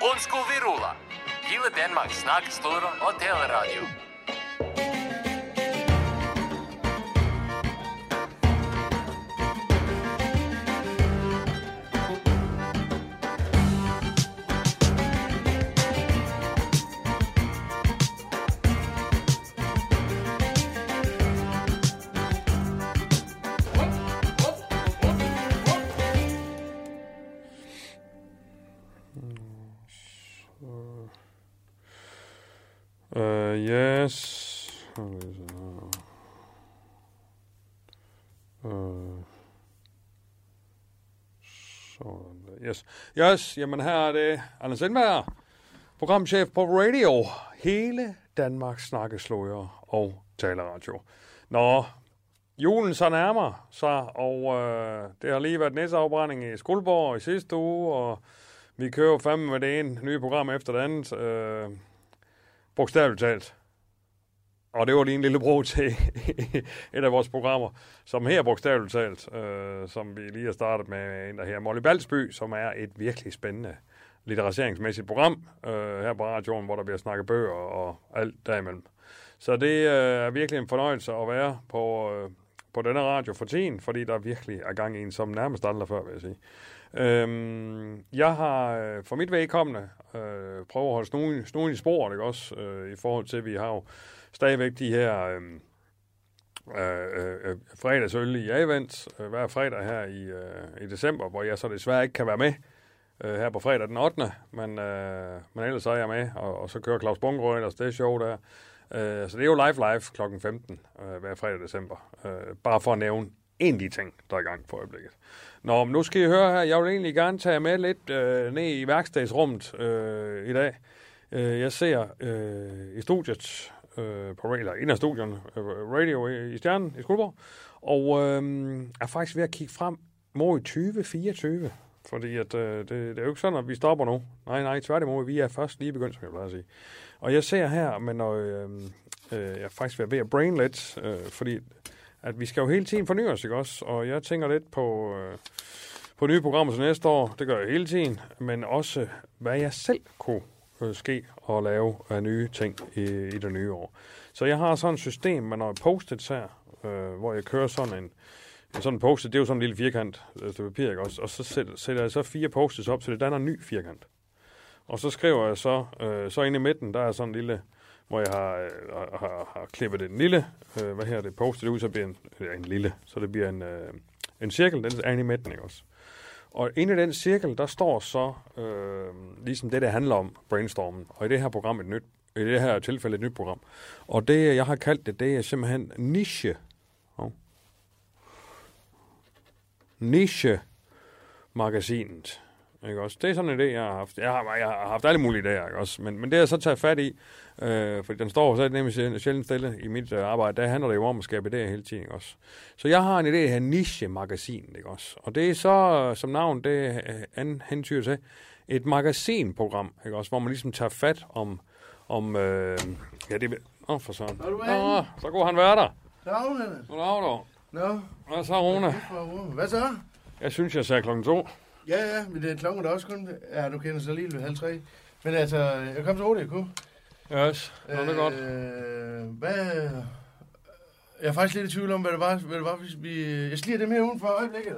Onsko Virula. Gille Danmarks snakkestore og teleradio. Yes. Jamen her er det Anders Sindberg, programchef på radio. Hele Danmarks snakkesløjer og taleradio. Nå, julen så nærmer sig, og øh, det har lige været næsafbrænding i Skuldborg i sidste uge, og vi kører fandme med det ene nye program efter det andet. Øh, bogstaveligt talt. Og det var lige en lille bro til et af vores programmer, som her bogstaveligt talt, øh, som vi lige har startet med en der her, Molly Balsby, som er et virkelig spændende litteraseringsmæssigt program øh, her på radioen, hvor der bliver snakket bøger og alt derimellem. Så det øh, er virkelig en fornøjelse at være på, øh, på denne radio for tiden, fordi der virkelig er gang i en, som nærmest aldrig før, vil jeg sige. Øhm, jeg har øh, for mit vedkommende øh, prøvet at holde snuden, snuden i sporet, ikke også? Øh, I forhold til, at vi har jo stadigvæk de her øhm, øh, øh, øh, fredagsøl i advent øh, hver fredag her i, øh, i december, hvor jeg så desværre ikke kan være med øh, her på fredag den 8. Men, øh, men ellers så er jeg med, og, og så kører Claus Bunker ellers det show der. Øh, så det er jo live live kl. 15 øh, hver fredag december. Øh, bare for at nævne en af de ting, der er i gang for øjeblikket. Nå, men nu skal I høre her. Jeg vil egentlig gerne tage med lidt øh, ned i værkstedsrummet øh, i dag. Øh, jeg ser øh, i studiet øh, på eller en af studion, øh, radio i, i Stjernen i Skuldborg, og øh, er faktisk ved at kigge frem mod 2024. Fordi at, øh, det, det er jo ikke sådan, at vi stopper nu. Nej, nej, tværtimod, vi er først lige begyndt, som jeg plejer at sige. Og jeg ser her, men når, øh, øh, jeg er faktisk ved at brain lidt, øh, fordi at vi skal jo hele tiden forny os, ikke også? Og jeg tænker lidt på, øh, på nye programmer til næste år, det gør jeg hele tiden, men også hvad jeg selv kunne øh, ske og lave nye ting i, i det nye år. Så jeg har sådan et system med noget post-its her, øh, hvor jeg kører sådan en, en sådan post det er jo sådan en lille firkant, øh, papir, ikke også? Og så sætter, sætter jeg så fire post op, så det danner en ny firkant. Og så skriver jeg så, øh, så inde i midten, der er sådan en lille, hvor jeg har, øh, har, har klippet en lille, øh, hvad her det, postet ud, så bliver en, ja, en lille, så det bliver en, øh, en cirkel, den er inde i midten, ikke også? Og inde i den cirkel, der står så øh, ligesom det, der handler om brainstormen. Og i det her program et nyt, i det her tilfælde et nyt program. Og det, jeg har kaldt det, det er simpelthen niche. Oh. Niche-magasinet. Ikke også? Det er sådan en idé, jeg har haft. Jeg har, jeg har haft alle mulige idéer, ikke også? Men, men det har jeg så taget fat i, øh, for den står så nemlig sjældent stille i mit øh, arbejde. Der handler det jo om at skabe idéer hele tiden, ikke også? Så jeg har en idé her, niche-magasin, ikke også? Og det er så, som navn, det an, hentyder til, et magasinprogram, ikke også? Hvor man ligesom tager fat om, om øh, ja, det Åh, oh, for sådan. Nå, så går han være der. Dag, Henrik. Goddag, dog. Nå. Hvad så, Rune? Hvad så? Jeg synes, jeg sagde klokken to. Ja, ja, men det er klokken der også kun... Ja, du kender så lige ved halv tre. Men altså, jeg kom så hurtigt, jeg kunne. Yes, Nå, det er godt. Øh, hvad... Jeg er faktisk lidt i tvivl om, hvad det var, hvad det var hvis vi... Jeg sliger dem her uden for øjeblikket.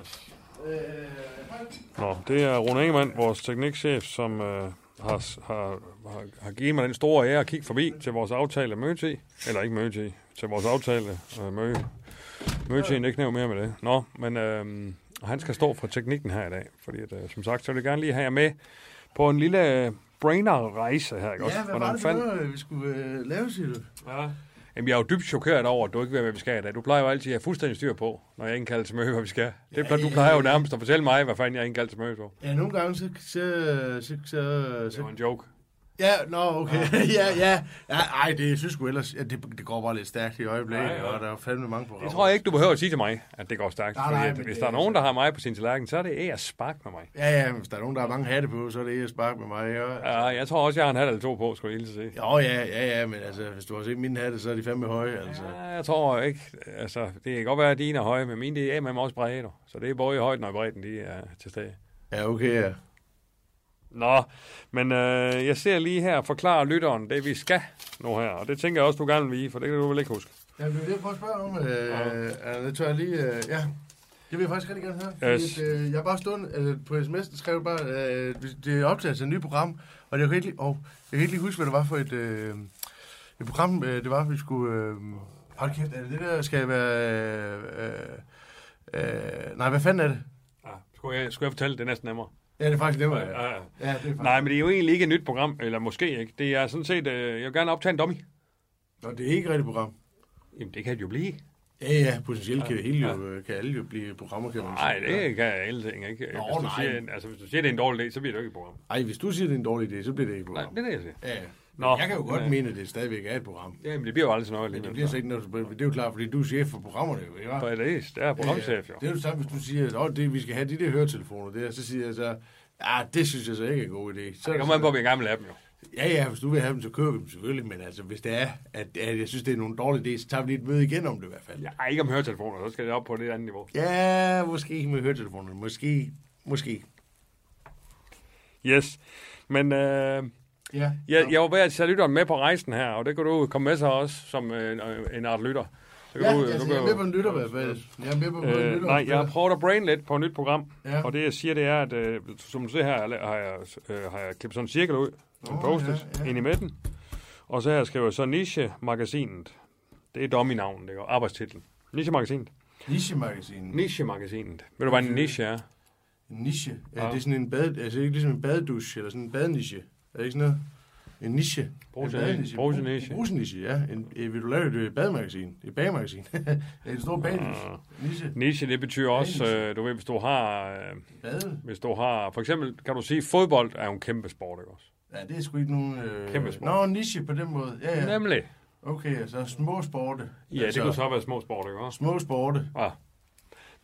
Yes. Øh, Nå, det er Rune Ingemann, vores teknikchef, som øh, har, har, har, givet mig den store ære at kigge forbi til vores aftale møde Eller ikke møde til vores aftale øh, møde. Møde ikke nævnt mere med det. Nå, men øh, han skal stå for teknikken her i dag. Fordi at, øh, som sagt, så vil jeg gerne lige have jer med på en lille brainer-rejse her. Ikke? Ja, hvad var det for noget, vi skulle øh, lave, siger du? Ja. Jamen, jeg er jo dybt chokeret over, at du ikke ved, hvad vi skal i dag. Du plejer jo altid at have fuldstændig styr på, når jeg indkalder til møde, hvad vi skal. Det, ja, du plejer jo nærmest at fortælle mig, hvad fanden jeg indkalder til møde på. Ja, nogle gange så... så, så, så, så det var en joke. Ja, nå, okay. ja, ja. ja. Ej, det jeg synes sgu ellers, ja, det, det går bare lidt stærkt i øjeblikket, ja, ja. og der er fandme mange programmer. Det tror jeg ikke, du behøver at sige til mig, at det går stærkt. Nej, nej, hvis der er nogen, der har mig på sin tallerken, så er det æg at sparke med mig. Ja, ja, hvis der er nogen, der har mange hatte på, så er det æg at sparke med mig. Ja, ja jeg tror også, jeg har en hat eller to på, skulle jeg lige se. Jo, ja, ja, ja, men altså, hvis du har set mine hatte, så er de fandme høje, altså. Ja, jeg tror ikke, altså, det kan godt være, at dine er høje, men mine, det er med også brede, så det er både i højden og i bredden, de er til stede. Ja, okay, ja. Nå, men øh, jeg ser lige her forklare lytteren det, vi skal nu her. Og det tænker jeg også, du gerne vil vide, for det kan du vel ikke huske. Ja, det er det, jeg prøver at spørge om. Øh, ja. Det tør jeg lige... Øh, ja. Det vil jeg faktisk rigtig gerne høre. Fordi, Yes. at, øh, jeg har bare stået øh, på sms'en skrev bare, øh, det er optagelse af et nyt program, og jeg kan ikke lige, oh, jeg kan ikke lige huske, hvad det var for et, øh, et program, øh, det var, vi skulle... Øh, hold kæft, er det det der skal være... Øh, øh, nej, hvad fanden er det? Ja, skulle, jeg, skulle jeg fortælle, det er næsten nemmere. Ja, det er faktisk nemmere. Ja, Ja, ja. ja det er faktisk. Nej, men det er jo egentlig ikke et nyt program, eller måske ikke. Det er sådan set, øh, jeg vil gerne optage en dummy. Nå, det er ikke et rigtigt program. Jamen, det kan det jo blive. Ja, ja, potentielt kan, det hele jo, øh, kan alle jo blive programmer, kan man Nej, sige. det kan alle ting, ikke? Nå, hvis, du nej. siger, altså, hvis du siger, det er en dårlig idé, så bliver det jo ikke et program. Ej, hvis du siger, det er en dårlig idé, så bliver det ikke et Nej, program. det er det, jeg siger. Ja, ja. Nå, jeg kan jo godt øh, mene, at det stadigvæk er et program. Ja, men det bliver jo aldrig sådan noget Men det bliver så ikke noget, det er jo klart, fordi du er chef for programmerne jo, ikke? For det er, det er programchef, jo. Det er jo samme, hvis du siger, at det, vi skal have de der høretelefoner der, så siger jeg så, ja, det synes jeg så ikke er en god idé. Så, Det kommer an på, at vi gerne vil have dem, jo. Ja, ja, hvis du vil have dem, så køber vi dem selvfølgelig, men altså, hvis det er, at, at jeg synes, det er nogle dårlige idéer, så tager vi lige et møde igen om det i hvert fald. Ja, ikke om høretelefoner, så skal det op på det andet niveau. Ja, måske med høretelefonerne, måske, måske. Yes. Men øh, Ja, jeg, jeg var ved at tage lytteren med på rejsen her, og det kan du komme med så også, som øh, en art lytter. Ja, du, altså, jeg er med på en lytter. Jeg er med på, en Øh, lytter. nej, jeg har prøvet at brain lidt på et nyt program, Ja. og det jeg siger, det er, at øh, som du ser her, har jeg, øh, har jeg klippet sådan en cirkel ud, en Åh, post ja, ja. ind i midten, og så har jeg skrevet så Niche-magasinet. Det er dummy-navnet, det er arbejdstitlen. Niche-magasinet. Niche-magasin. Niche-magasinet. Ved du, hvad en niche er? En niche. Ja. Ja. Det er sådan en bad, altså ikke ligesom en badedusche, eller sådan en badeniche. Er det ikke sådan noget? En niche. En bruseniche. Bruseniche, ja. En, øh, vil du lave et øh, bademagasin? Et bagmagasin? en stor badeniche. Ah. Niche. Niche, det betyder også, øh, du ved, hvis du har, øh, Bade. hvis du har, for eksempel kan du sige, fodbold er jo en kæmpe sport, ikke også? Ja, det er sgu ikke nogen... Øh... Kæmpe sport. Nå, niche på den måde. Ja, ja. Nemlig. Okay, altså små sporte. Ja, det kunne så være små sport, ikke også? Små sporte. Ja.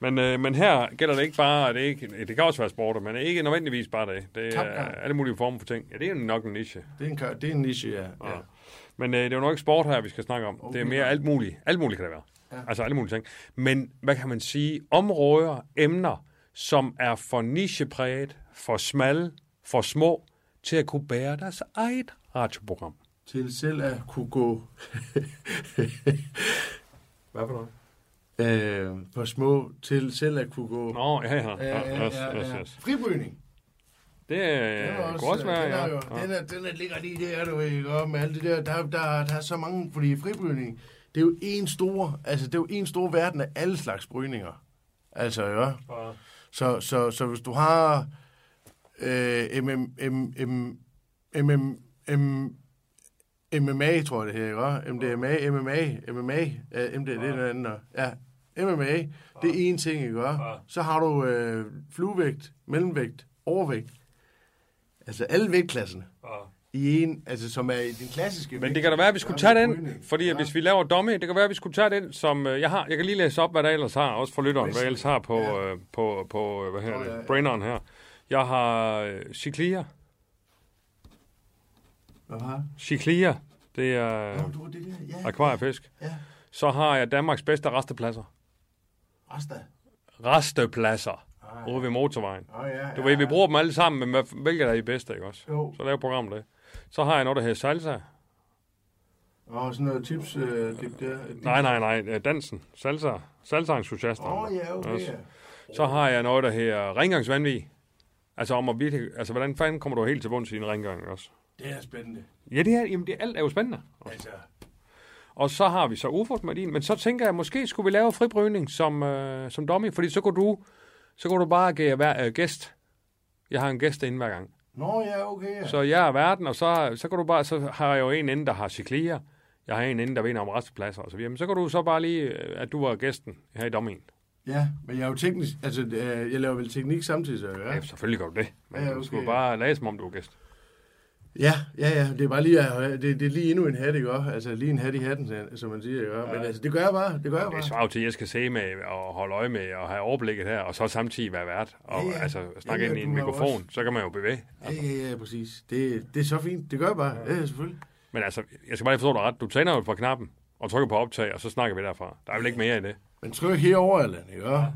Men, øh, men her gælder det ikke bare, det, ikke, det kan også være sport, men ikke nødvendigvis bare det. Det er alle mulige former for ting. Ja, det er nok en niche. Det er en, det er en niche, ja. ja. Ja. Men øh, det er jo nok ikke sport her, vi skal snakke om. Okay. Det er mere alt muligt. Alt muligt kan det være. Ja. Altså alle mulige ting. Men hvad kan man sige? Områder, emner, som er for nichepræget, for smalle, for små, til at kunne bære deres eget radioprogram. Til selv at kunne gå Hvad for noget? Øh, for små, til selv at kunne gå... Nå, ja, ja. Ja, ja, ja, ja. Fribrydning. Det Den øh, er kunne også være, den er ja. jo, ja. Den, er, den er, ligger lige der, du ved, ikke? Med alt det der, der, der, der er så mange, fordi fribrydning, det er jo en stor, altså det er jo en stor verden af alle slags brydninger. Altså, ja. Ja. Så, så, så hvis du har øh, MM, M, M, MM, M, MMA, tror jeg det her, ikke? MDMA, MMA, MMA, ja, MD, det er noget andet. Ja, MMA, det er én ting, ikke? Så har du øh, fluevægt, mellemvægt, overvægt. Altså alle vægtklasserne Ja. i en, altså som er i den klassiske Men det kan da være, at vi skulle tage den, fordi at ja. hvis vi laver dummy, det kan være, at vi skulle tage den, som øh, jeg har. Jeg kan lige læse op, hvad der ellers har, også for lytteren, hvad jeg ellers har på, Ja. øh, på, på øh, hvad her, Nå, ja, det, ja. braineren her. Jeg har øh, Ciclia. Hvad har Ciclia, det er Nå, du var det der, ja. akvariefisk. Ja, Så har jeg Danmarks bedste restepladser. Rasta. Restepladser Ah, ude ved motorvejen. Åh, ja, Du ved, vi bruger dem alle sammen, men hvad- hvilke er I bedste, ikke også? Jo. Så laver programmet det. Så har jeg noget, der hedder salsa. Og sådan noget tips, øh, dip der. Nej, nej, nej, øh, dansen. Salsa. Salsa-entusiaster. Åh, oh, ja, okay. Også. Så har jeg noget, der hedder rengøringsvandvig. Altså om at virkelig, altså hvordan fanden kommer du helt til bunds i en rengøring også? Det er spændende. Ja, det er, jamen det, alt er jo spændende. Altså, Og så har vi så din, men så tænker jeg, måske skulle vi lave fribrydning som, øh, som dummy, fordi så kunne du, så kunne du bare give være øh, gæst. Jeg har en gæst inde hver gang. nå ja, okay. Ja. Så jeg er verden, og så, så kan du bare, så har jeg jo en inde, der har cyklier. Jeg har en inde, der vinder om restpladser og så videre. Men så kan du så bare lige, øh, at du var gæsten her i dommen. Ja, men jeg er jo teknisk, altså øh, jeg laver vel teknik samtidig, så ja. Ja, selvfølgelig gør du det. Men Ja, okay. du skulle bare lade som om, du var gæst. Ja, ja, ja, det er bare lige, det, det er lige endnu en hat, ikke også? Altså lige en hat i hatten, som man siger, ikke også? Men altså, det gør jeg bare, det gør jeg Det bare. svarer til, at jeg skal se med og holde øje med og have overblikket her, og så samtidig være vært. Og Ja, ja. altså snakke Ja, ind ja, i en mikrofon, også- så kan man jo bevæge. Ja, ja, ja, præcis. Det, det er så fint, det gør jeg bare. Ja, ja selvfølgelig. Men altså, jeg skal bare lige forstå dig ret. Du tænder jo på knappen og trykker på optag, og så snakker vi derfra. Der er vel ikke mere i det. Men tryk herover eller ikke også?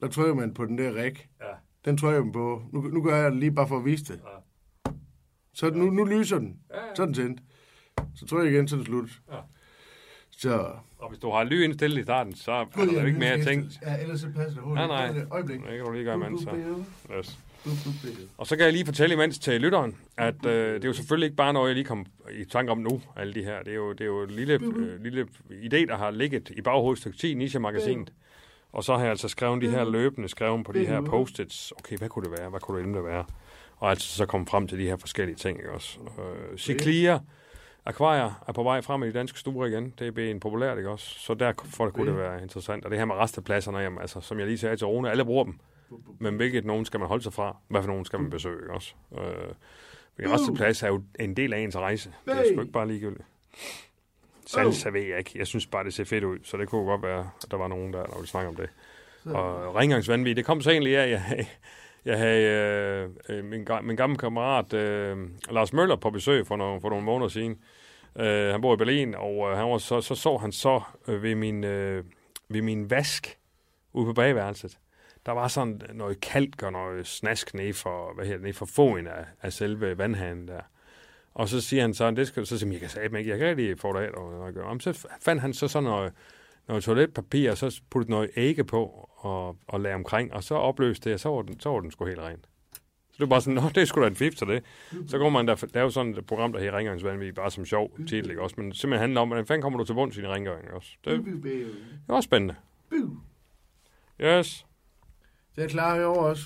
Der trykker man på den der ræk. Ja. Den trykker man på. Nu, nu gør jeg det lige bare for at vise det. Så nu, nu lyser den. Så er den tændt. Så tror jeg igen, så er slut. Ja. Så... Og hvis du har ly indstillet i starten, så er der jo ikke mere at tænke. Ja, ellers så passer det hurtigt. Nej, nej. Øjeblik. Det kan du lige gøre imens. Så. Yes. Og så kan jeg lige fortælle imens til lytteren, at øh, det er jo selvfølgelig ikke bare noget, jeg lige kom i tanke om nu, alle de her. Det er jo, det er jo en lille, øh, lille idé, der har ligget i baghovedet stykke 10 Niche-magasinet. Og så har jeg altså skrevet de her løbende, skrevet på de her post-its. Okay, hvad kunne det være? Hvad kunne det endelig være? Og altså så komme frem til de her forskellige ting, ikke også? Øh, Ciclia, akvarier er på vej frem i de danske stuer igen. Det er blevet populært, ikke også? Så derfor kunne det være interessant. Og det her med restepladserne, jamen, altså, som jeg lige sagde til Rune, alle bruger dem. Men hvilket nogen skal man holde sig fra? Hvad for nogen skal man besøge, ikke også? Øh, fordi resteplads er jo en del af ens rejse. Det er sgu ikke bare ligegyldigt. Salsa ved jeg ikke. Jeg synes bare, det ser fedt ud, så det kunne godt være, at der var nogen der, der ville snakke om det. Og rengøringsvandvid, det kom så egentlig af, at jeg jeg havde øh, øh min, min gamle kammerat øh, Lars Møller på besøg for nogle, for nogle måneder siden. Øh, han bor i Berlin, og øh, han var så, så så han så øh, ved, min, øh, ved min vask ude på bagværelset. Der var sådan noget kalk og noget snask ned for, hvad hedder det, for foden af, af selve vandhanen der. Og så siger han så, det skal, så siger han, jeg kan sige ikke, jeg kan ikke få det af. Og så fandt han så sådan noget, noget toiletpapir, og så puttede noget ægge på og, og lagde omkring, og så opløste det, og så var den, så var den sgu helt ren. Så det var bare sådan, nå, det er sgu da en fif til det. Så går man der, lave sådan et program, der hedder Rengøringsvandvig, bare som sjov titel, ikke også? Men simpelthen handler om, hvordan fanden kommer du til bunds i din rengøring, også? Det, det er også spændende. Yes. Det er klar herovre også.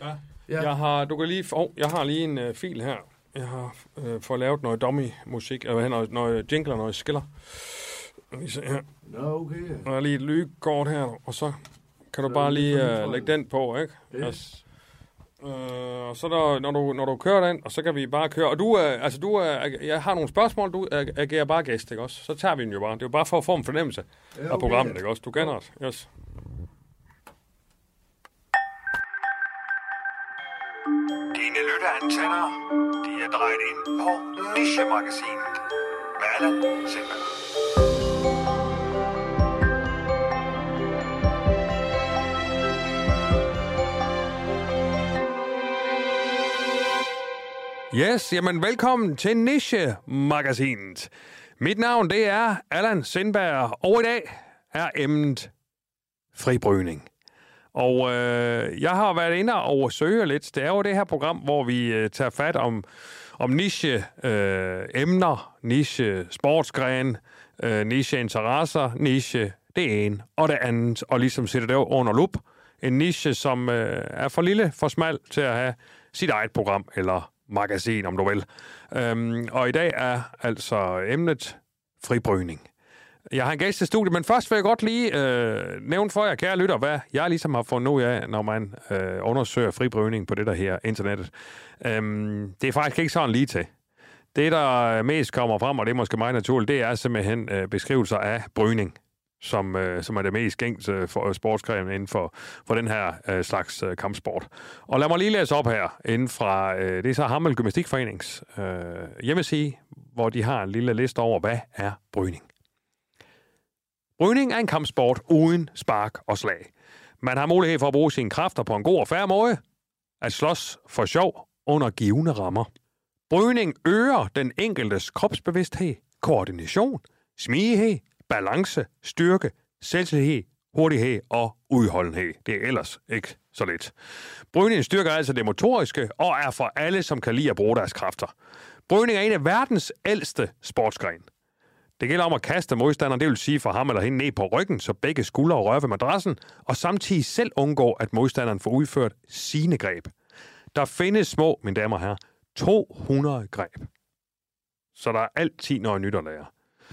Ja. Ja. Jeg har, du kan lige, oh, jeg har lige en uh, fil her. Jeg har uh, fået lavet noget dummy-musik, eller noget, noget jingle og noget skiller. Lige se her. Nå, okay. Der er lige et lydkort her, og så kan du Så bare lige uh, lægge den på, ikke? Ja. Yes. Uh, og så der, når, du, når du kører den, og så kan vi bare køre. Og du, uh, altså du, uh, jeg har nogle spørgsmål, du uh, agerer bare gæst, ikke også? Så tager vi den jo bare. Det er jo bare for at få en fornemmelse Ja, af programmet, ikke også? Du kender os. Yes. Dine lytteantenner, de er drejet ind på Niche-magasinet. Med Allan Sindberg. Yes, jamen velkommen til Niche-magasinet. Mit navn, det er Allan Sindberg, og i dag er emnet fribrygning. Og øh, jeg har været inde og søge lidt. Det er jo det her program, hvor vi øh, tager fat om, om niche-emner, øh, niche-sportsgren, øh, niche-interesser, niche det ene og det andet, og ligesom sætter det under lup. En niche, som øh, er for lille, for smal til at have sit eget program, eller magasin, om du vil. Øhm, og i dag er altså emnet fribrygning. Jeg har en gæst i studiet, men først vil jeg godt lige øh, nævne for jer, kære lytter, hvad jeg ligesom har fundet ud af, når man øh, undersøger fribrygning på det der her internettet. Øhm, det er faktisk ikke sådan lige til. Det, der mest kommer frem, og det er måske meget naturligt, det er simpelthen øh, beskrivelser af brygning, som, øh, som er det mest gængse for øh, sportsgren inden for, for den her øh, slags øh, kampsport. Og lad mig lige læse op her, inden fra, øh, det er så Hammel Gymnastikforenings øh, hjemmeside, hvor de har en lille liste over, hvad er brygning. Brygning er en kampsport uden spark og slag. Man har mulighed for at bruge sine kræfter på en god og færre måde, at slås for sjov under givende rammer. Brygning øger den enkeltes kropsbevidsthed, koordination, smidighed, balance, styrke, selvtillid, hurtighed og udholdenhed. Det er ellers ikke så lidt. Brygning styrker altså det motoriske og er for alle, som kan lide at bruge deres kræfter. Brygning er en af verdens ældste sportsgren. Det gælder om at kaste modstanderen, det vil sige for ham eller hende ned på ryggen, så begge skuldre rører ved madrassen, og samtidig selv undgå, at modstanderen får udført sine greb. Der findes små, mine damer og herrer, 200 greb. Så der er altid noget nyt at lære.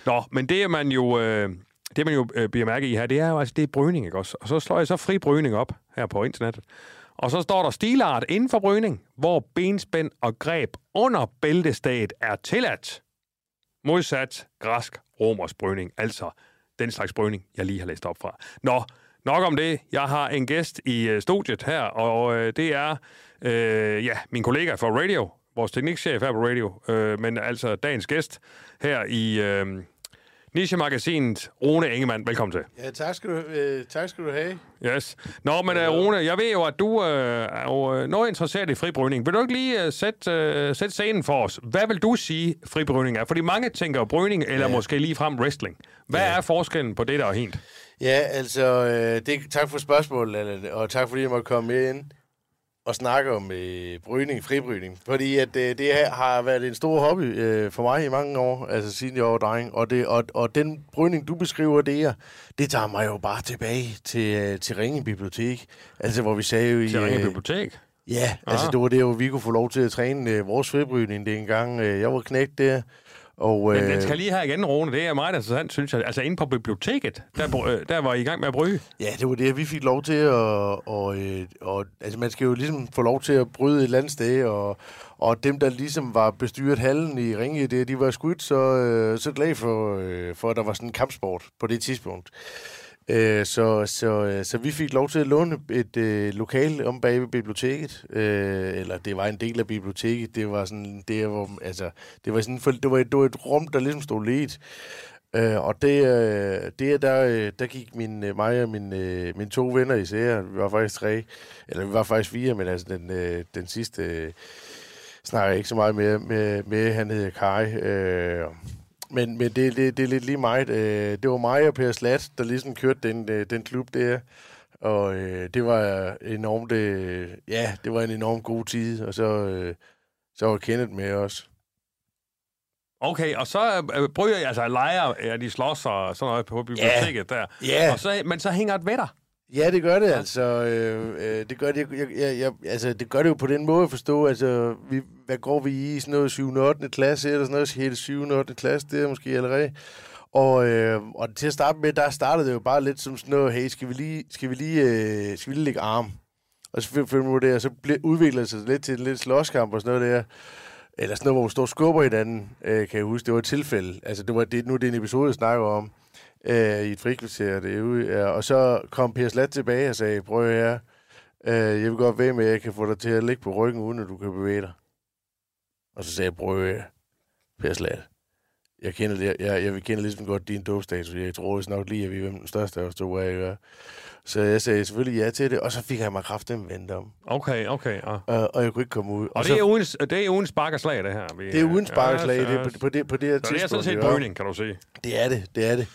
Nå, men det er man jo, øh, det man jo øh, bliver mærke i her, det er jo altså, det er brygning, ikke også? Og så slår jeg så fri brygning op her på internettet. Og så står der stilart inden for brygning, hvor benspænd og greb under bæltestaget er tilladt. Modsat græsk romersk brygning, altså den slags brygning, jeg lige har læst op fra. Nå, nok om det. Jeg har en gæst i øh, studiet her, og øh, det er øh, ja, min kollega fra Radio, vores teknikchef her på Radio, øh, men altså dagens gæst her i øh, Niche-magasinet. Rune Ingemann, velkommen til. Ja, tak skal du, øh, tak skal du have. Yes. Nå, men uh, Rune, jeg ved jo, at du uh, er jo uh, noget interesseret i fribrydning. Vil du ikke lige uh, sætte, uh, sætte scenen for os? Hvad vil du sige, fribrydning er? Fordi mange tænker brydning, eller ja. måske lige frem wrestling. Hvad ja. er forskellen på det, der er helt? Ja, altså, øh, det, tak for spørgsmålet, og tak fordi jeg måtte komme med ind og snakke om øh, brydning, fribrydning. Fordi at, øh, det her har været en stor hobby øh, for mig i mange år, altså siden jeg var dreng. Og, det, og, og den brydning, du beskriver det her, det tager mig jo bare tilbage til, øh, til Ringe Bibliotek. Altså, hvor vi sagde jo i... Til Ringe øh, Bibliotek? Ja, altså Ah. det var det jo, vi kunne få lov til at træne øh, vores fribrydning dengang. Øh, jeg var knægt der. Og, Men øh, den skal lige her igen, Rune. Det er meget interessant, synes jeg. Altså inde på biblioteket, der, øh, der var I i gang med at bryde. Ja, det var det, vi fik lov til at... Og, øh, og, altså, man skal jo ligesom få lov til at bryde et eller andet sted, og, og dem, der ligesom var bestyret hallen i Ringe, det, de var skudt så, øh, så glade for, øh, for, at der var sådan en kampsport på det tidspunkt. Øh, så, så, øh, så vi fik lov til at låne et øh, lokal om bag ved biblioteket. Øh, eller det var en del af biblioteket. Det var sådan, det var, altså, det var sådan, for, det var, et, det var et rum, der ligesom stod ledt. Øh, og det, øh, det der, øh, der gik min, øh, mig og min, øh, mine to venner især, vi var faktisk tre, eller vi var faktisk fire, men altså den, øh, den sidste øh, snakker jeg ikke så meget med, med, med han hedder Kai. Øh, men, men det, det, det er lidt lige meget. Øh, det var mig og Per Slat, der ligesom kørte den, øh, den klub der. Og øh, det var enormt, øh, ja, det var en enormt god tid. Og så, øh, så var Kenneth med os. Okay, og så øh, bryder jeg, altså leger, ja, de slås og sådan noget på biblioteket der. Ja. Og så, men så hænger et ved dig. Ja, det gør det altså. Øh, øh, det, gør det, jeg, jeg, jeg, altså, det gør det jo på den måde at forstå, altså, vi, hvad går vi i? Sådan noget 7. og 8. klasse, eller sådan noget, helt 7. og 8. klasse, det er måske allerede. Og, øh, og til at starte med, der startede det jo bare lidt som sådan noget, hey, skal vi lige, skal vi lige, øh, skal vi lige lægge arm? Og så finder vi det, og så ble, udvikler det sig lidt til en lidt slåskamp og sådan noget der. Eller sådan noget, hvor vi står og skubber hinanden, øh, kan jeg huske. Det var et tilfælde. Altså, det var, det, nu er det en episode, jeg snakker om øh, i et frikvarter derude. Ja, og så kom Per Slat tilbage og sagde, prøv her, øh, jeg vil godt være med, at jeg kan få dig til at ligge på ryggen, uden at du kan bevæge dig. Og så sagde jeg, prøv her, Per Slat, jeg kender, det, jeg, jeg kender ligesom godt din dåbstatus. Jeg tror også nok lige, at vi er hvem den største af os to er. Ikke? Så jeg sagde selvfølgelig ja til det, og så fik jeg mig kraften vendt om. Okay, okay. Ja. Og, og jeg kunne ikke komme ud. Og så, det er, uden, det er uden spark og slag, det her. Vi, det er uden sparkeslag, Ja, ja, det er så- på, på, det, på det her Så det er sådan tidspunkt. set brydning, kan du sige. Det er det, det er det.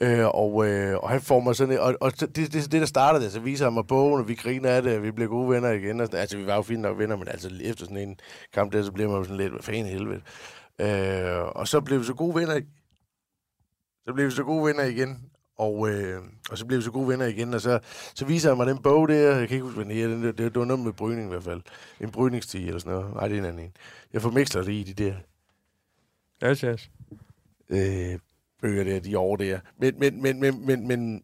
Øh, og, øh, og han får mig sådan, og, og det, det, det, der startede det, så viser han mig bogen, og vi griner af det, og vi bliver gode venner igen. Og sådan, altså, vi var jo fint nok venner, men altså efter sådan en kamp der, så bliver man jo sådan lidt, hvad fanden helvede. Øh, og så blev vi så gode venner, så blev vi så gode venner igen, og, øh, og så blev vi så gode venner igen, og så, så viser han mig den bog der, jeg kan ikke huske, hvad den hedder, det, det var noget med brydning i hvert fald. En brydningsstige eller sådan noget. Nej, det er en anden en. Jeg formixler det i de der Yes, yes. øh, bøger der, de år der. Men, men, men, men, men, men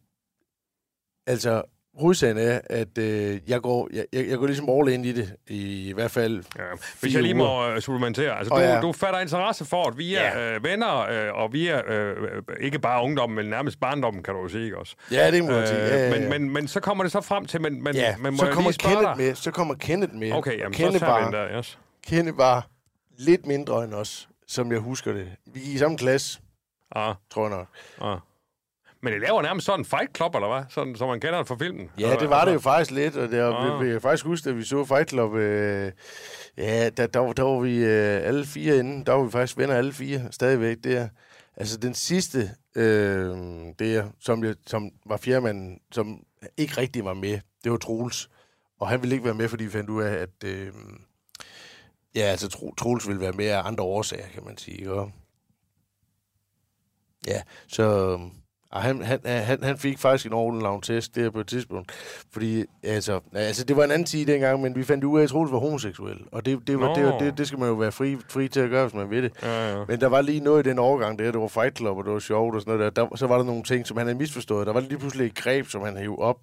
altså, hovedsagen er, at øh, jeg, går, jeg, jeg, går ligesom all in i det, i, i hvert fald Ja. Hvis jeg lige må uh, supplementere. Altså, Åh, du, ja. du fatter interesse for, at vi er Ja. øh, venner, øh, og vi er øh, øh, ikke bare ungdommen, men nærmest barndommen, kan du jo sige, ikke også? Ja, det må man sige. Ja, ja, ja. Øh, men, men, men så kommer det så frem til, men, men, ja, men må så jeg kommer lige Kenneth med. Så kommer Kenneth med. Okay, jamen, Og så Kenneth tager vi var, den der, yes. Kenneth var lidt mindre end os, som jeg husker det. Vi gik i samme klasse, Ah, tror jeg nok. ah. Men det laver nærmest sådan en fight club, eller hvad? Sådan, som man kender det fra filmen. Ja, det var det jo faktisk lidt, og det, Ah. vi, vi faktisk huske, at vi så Fight Club, øh, ja, der, der, var- der var vi øh, alle fire inde, der var vi faktisk venner alle fire, stadigvæk der. Altså den sidste, øh, der, som, jeg, som var fjerdemanden, som ikke rigtig var med, det var Troels. Og han ville ikke være med, fordi vi fandt ud af, at øh, ja, altså Tro, Troels ville være med af andre årsager, kan man sige. Ikke? Ja, så... Og han, han, han, han fik faktisk en ordentlig lavn test der på et tidspunkt. Fordi, altså, altså, det var en anden tid dengang, men vi fandt ud af, at Troels var homoseksuel. Og det, det, var, det, var, Nå. det, det skal man jo være fri, fri til at gøre, hvis man vil det. Ja, ja. Men der var lige noget i den overgang der, det var Fight Club, og det var sjovt og sådan noget der. der så var der nogle ting, som han havde misforstået. Der var lige pludselig et greb, som han hævde op,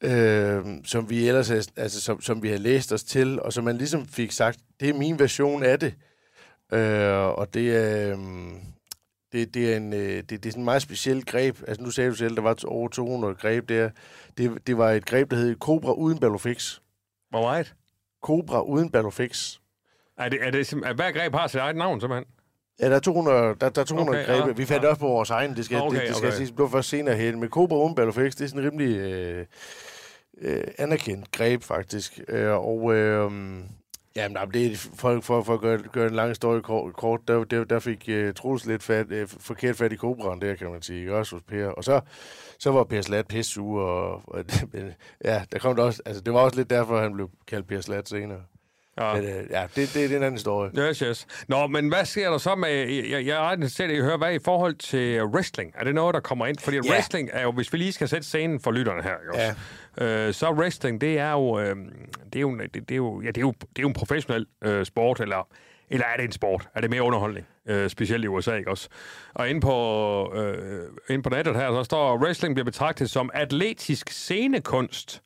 øh, som vi ellers havde, altså, som, som vi havde læst os til, og som man ligesom fik sagt, det er min version af det. Øh, og det er... Øh, det, det, er en, øh, det, det er sådan en meget speciel greb. Altså nu sagde du selv, der var over 200 greb der. Det, det var et greb, der hed Cobra uden Ballofix. Hvor meget? Cobra uden Ballofix. Er det, er det, er hver greb har sit eget navn, simpelthen? Ja, der er 200, der, der er 200 Okay, grebe. ja, Vi fandt ja. også på vores egen. Det skal, Okay, det, det skal okay. siges, blev først senere hen. Men Cobra Umbello Fix, det er sådan en rimelig øh, øh, anerkendt greb, faktisk. Øh, og øh, jamen, nej, det er for, for, for at gøre, gøre en lang historie kort, kort der, der, der fik øh, Troels lidt fat, øh, forkert fat i Cobraen der, kan man sige. ikke? Også hos Per. Og så, så var Per Slat pisse og, og men, ja, der kom det også, altså det var også lidt derfor, han blev kaldt Per Slat senere. Ja. Men, øh, ja, det, det, det er en anden historie. Yes, yes. Nå, men hvad sker der så med... Jeg, jeg er ret interesseret i at høre, hvad i forhold til wrestling? Er det noget, der kommer ind? Fordi yeah. wrestling er jo, hvis vi lige skal sætte scenen for lytterne her, ikke også? Ja. Øh, så wrestling, det er jo... Øh, det er jo, det, det er jo, ja, det er jo, det er jo en professionel øh, sport, eller, eller er det en sport? Er det mere underholdning? Øh, specielt i USA, ikke også? Og inde på, øh, inde på nettet her, så står, wrestling bliver betragtet som atletisk scenekunst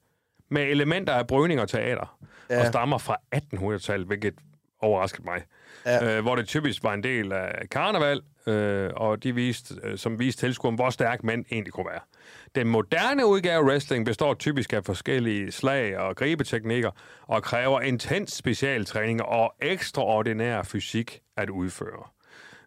med elementer af brydning og teater, ja. og stammer fra 1800-tallet, hvilket overraskede mig. Ja. Øh, hvor det typisk var en del af karneval, øh, og de viste, øh, som viste tilskueren, hvor stærk mænd egentlig kunne være. Den moderne udgave af wrestling består typisk af forskellige slag og gribeteknikker, og kræver intens specialtræning og ekstraordinær fysik at udføre.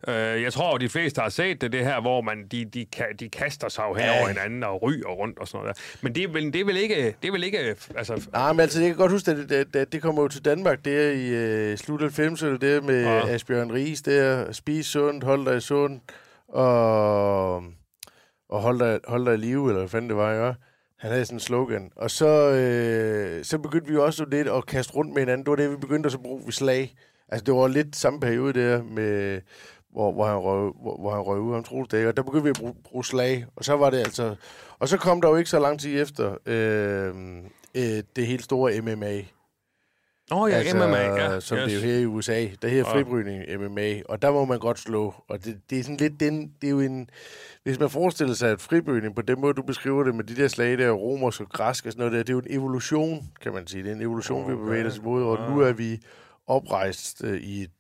Øh, jeg tror, de fleste har set det, det her, hvor man, de, de, de kaster sig jo hen over hinanden og ryger rundt og sådan noget der. Men det er vel, det er vel ikke... Det er vel ikke altså, Nej, men altså, jeg kan godt huske, at det, det, det, det kommer jo til Danmark der i øh, slut 90'erne, der med ja. Asbjørn Ries der, spis sundt, hold dig sundt, og, og hold, dig, hold dig i live, eller hvad fanden det var, ikke? Han havde sådan en slogan. Og så, øh, så begyndte vi også lidt at kaste rundt med hinanden. Det var det, vi begyndte at så bruge ved slag. Altså, det var lidt samme periode der, med, hvor, hvor, han røg, hvor, hvor han røg ud, troede det, og der begyndte vi at bruge, bruge slag. Og så var det altså... Og så kom der jo ikke så lang tid efter øh, øh, det helt store MMA. Åh oh, ja, altså, MMA, ja. Som yes. det jo her i USA. Der hedder fribrydning MMA, og der må man godt slå. Og det, det er sådan lidt den... Det er jo en... Hvis man forestiller sig, at fribrydning, på den måde, du beskriver det med de der slag der, romersk og græsk og sådan noget der, det er jo en evolution, kan man sige. Det er en evolution, okay. vi bevæger os imod, og nu er vi oprejst øh, i et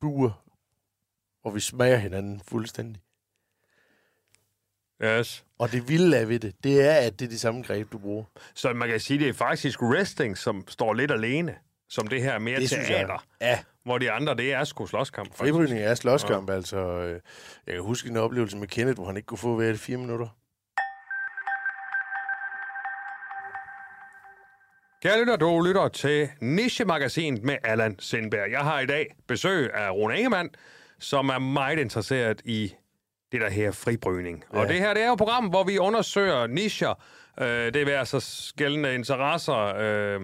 bur, hvor vi smager hinanden fuldstændig. Yes. Og det vilde af ved det, det er, at det er de samme greb, du bruger. Så man kan sige, det er faktisk wrestling, som står lidt alene, som det her mere Det teater. Ja, Hvor de andre, det er sgu slåskamp. fribrydning er slåskamp, ja. altså. øh, Jeg kan huske en oplevelse med Kenneth, hvor han ikke kunne få hver fire minutter. Kære lytter, du lytter til Niche-magasinet med Allan Sindberg. Jeg har i dag besøg af Rune Ingemann, som er meget interesseret i det, der her fribrydning. Ja. Og det her, det er jo et program, hvor vi undersøger nicher. Øh, det vil altså gældende interesser, øh,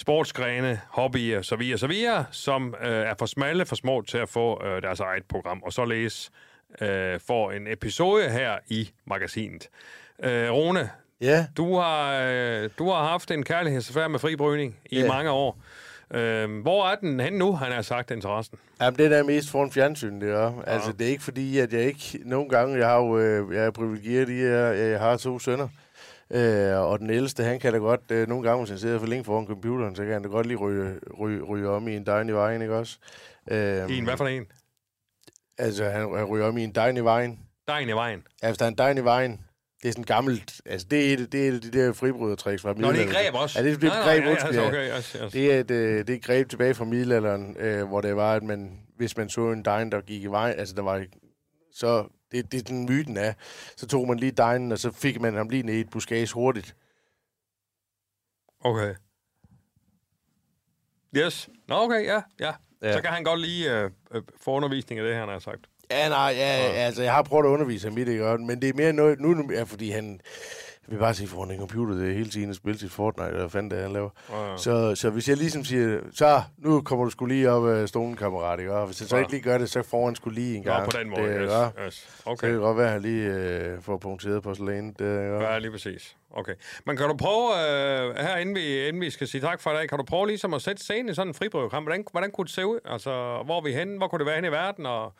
sportsgrene, hobbyer, så videre, så videre, som øh, er for smalle, for små til at få øh, deres eget program. Og således øh, får en episode her i magasinet. Øh, Rune, Ja, du har, øh, du har haft en kærlighedsaffære med fribrydning i Ja. mange år. Øh, hvor er den hen nu, han har sagt, interessen? Jamen, det er mest foran fjernsyn, det er. Altså, det er ikke fordi, at jeg ikke... Nogle gange, jeg har jo... Øh, jeg er privilegeret i, at jeg har to sønner. Øh, og den ældste, han kan da godt... Øh, nogle gange, hvis han sidder for længe foran computeren, så kan han da godt lige ryge, ryge, ryge om i en dejn i vejen, ikke også? Øh, I en, hvad for en? Altså, han, han ryger om i en dejn i vejen. Dejen i vejen. Ja, hvis der er en dejn i vejen, det er sådan gammelt... Altså, det er, et, det er et af de der fribrydertricks fra Nå, det er middelalderen. greb også. Ja, det er, det er Nej, et nej, greb, undskyld, altså, okay, yes, yes. Det er et, øh, det er et greb tilbage fra middelalderen, øh, hvor det var, at man, hvis man så en dejen, der gik i vejen, altså der var, så det, det er den myten af, så tog man lige dejen, og så fik man ham lige ned i et buskage hurtigt. Okay. Yes. Nå, okay, ja, ja. Ja. Så kan han godt lige øh, øh, få undervisning af det, han har sagt. Ja, nej, ja, altså jeg har prøvet at undervise ham i det, men det er mere noget, nu, nu ja, fordi han, jeg vil bare sige foran en computer, det er hele tiden at spille sit Fortnite, eller hvad fanden det er, han laver. Ja, ja. Så, så hvis jeg ligesom siger, så nu kommer du skulle lige op af stolen, kammerat, ikke? Og hvis jeg så Ja. ikke lige gør det, så får han skulle lige en gang. på den måde, det, yes, ja. yes. Så Okay. kan det godt være, at han lige øh, får punkteret på lægen. Det, ja. Ja, lige præcis. Okay. Men kan du prøve, øh, her inden vi, inden vi skal sige tak for i dag, kan du prøve ligesom at sætte scenen i sådan en fribrødkamp? Hvordan, hvordan kunne det se ud? Altså, hvor er vi henne? Hvor kunne det være henne i verden? Og,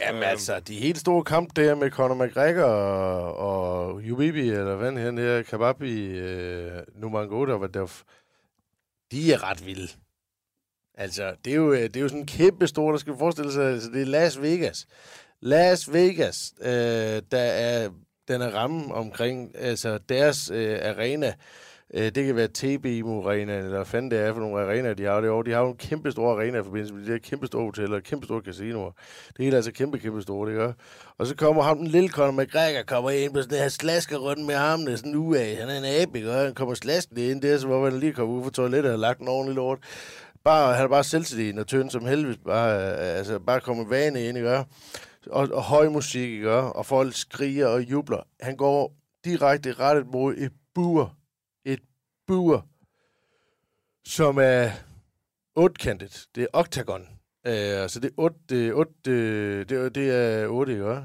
Jamen Øhm. altså, de helt store kamp der med Conor McGregor og, og Ubibi, eller hvad han her, Kababi, øh, Numangota, de er ret vilde. Altså, det er jo, øh, det er jo sådan kæmpe stort, der skal forestille sig, altså, det er Las Vegas. Las Vegas, øh, der er den er ramme omkring altså deres øh, arena, Øh, det kan være TB Arena, eller hvad fanden det er for nogle arenaer, de har derovre. De har jo en kæmpe stor arena i forbindelse med de der kæmpe store hoteller, kæmpe store casinoer. Det hele er altså kæmpe, kæmpe store, det gør. Og så kommer ham, den lille Conor McGregor, kommer ind på sådan det her slasker rundt med armene, sådan nu af. Han er en abe, ikke? Og han kommer slaskende ind der, så hvor han lige kommer ud fra toilettet og har lagt en ordentlig lort. Bare, han er bare selvtilliden og tynd som helvede. Bare, altså, bare kommer vane ind, ikke? Og, og høj musik, ikke? Og folk skriger og jubler. Han går direkte rettet mod et bur. Bur, som er otkantet. Det er oktagon. Uh, så det er otte, det otte, det er, det er otte, ikke?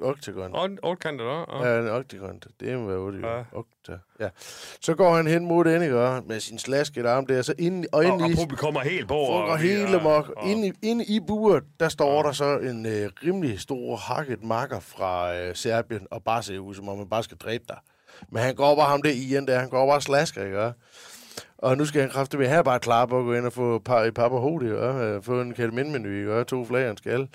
Octagon. Og det da. Ja. En oktagon. Det må være otte, Ja. Okta. Ja. Så går han hen mod den, ikke? Med sin slasket arm der, så ind, og Og, ind og i... publikum er helt på. Foregår og- hele og- mok. og- Inde, i- inde i buret, der står der så en øh, rimelig stor hakket makker fra øh, Serbien, og bare ser ud, som om man bare skal dræbe dig. Men han går bare ham der i der, han går bare slasker, ikke? Og nu skal han kræfte med her bare klar på at gå ind og få par, i par på hovedet, ikke? Øh, få en kataminmenu, ikke? To flag skal.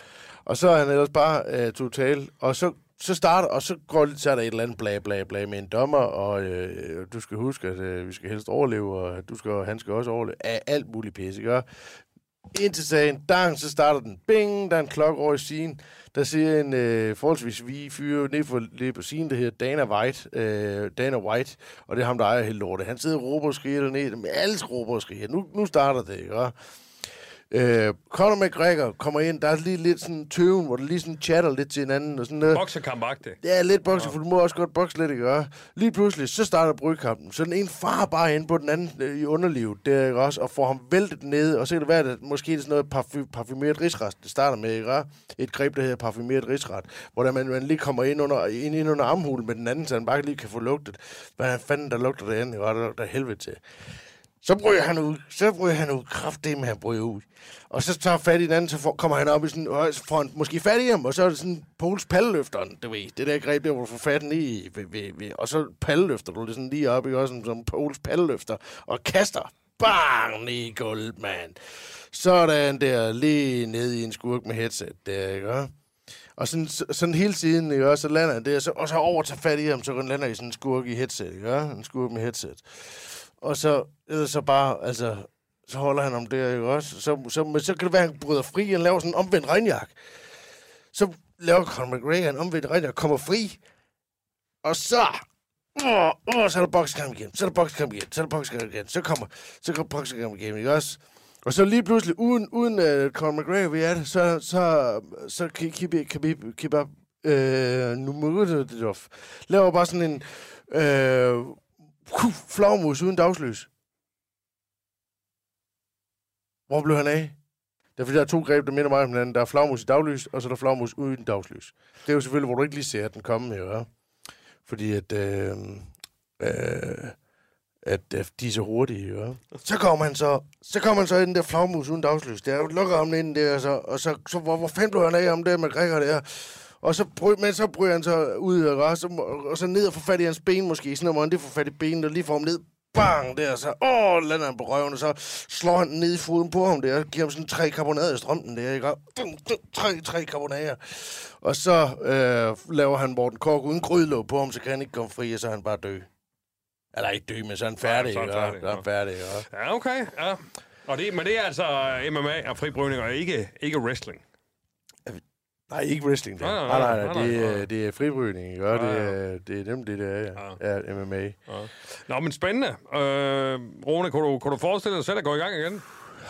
Og så er han ellers bare øh, total. Og så, så starter, og så går lidt, så er der et eller andet bla bla bla med en dommer, og øh, du skal huske, at øh, vi skal helst overleve, og du skal, han skal også overleve. Af alt muligt pisse, ikke? Indtil sagen, dang, så starter den. Bing, der er en klokke over i siden. Der siger en øh, forholdsvis vi fyre ned for ned på siden, der hedder Dana White. Øh, Dana White, og det er ham, der ejer hele lortet. Han sidder og råber og skriger dernede. Men alle råber og skriger. Nu, nu starter det, ikke? Øh, Conor McGregor kommer ind. Der er lige lidt sådan tøven, hvor der lige sådan chatter lidt til hinanden. Og sådan noget. Boksekamp-agtigt. Ja, lidt bokse, for du må også godt bokse lidt, ikke? Og Lige pludselig, så starter brygkampen. Så den ene far bare ind på den anden øh, i underlivet, der, ikke også? Og får ham væltet ned, og så kan det være, at måske det er sådan noget parfum, parfumeret rigsret, det starter med, ikke? Et greb, der hedder parfumeret rigsret, hvor der man, man lige kommer ind under, ind, ind under armhulen med den anden, så han bare lige kan få lugtet. Hvad fanden, der lugter det andet, ikke? Der lugter helvede til. Så bryder han ud. Så bryder han ud. Kraft det med, han bryder ud. Og så tager fat i den anden, så får, kommer han op i sådan, en øh, front. måske fat i ham, og så er det sådan Pols palleløfteren, du ved. Det der greb der, hvor du får fat i, ved, ved, ved, og så palleløfter du det sådan lige op, ikke? Også som, som Pols palleløfter, og kaster. Bang! I gulvet, mand. Sådan der, lige ned i en skurk med headset der, ikke? Og sådan, sådan hele tiden, ikke? Og så lander han der, så, og så over tager fat i ham, så lander i sådan en skurk i headset, ikke? En skurk med headset. Og så, ellers så bare, altså, så holder han om det, ikke også? Så, så, men så kan det være, at han bryder fri, han laver sådan en omvendt regnjak. Så laver Conor McGregor en omvendt regnjak, kommer fri, og så, åh, åh, så er der boksekamp igen, så er der boksekamp igen, så er der boksekamp igen, så kommer, så kommer boksekamp igen, ikke også? Og så lige pludselig, uden, uden uh, Conor McGregor ved det, så, så, så kan Khabib, Khabib, Khabib, øh, Nurmagomedov laver bare sådan en, øh, flagmus uden dagslys. Hvor blev han af? Det er fordi, der er to greb, der minder mig om hinanden. Der er flagmus i daglys, og så er der flagmus uden dagslys. Det er jo selvfølgelig, hvor du ikke lige ser, at den komme, jo. Ja? Fordi at, øh, øh, at øh, de er så hurtige, jo. Ja? Så kommer han så, så kommer han så i den der flagmus uden dagslys. Der lukker ham ind der, og så, og så, så hvor, hvor fanden blev han af om det med Gregor der? Og så, men så bryder han så ud, og så, og så ned og får fat i hans ben måske. Sådan noget, lige får fat i benet, og lige får ham ned. Bang! Der, så åh, lander han på røven, og så slår han ned i foden på ham der, og giver ham sådan tre karbonader i strømpen der, ikke? Dum, dum, tre, tre karbonader. Og så øh, laver han Morten Kork uden grydlåg på ham, så kan han ikke komme fri, og så er han bare dø. Eller ikke dø, men så er han færdig, så er han færdig, er han færdig, ikke? Ja, okay. Ja. Og det, men det er altså MMA og fribrydning, og ikke, ikke wrestling. Nej, ikke wrestling. Der. Nej, Nej, nej, nej, nej, nej, det, nej, er, nej. det er fribrydning, ikke? Og Ja, det, ja. er, det er dem, det der er, ja. ja MMA. Ja. Nå, men spændende. Øh, Rune, kunne du, kunne du forestille dig selv at gå i gang igen?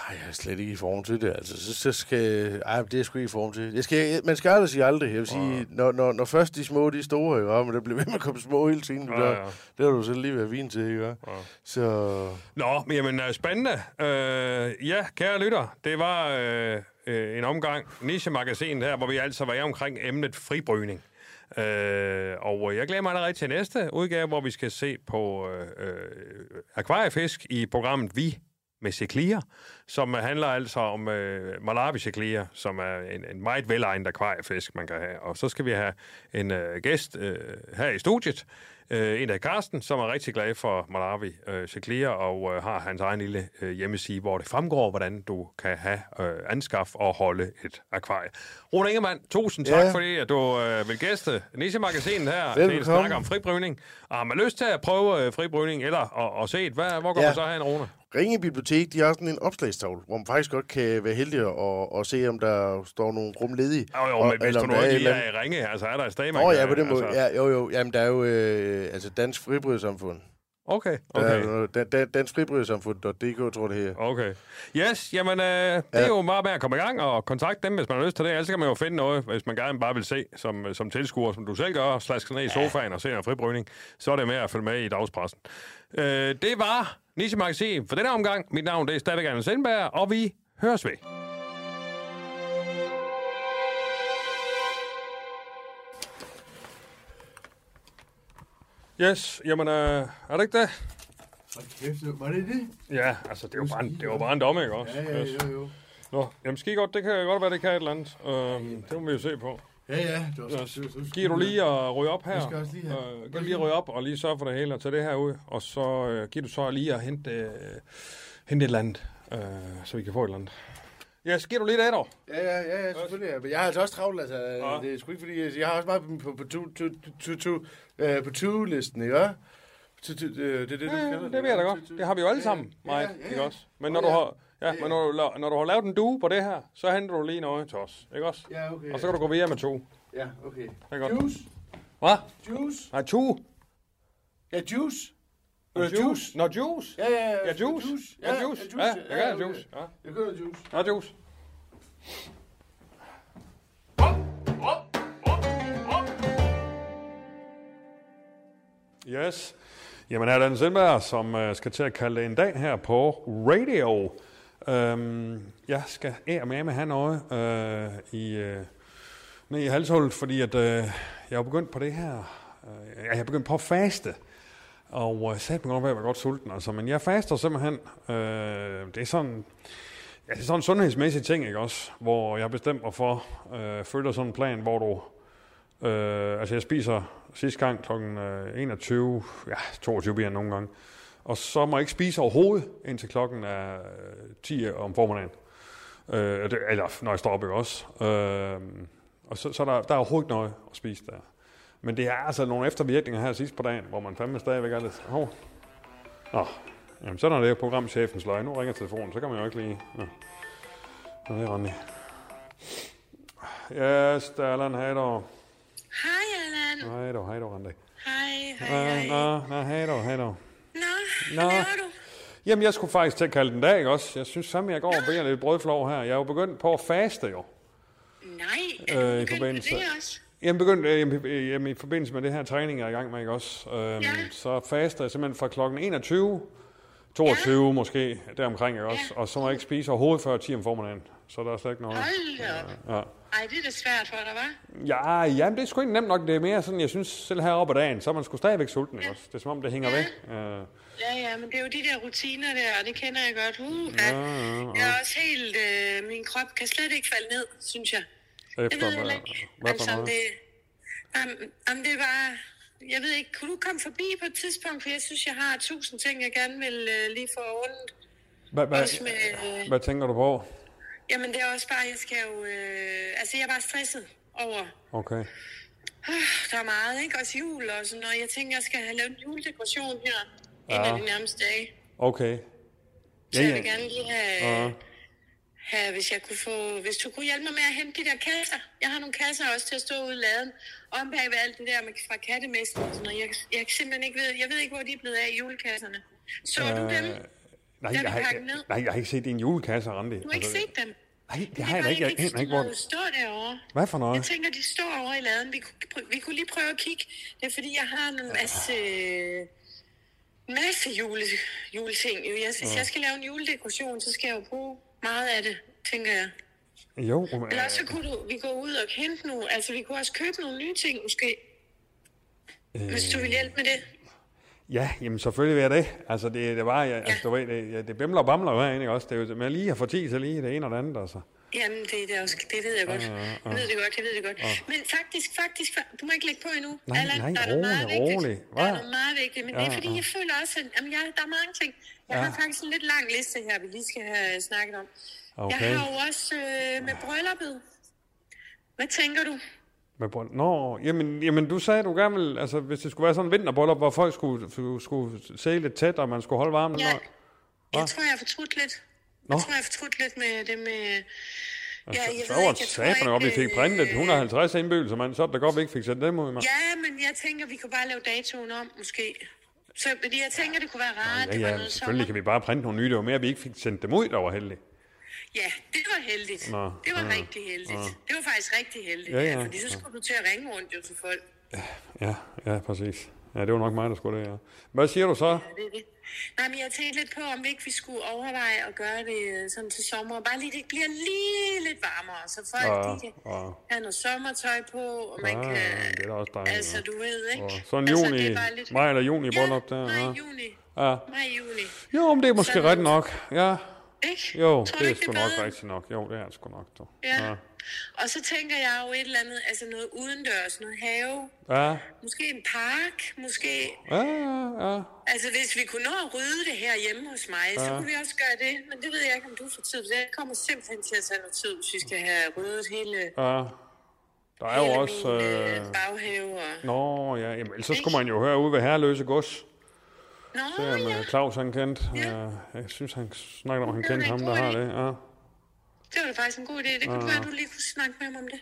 Ej, jeg er slet ikke i form til det, altså. Så, så skal... Ej, det er sgu ikke i form til. Jeg skal, man skal aldrig sige aldrig. Jeg vil sige, når, når, når først de små, de er store, ikke? Men der bliver ved med at komme små hele tiden. Ja, Ja, ja. ja. Det har du selv lige været vin til, ikke? Ja. Så... Nå, men jamen, øh, spændende. Øh, ja, kære lytter, det var øh, øh, en omgang Niche-magasin her, hvor vi altså var omkring emnet fribrydning. Øh, og jeg glæder mig allerede til næste udgave, hvor vi skal se på øh, øh akvariefisk i programmet Vi med Ciclia, som handler altså om øh, Malawi som er en, en meget velegnet akvariefisk, man kan have. Og så skal vi have en øh, gæst øh, her i studiet, Øh, en af Karsten, som er rigtig glad for Malawi øh, Ciclia, og øh, har hans egen lille øh, hjemmeside, hvor det fremgår, hvordan du kan have øh, anskaf og holde et akvarie. Rune Ingemann, tusind tak, Ja. fordi at du øh, vil gæste Niche-magasinet her Velbekomme. til at snakke om fribrygning. Og har man lyst til at prøve øh, fribrygning, eller at, at se et, hvad, hvor går Ja. man så hen, Rune? Ringe Bibliotek, de har sådan en opslagstavle, hvor man faktisk godt kan være heldig og, og se, om der står nogle rum ledige. Jo, jo, Og- men hvis eller du nu ikke lige er i ringe, altså er der et sted, man kan- ja, på den måde. altså, Ja, jo, jo. Jamen, der er jo øh, altså Dansk Fribrydersamfund. Okay, Okay. Der er Dan, Dan, Dansk Fribrydersamfund.dk, tror jeg, det her. Okay. Yes, jamen, øh, det er Ja. jo bare med at komme i gang og kontakte dem, hvis man har lyst til det. Ellers kan man jo finde noget, hvis man gerne bare vil se som, som tilskuer, som du selv gør, slaske ned i sofaen og se en fribrygning. Så er det med at følge med i dagspressen. Øh, det var Niche Magasin for denne omgang. Mit navn det er stadigvæk Anders Sindberg, og vi høres ved. Yes, jamen, øh, er det ikke det? Kæft, var det det? Ja, altså, det jo bare en, det jo bare en domme, ikke også? Ja, ja, Yes. jo, jo. Nå, jamen skide godt. Det kan godt være, det kan et eller andet. Øhm, det må vi jo se på. Ja, ja. Det var, Yes. Giver du lige at ryge op her? Jeg skal også lige have- Øh, giv lige at ryge op og lige sørge for det hele og tage det her ud. Og så øh, giver du så lige at hente, øh, hente et eller andet, øh, så vi kan få et eller andet. Ja, giver du lige det, dog. Ja, ja, ja, ja, selvfølgelig. Men jeg har altså også travlt, altså. Ja. Det er sgu ikke, fordi jeg, har også meget på, på, to, to, to, to, øh, på to-listen, ikke? øh, det er det, du kalder det ved jeg da godt. Det har vi jo alle sammen, Ja, Mike, ja, ja, ikke også? Men når du har... Ja, men når du, når du har lavet en due på det her, så henter du lige noget til os, ikke også? Ja, okay. Og så kan du gå videre med to. Ja, okay. er godt. Juice. Hvad? Juice. Nej, to. Ja, juice. Øh, juice. Nå, juice. Ja, ja, ja. Ja, juice. Ja, juice. Ja, jeg have juice. Ja. Jeg juice. Nå, juice. Yes. Jamen her er Dan Sindberg, som uh, skal til at kalde en dag her på radio. Um, jeg skal ære med med have noget uh, i, uh, ned i halshullet, fordi at, uh, jeg er begyndt på det her. Uh, jeg er begyndt på at faste. Og øh, uh, satte mig godt, at jeg var godt sulten. Altså, men jeg faster simpelthen. Øh, det er sådan... Ja, det er sådan en sundhedsmæssig ting, ikke også? Hvor jeg har mig for, øh, følger sådan en plan, hvor du... Øh, altså, jeg spiser sidste gang kl. 21, øh, ja, 22 bliver jeg nogle gange. Og så må jeg ikke spise overhovedet, indtil klokken er øh, 10 om formiddagen. Øh, eller når jeg står op, ikke også? Øh, og så, så der, der er overhovedet ikke noget at spise der. Men det er altså nogle eftervirkninger her sidst på dagen, hvor man fandme stadigvæk er lidt... Hov. Nå, jamen sådan er det jo programchefens løg. Nu ringer telefonen, så kan man jo ikke lige... Nå. Nå, det er Randi. Yes, der er Allan. Hej dog. Hej, Allan. Hej dog, hej dog, Randi. Hej, hej. Nå, nå, hej dog, hej dog. Nå, Nå. hvad laver du? Jamen, jeg skulle faktisk til at kalde den dag, ikke også? Jeg synes fandme, jeg går og beder lidt brødflov her. Jeg er jo begyndt på at faste, jo. Nej, Øh, er i du begyndt med forbindelse- det også? Jamen, begyndt, øh, jamen, øh, jamen, i forbindelse med det her træning, jeg er i gang med, ikke også? Øhm, Ja. Så faster jeg simpelthen fra klokken 21, 22 ja. måske, deromkring, ikke også? Ja. Og så må jeg ikke spise overhovedet før 10 om formiddagen. Så der er slet ikke noget. Hold da op. Ja. Ej, det er da svært for dig, hva'? Ja, jamen, det er sgu ikke nemt nok. Det er mere sådan, jeg synes selv heroppe ad dagen, så er man sgu stadigvæk sulten, ikke også? Det er som om, det hænger Ja. væk. Øh, Ja, ja, men det er jo de der rutiner der, og det kender jeg godt. Uh, ja, ja, ja. Jeg er også helt... Øh, min krop kan slet ikke falde ned, synes jeg. Efter, Jeg ved heller ikke. hvad Altså, om det, om, om det bare... Jeg ved ikke, kunne du komme forbi på et tidspunkt, for jeg synes, jeg har tusind ting, jeg gerne vil øh, lige få rundt. Hvad, hvad, med, øh, hvad tænker du på? Jamen, det er også bare, jeg skal jo... Øh, altså, jeg er bare stresset over... Okay. Der er meget, ikke? Også jul og sådan noget. Jeg tænker, jeg skal have lavet en juledekoration her. Ja. En af de nærmeste dage. Okay. Så Ja, jeg vil gerne lige have, Ja. hvis jeg kunne få, hvis du kunne hjælpe mig med at hente de der kasser. Jeg har nogle kasser også til at stå ude i laden. Om bag ved alt det der med, fra kattemæsten og sådan noget. Jeg, jeg simpelthen ikke ved, jeg ved ikke, hvor de er blevet af i julekasserne. Så øh, du dem? Nej, jeg har, ned. nej, jeg har ikke set din julekasse, Randi. Du har ikke set dem? Nej, det Det har jeg da ikke. Jeg aner ikke, hvor... står derovre. Hvad for noget? Jeg tænker, de står over i laden. Vi kunne, vi kunne lige prøve at kigge. Det er fordi, jeg har en masse, masse jule, juleting. Jeg, hvis jeg skal lave en juledekoration, så skal jeg jo bruge meget af det, tænker jeg. Jo, men, Eller også så kunne du, vi gå ud og hente nogle, altså vi kunne også købe nogle nye ting måske. Hvis du vil hjælpe med det. ja, jamen selvfølgelig vil jeg det. Altså, det, det var, jeg, altså, du ved, det, ja, det bimler og bamler jo herinde, ikke også? Det er jo med lige at få tid til lige det ene og det andet, altså. Jamen, det, er det, også, det ved jeg godt. Jeg ved det godt, jeg ved det godt. Men faktisk, faktisk, fa- du må ikke lægge på endnu. Nej, Allan, nej, der er noget meget rolig, vigtigt. rolig. Der er noget meget vigtigt, men det er Ja, fordi, ja. jeg føler også, at jamen, jeg, der er mange ting. Jeg har faktisk en lidt lang liste her, vi lige skal have snakket om. Okay. Jeg har jo også øh, med brylluppet. Hvad tænker du? Med bryllup. Nå, jamen, jamen du sagde, du gerne ville, altså hvis det skulle være sådan en vinterbryllup, hvor folk skulle, skulle, se lidt tæt, og man skulle holde varmen. Ja, Nå, jeg tror, jeg har fortrudt lidt. Nå. Jeg tror, jeg har fortrudt lidt med det med... Ja, jeg så ved var det jeg godt, vi fik øh, printet 150 indbydelser, mand. Så det godt, vi ikke fik sendt dem ud, mand. Ja, men jeg tænker, vi kunne bare lave datoen om, måske. Så fordi jeg tænker, det kunne være rart. Ja, ja, noget selvfølgelig kan vi bare printe nogle nye. Det var mere, at vi ikke fik sendt dem ud, der var heldigt. Ja, det var heldigt. Nå, det var ja, rigtig heldigt. Det var faktisk rigtig heldigt. Ja, ja, fordi så skulle du til at ringe rundt jo til folk. Ja, ja, præcis. Ja, det var nok mig, der skulle det, ja. Hvad siger du så? Ja, det er det. Nej, men jeg tænkte lidt på, om vi ikke vi skulle overveje at gøre det øh, sådan til sommer. Bare lige, det bliver lige lidt varmere, så folk Ja, de kan ja. have noget sommertøj på, og man Ja, kan... det er også dejligt, Altså, ja. du ved, ikke? Og så en altså, juni, lidt- maj eller juni ja, bryllup der, maj, ja. juni. Ja. Maj, juni. Jo, men det er måske Så- ret nok. Ja, Ikke? jo, Tror det er sgu bedre? nok rigtigt nok. Jo, det er sgu nok, du. Ja. Og så tænker jeg jo et eller andet, altså noget udendørs, noget have. Ja, Måske en park, måske... ja, ja, ja. Altså, hvis vi kunne nå at rydde det her hjemme hos mig, ja. så kunne vi også gøre det. Men det ved jeg ikke, om du får tid til. Det kommer simpelthen til at tage noget tid, hvis vi skal have ryddet hele, ja. Der er jo også... min Øh... øh, baghave. Og... Nå, ja, jamen, ellers så skulle man jo høre ude ved Herreløse Gods. Nå, Det er ja. med Claus, han kendte. Ja. Ja. Jeg synes, han snakkede om, han kendte ham, der har det. Ja. Det var da faktisk en god idé. Det kunne være, at du lige kunne snakke med ham om det.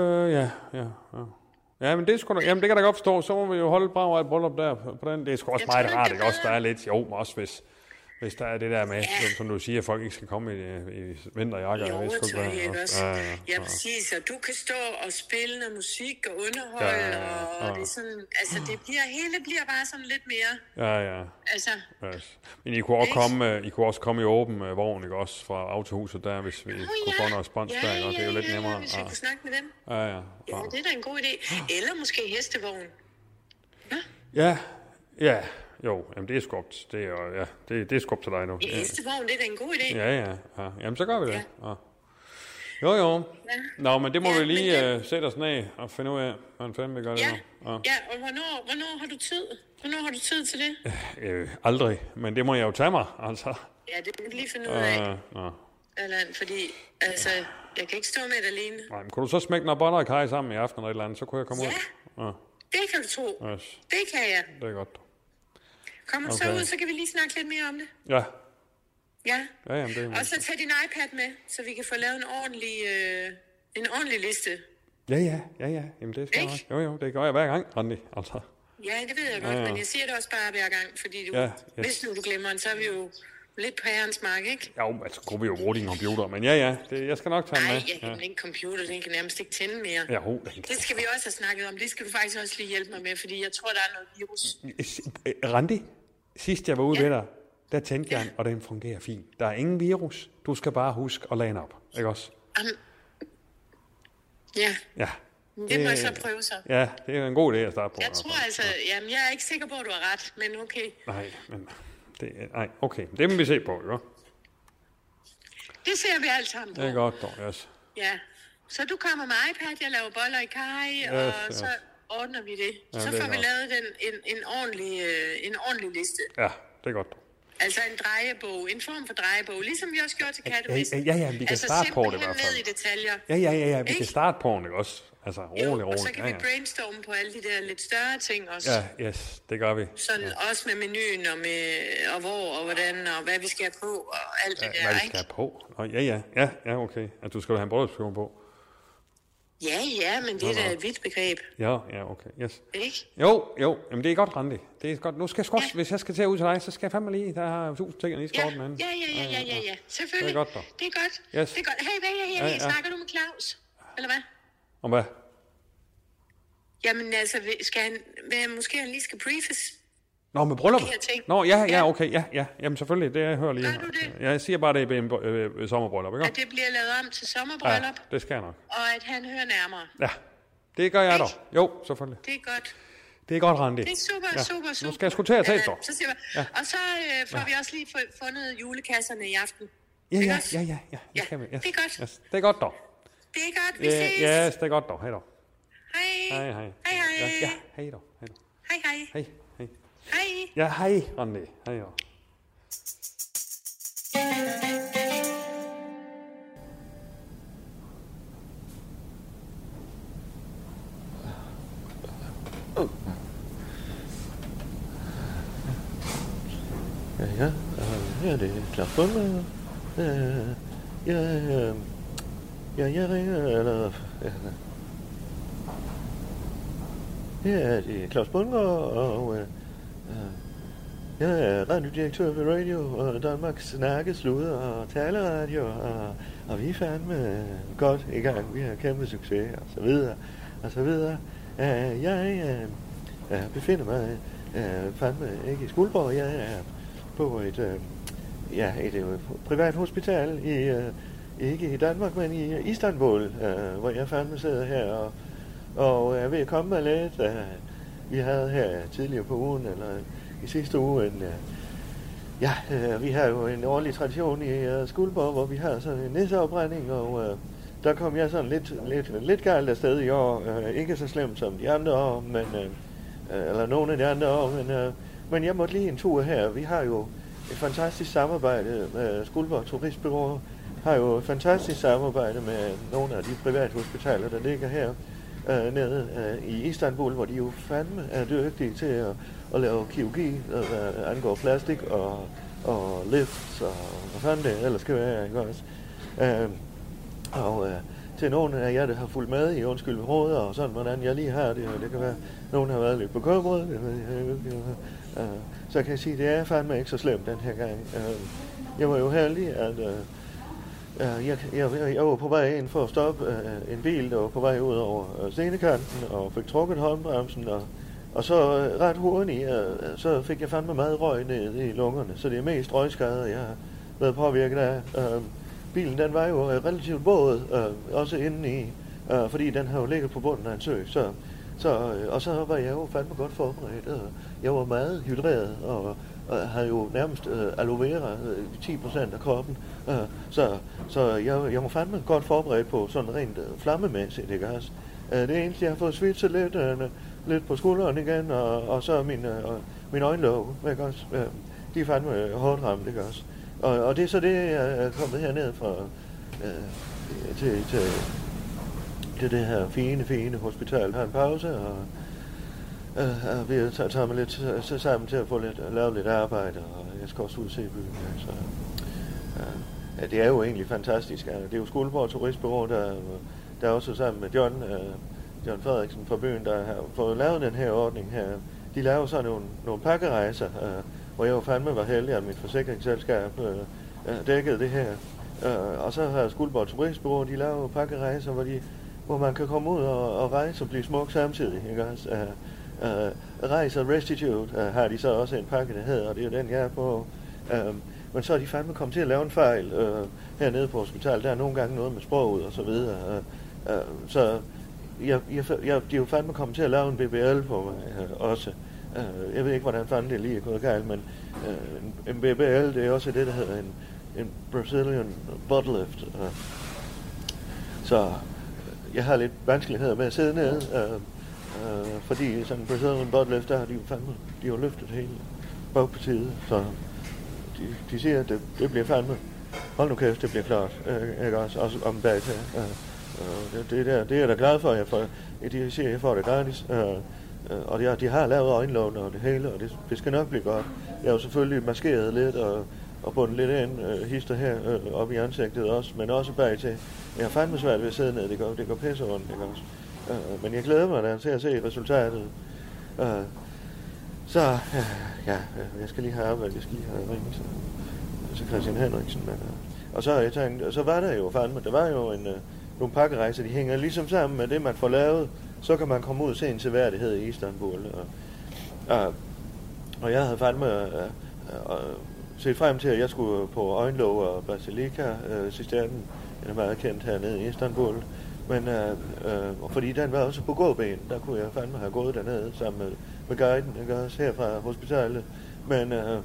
Øh, ja, ja, ja. Ja, men det, da, jamen, det kan da godt forstå. Så må vi jo holde et brag af et bryllup der på den. Det er sgu også Jeg meget rart, ikke også? Der er lidt, jo, også hvis, hvis der er det der med, ja. som du siger, at folk ikke skal komme i, i vinterjakker. Jeg ved sgu ikke, også? Ja, ja, Ja, ja. præcis. Og du kan stå og spille noget musik og underholde, Ja, ja, og ja. det er sådan, altså det bliver, hele bliver bare sådan lidt mere, Ja, ja. altså, Yes. Men I kunne også komme, øh, I kunne også komme i åben øh, vogn, ikke også? Fra autohuset der, hvis vi Åh, kunne få noget spons ja, der, også? Det er jo lidt ja, nemmere. Ja, hvis vi Ja, kunne snakke med dem. ja, ja. Ja, det er da en god idé. Eller måske hestevogn. Ja, ja. Jo, jamen det er op, det er, ja, det, det er op til dig nu. Ja. Hestevogn, det er da en god idé. Ja, ja, ja. Jamen, så gør vi det. Ja. Jo, jo. Nå, men det må Ja, vi lige det- uh, sætte os ned og finde ud af, hvordan fanden vi gør det Ja, nu. Ja. ja og hvornår, hvornår har du tid? Hvornår har du tid til det? Øh, aldrig, men det må jeg jo tage mig, altså. Ja, det må du lige finde ud af, Øh, nå. Allan, fordi, altså, jeg kan ikke stå med det alene. Nej, men kunne du så smække noget boller og kaj sammen i aften eller et eller andet, så kunne jeg komme Ja. ud. Ja, Det kan du tro. yes. Det kan jeg. det er godt. Kommer du så Okay. ud, så kan vi lige snakke lidt mere om det. Ja, Ja. ja jamen, det er Og så tag din iPad med, så vi kan få lavet en ordentlig, øh, en ordentlig liste. Ja, ja, ja, ja. Jamen, det skal jeg Ikke? Jo, jo, det gør jeg hver gang, Randi. Altså. Ja, det ved jeg godt, Ja, ja. men jeg siger det også bare hver gang, fordi du, Ja, ja, yes. hvis nu du glemmer den, så er vi jo lidt på herrens mark, ikke? Jo, altså, kunne vi jo bruge din computer, men ja, ja, det, jeg skal nok tage den Nej, med. jeg kan ikke computer, den kan nærmest ikke tænde mere. Ja, ho, den Det skal vi også have snakket om. Det skal du faktisk også lige hjælpe mig med, fordi jeg tror, der er noget virus. Randi, sidst jeg var ude Ja. ved dig, der tændte jeg den, og den fungerer fint. Der er ingen virus. Du skal bare huske at lade den op. Ikke også? Um, ja, Ja. det må jeg så prøve så. Ja, det er en god idé at starte på. Jeg tror altså, jamen jeg er ikke sikker på, at du har ret, men okay. Nej, men... Det, nej, okay. Det må vi se på, ikke? Det ser vi alt sammen på. Det er godt, dog. Yes. Ja. Så du kommer med iPad, jeg laver boller i kaj, og yes. så ordner vi det. Ja, så det får vi godt. lavet den, en, en, ordentlig, øh, en ordentlig liste. Ja, det er godt. Altså en drejebog, en form for drejebog, ligesom vi også gjorde til kattemisten. ja, ja, vi kan altså starte på det i hvert fald. ned i detaljer. Ja, ja, ja, ja. Vi kan Ikke? starte på ikke også? Altså, rolig, Jo, rolig. og så kan ja, vi ja. brainstorme på alle de der lidt større ting også. Ja, yes, det gør vi. Sådan også med menuen og, med, og hvor og hvordan og hvad vi skal have på og alt det Ja, der, hvad vi skal have på. Nå, ja, ja, ja, ja, okay. At du skal have en bryllupskjole på. Ja, ja, men det er da et vidt begreb, Ja, ja, okay. Yes. ikke? Jo, jo, jamen det er godt, Randi. Det er godt. Nu skal jeg også, hvis jeg skal til ud til dig, så skal jeg fandme lige, der har tusind ting, jeg lige skal Ja, ordne ja, ja, ja, ja, ja, ja. Selvfølgelig. Det er godt, dog. Det er godt. Yes. Det er godt. Hey, hey, hey, hey, Ja, ja. snakker du med Claus? Eller hvad? Om hvad? Jamen altså, skal han, hvad, måske han lige skal briefes? Nå, med bryllup? De her ting. Nå, ja, ja, Ja. okay, ja, ja. Jamen selvfølgelig, det jeg hører lige. Gør du det? Jeg siger bare, det er en øh, sommerbryllup, ikke? At det bliver lavet om til sommerbryllup, Ja, det skal jeg nok. og at han hører nærmere. Ja, det gør jeg dog. Jo, selvfølgelig. Det er godt. Det er godt, Randi. Det er super, Ja. super, super. Nu skal jeg sgu til at tage dog. Så siger jeg, Og så øh, får vi også lige fu- fundet julekasserne i aften. Ja, ja, ja, ja, ja, Ja, det kan vi. Yes. det er godt. Yes. Det er godt dog. Det er godt, vi Ja, ses. yes, det er godt dog. Hej dog. Hej. Hej, hej. Hej, hej. Ja, ja, hej dog. Hej dog. Hej, hej. Hej, hej. Hej. Ja, hej, Randi. Hej dog. Ja, ja. Øh, Ja, det er Claus Bunde. Øh, Ja, øh, ja, jeg ringer, eller... ja. Ja, det er Claus Bundgaard, og øh, øh, jeg er radiodirektør ved Radio og Danmarks snakke, sluder og taleradio, og, og vi er fandme godt i gang. Vi har kæmpe succes, og så videre, og så videre. Øh, jeg jeg befinder mig øh, fandme ikke i Skuldborg, jeg er på et, øh, ja, et øh, privat hospital i, øh, ikke i Danmark, men i Istanbul, hvor jeg fandme sidder her og, og er ved at komme mig lidt vi havde her tidligere på ugen, eller i sidste uge, en, øh, ja, øh, vi har jo en årlig tradition i øh, Skuldborg, hvor vi har sådan en nisseopbrænding, og øh, der kom jeg sådan lidt, lidt, lidt galt afsted i år. Ikke så slemt som de andre år, men, øh, eller nogle af de andre år, men, øh, men jeg måtte lige en tur her. Vi har jo et fantastisk samarbejde med Skuldborg Turistbureau, har jo et fantastisk samarbejde med nogle af de private hospitaler, der ligger her øh, nede øh, i Istanbul, hvor de jo fandme er dygtige til at, at lave kirurgi, øh, angår plastik og, og lifts og hvad fanden det ellers skal være, ikke også? Øh, og øh, til nogen af jer, der har fulgt med i Undskyld ved Rådet, og sådan, hvordan jeg lige har det, og det kan være, at nogen har været lidt bekymret, det ved jeg ikke. Øh, så kan jeg sige, at det er fandme ikke så slemt den her gang. Øh, jeg var jo heldig, at øh, Øh, jeg, jeg, jeg var på vej ind for at stoppe øh, en bil, der var på vej ud over øh, scenekanten, og fik trukket håndbremsen, og, og så øh, ret hurtigt, øh, øh, så fik jeg fandme meget røg ned i lungerne, så det er mest røgskader, jeg har været påvirket af. Øh, bilen den var jo øh, relativt våd, øh, også indeni, øh, fordi den har jo ligget på bunden af en sø, så, så, øh, og så var jeg jo fandme godt forberedt. Øh, jeg var meget hydreret, og, og havde jo nærmest øh, aloe vera, øh, 10% af kroppen, øh, så, så jeg, jeg var fandme godt forberedt på sådan rent øh, flammemæssigt, ikke også? Øh, det eneste, jeg har fået svitset lidt, øh, lidt på skulderen igen, og, og så min, øh, min øjenlåg, ikke også? Øh, de er fandme øh, hårdt ramt, ikke også? Og, og det er så det, jeg er kommet herned fra øh, til, til, til det her fine, fine hospital. Har en pause, og øh, vi ved tager, tage, mig lidt så sammen til at få lidt, øh, lave lidt arbejde, og jeg skal også ud og se byen. Ja, så, ja, ja, det er jo egentlig fantastisk. Altså, det er jo Skuldborg Turistbureau, der, der er også sammen med John, øh, John Frederiksen fra byen, der har fået lavet den her ordning her. De laver så nogle, nogle pakkerejser, øh, hvor jeg jo fandme var heldig, at mit forsikringsselskab øh, øh, dækkede det her. Og så har Skuldborg Turistbureau, de laver pakkerejser, hvor, de, hvor man kan komme ud og, og rejse og blive smuk samtidig. Ikke også? Uh, øh, Rejse og Restitute uh, har de så også en pakke, der hedder, og det er jo den, jeg er på. Uh, men så er de fandme kommet til at lave en fejl øh, hernede på hospitalet. Der er nogle gange noget med sproget og så videre. Øh, øh, så jeg, jeg, jeg, de er jo fandme kommet til at lave en BBL på mig øh, også. Øh, jeg ved ikke, hvordan fanden det lige er gået galt, men øh, en, en BBL, det er også det, der hedder en, en Brazilian butt lift. Øh, så jeg har lidt vanskeligheder med at sidde nede, øh, øh, fordi sådan en Brazilian butt lift, der har de jo fandme, de har løftet hele bagpartiet, så de, de siger, at det, det bliver fandme, hold nu kæft, det bliver klart, øh, ikke også, også om bag til. Øh, øh, det, det, der, det er jeg da glad for, jeg får, de siger, at jeg får det gratis. Øh, øh og de har, de har lavet øjenlån og det hele, og det, det skal nok blive godt. Jeg har jo selvfølgelig maskeret lidt og, og bundet lidt ind, øh, hister her øh, op i ansigtet også, men også bag til. Jeg har fandme svært ved at sidde ned, det går, det går pisse rundt, ikke også? Øh, men jeg glæder mig da til at se resultatet. Øh, så, øh, ja, øh, jeg skal lige have arbejde, jeg skal lige have ringet til, til Christian Henriksen. Men, øh, og så jeg tænkte, og så var der jo fandme, der var jo en, øh, nogle pakkerejser, de hænger ligesom sammen med det, man får lavet, så kan man komme ud og se en seværdighed i Istanbul. Og, og, og jeg havde fandme øh, øh, set frem til, at jeg skulle på Øjenlov og Basilika, øh, cisternen, den er meget kendt hernede i Istanbul. Men øh, øh, fordi den var også på gåben, der kunne jeg fandme have gået dernede sammen med, med guiden, ikke også, her fra hospitalet. Men, øh,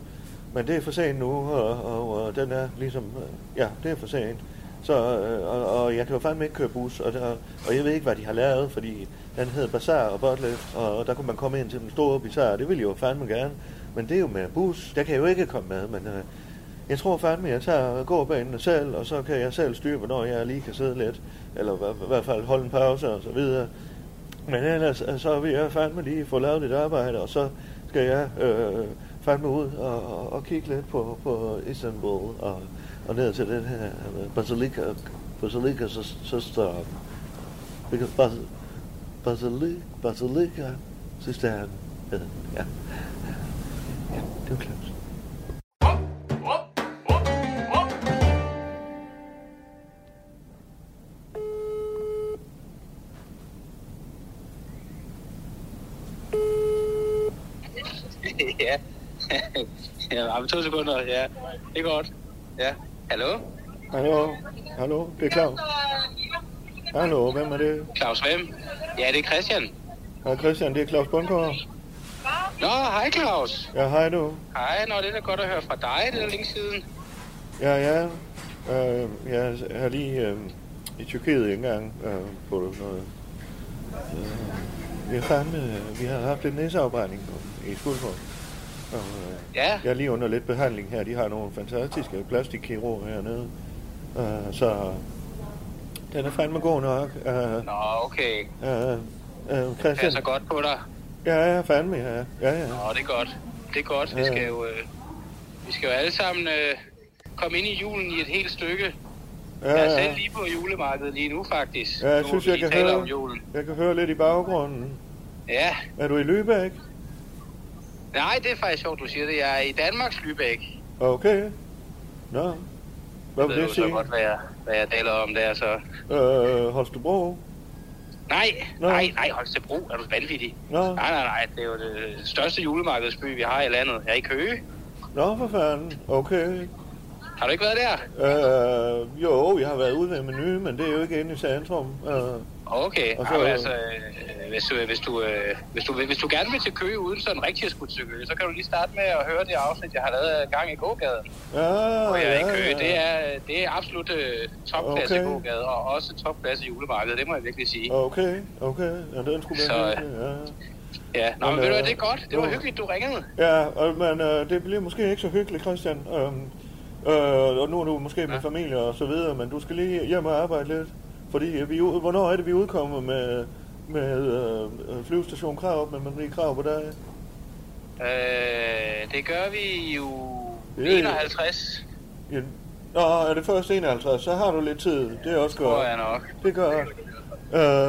Men det er for sent nu, og, og, og den er ligesom... øh, Ja, det er for sent. Så, øh, og, og jeg kan jo fandme ikke køre bus, og, der, og jeg ved ikke, hvad de har lavet, fordi den hedder Bazaar og Botlet, og, og der kunne man komme ind til den store bizarre, det ville jeg jo fandme gerne. Men det er jo med bus, der kan jeg jo ikke komme med, men øh, jeg tror fandme, jeg tager gåbanen selv, og så kan jeg selv styre, hvornår jeg lige kan sidde lidt, eller i hvert fald holde en pause og så videre. Men ellers øh, så vil jeg fandme lige få lavet lidt arbejde, og så skal jeg øh, fandme ud og, og, og kigge lidt på, på Istanbul og, og ned til den her øh, Basilika, Basilika søster, because Bas, Basilika, Basilika søster, ja, ja, ja, det var klart. ja, om to sekunder, ja. Det er godt. Ja. Hallo? Hallo, hallo, det er Claus. Hallo, hvem er det? Claus hvem? Ja, det er Christian. Hej Christian, det er Claus Bundgaard. Nå, hej Claus. Ja, hej du. Hej, nå, det er da godt at høre fra dig, det er længe siden. Ja, ja. Øh, jeg har lige øh, i Tyrkiet engang øh, på noget... Øh, vi har fandme, vi har haft en næseafbrænding i Skuldborg. Og, øh, Ja, jeg er lige under lidt behandling her. De har nogle fantastiske plastikkirurger hernede. Øh, så den er fandme god nok. Øh, nå, okay. øh, øh, Det Christian. passer godt på dig. Ja, ja, fandme, ja. Ja, ja. Nå, det er godt. Det er godt. Vi skal jo, øh, vi skal jo alle sammen øh, komme ind i julen i et helt stykke. ja, Jeg er ja. selv lige på julemarkedet lige nu, faktisk. Ja, jeg Nu, synes, jeg kan høre- om julen. Jeg kan høre lidt i baggrunden. Ja. Er du i Lübeck? Nej, det er faktisk sjovt, du siger det. Jeg er i Danmarks Lübeck. Okay. Nå. Hvad vil det så sige? godt, hvad jeg, hvad jeg taler om der, så... Øh, Holstebro? Nej, Nå. nej, nej, Holstebro, er du vanvittig? Nå. Nej, nej, nej, det er jo det største julemarkedsby, vi har i landet. Jeg er i Køge. Nå, for fanden. Okay. Har du ikke været der? Øh, jo, jeg har været ude ved menu, men det er jo ikke inde i centrum. Øh, Okay, Og så... Jamen, altså, øh, hvis, du, hvis, du, øh, hvis, du, hvis du gerne vil til Køge uden sådan rigtig at skulle til Køge, så kan du lige starte med at høre det afsnit, jeg har lavet gang i gågaden. ja, Hvor jeg er i ja, Køge. ja. Det er, det er absolut øh, topklasse Okay. okay. gågade, og også topklasse julemarked, det må jeg virkelig sige. Okay, okay. Ja, den skulle Så, ja. Ja, Nå, men, Men, ved du øh, det er godt. Det var jo. hyggeligt, du ringede. Ja, og, men øh, det bliver måske ikke så hyggeligt, Christian. Øhm, øh, og nu er du måske med Ja. familie og så videre, men du skal lige hjem og arbejde lidt. Fordi vi, er ud- hvornår er det, vi udkommer med, med øh, flyvestation Krav, med Marie Krav på dig? Øh, det gør vi jo ja. 51, Ja. Nå, er det først 51, så har du lidt tid. Det er også tror godt. jeg nok. Det gør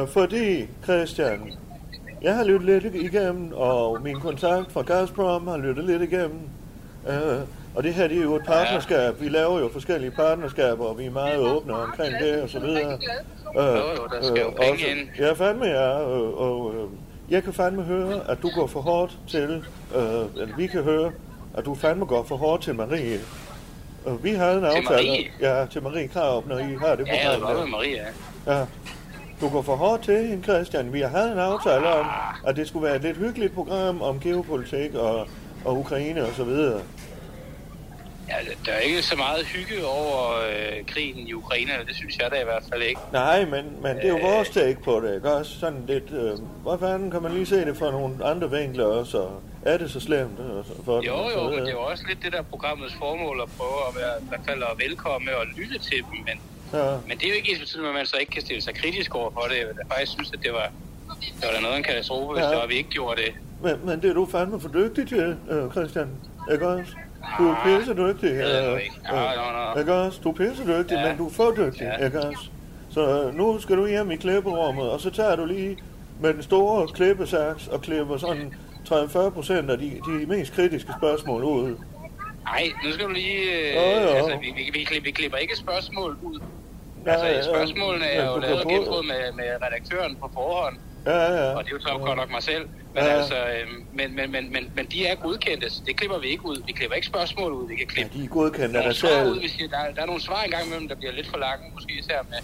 øh, Fordi, Christian, jeg har lyttet lidt igennem, og min kontakt fra Gazprom har lyttet lidt igennem. Øh, og det her det er jo et partnerskab. Vi laver jo forskellige partnerskaber, og vi er meget åbne omkring det og så videre. Øh, Jo, jo, der skal jo penge ind. Ja, fandme ja. Og, og øh, jeg kan fandme høre, at du går for hårdt til, øh, eller vi kan høre, at du fandme går for hårdt til Marie. Og vi havde en Til aftale. Marie? Ja, til Marie Krav, når I har det Ja, jeg er program godt der. med Maria. Ja. Du går for hårdt til hende, Christian. Vi havde en aftale om, at det skulle være et lidt hyggeligt program om geopolitik og, og Ukraine og så videre. Ja, der er ikke så meget hygge over øh, krigen i Ukraine, det synes jeg da i hvert fald ikke. Nej, men, men det er jo vores take på det, ikke også? Sådan lidt, øh, hvor fanden kan man lige se det fra nogle andre vinkler også, og er det så slemt øh, for dem? Jo, og så jo, men det er jo også lidt det der programmets formål at prøve at være i hvert fald at velkomme og lytte til dem, men, Ja. men det er jo ikke ens betydning, at man så ikke kan stille sig kritisk over for det. Jeg faktisk synes, at det var, det var da noget af en katastrofe, hvis Ja. det var, at vi ikke gjorde det. Men, men det er du fandme for dygtig til, øh, Christian. Ikke også? Du er pisse dygtig. ikke. Ja, nå. Ikke også? Du er pisse dygtig, Ja. men du er for dygtig. Ja. Ikke også? Så øh, nu skal du hjem i klipperummet, og så tager du lige med den store klippesaks og klipper sådan 30-40 procent af de, de mest kritiske spørgsmål ud. Nej, nu skal du lige... Øh, Jo, jo. Altså, vi, vi, vi, klipper, vi klipper ikke spørgsmål ud. Altså, ja, spørgsmålene men er jo lavet og gennemgået med, med redaktøren på forhånd. Ja, ja. Og det er jo så godt nok mig selv. Men, Ja. altså, øhm, men, men, men, men, men de er godkendte, så det klipper vi ikke ud. Vi klipper ikke spørgsmål ud. Vi kan ja, klippe de er godkendt af nogle dig svar selv. ud, hvis der, der er nogle svar engang imellem, der bliver lidt for lange, måske især med,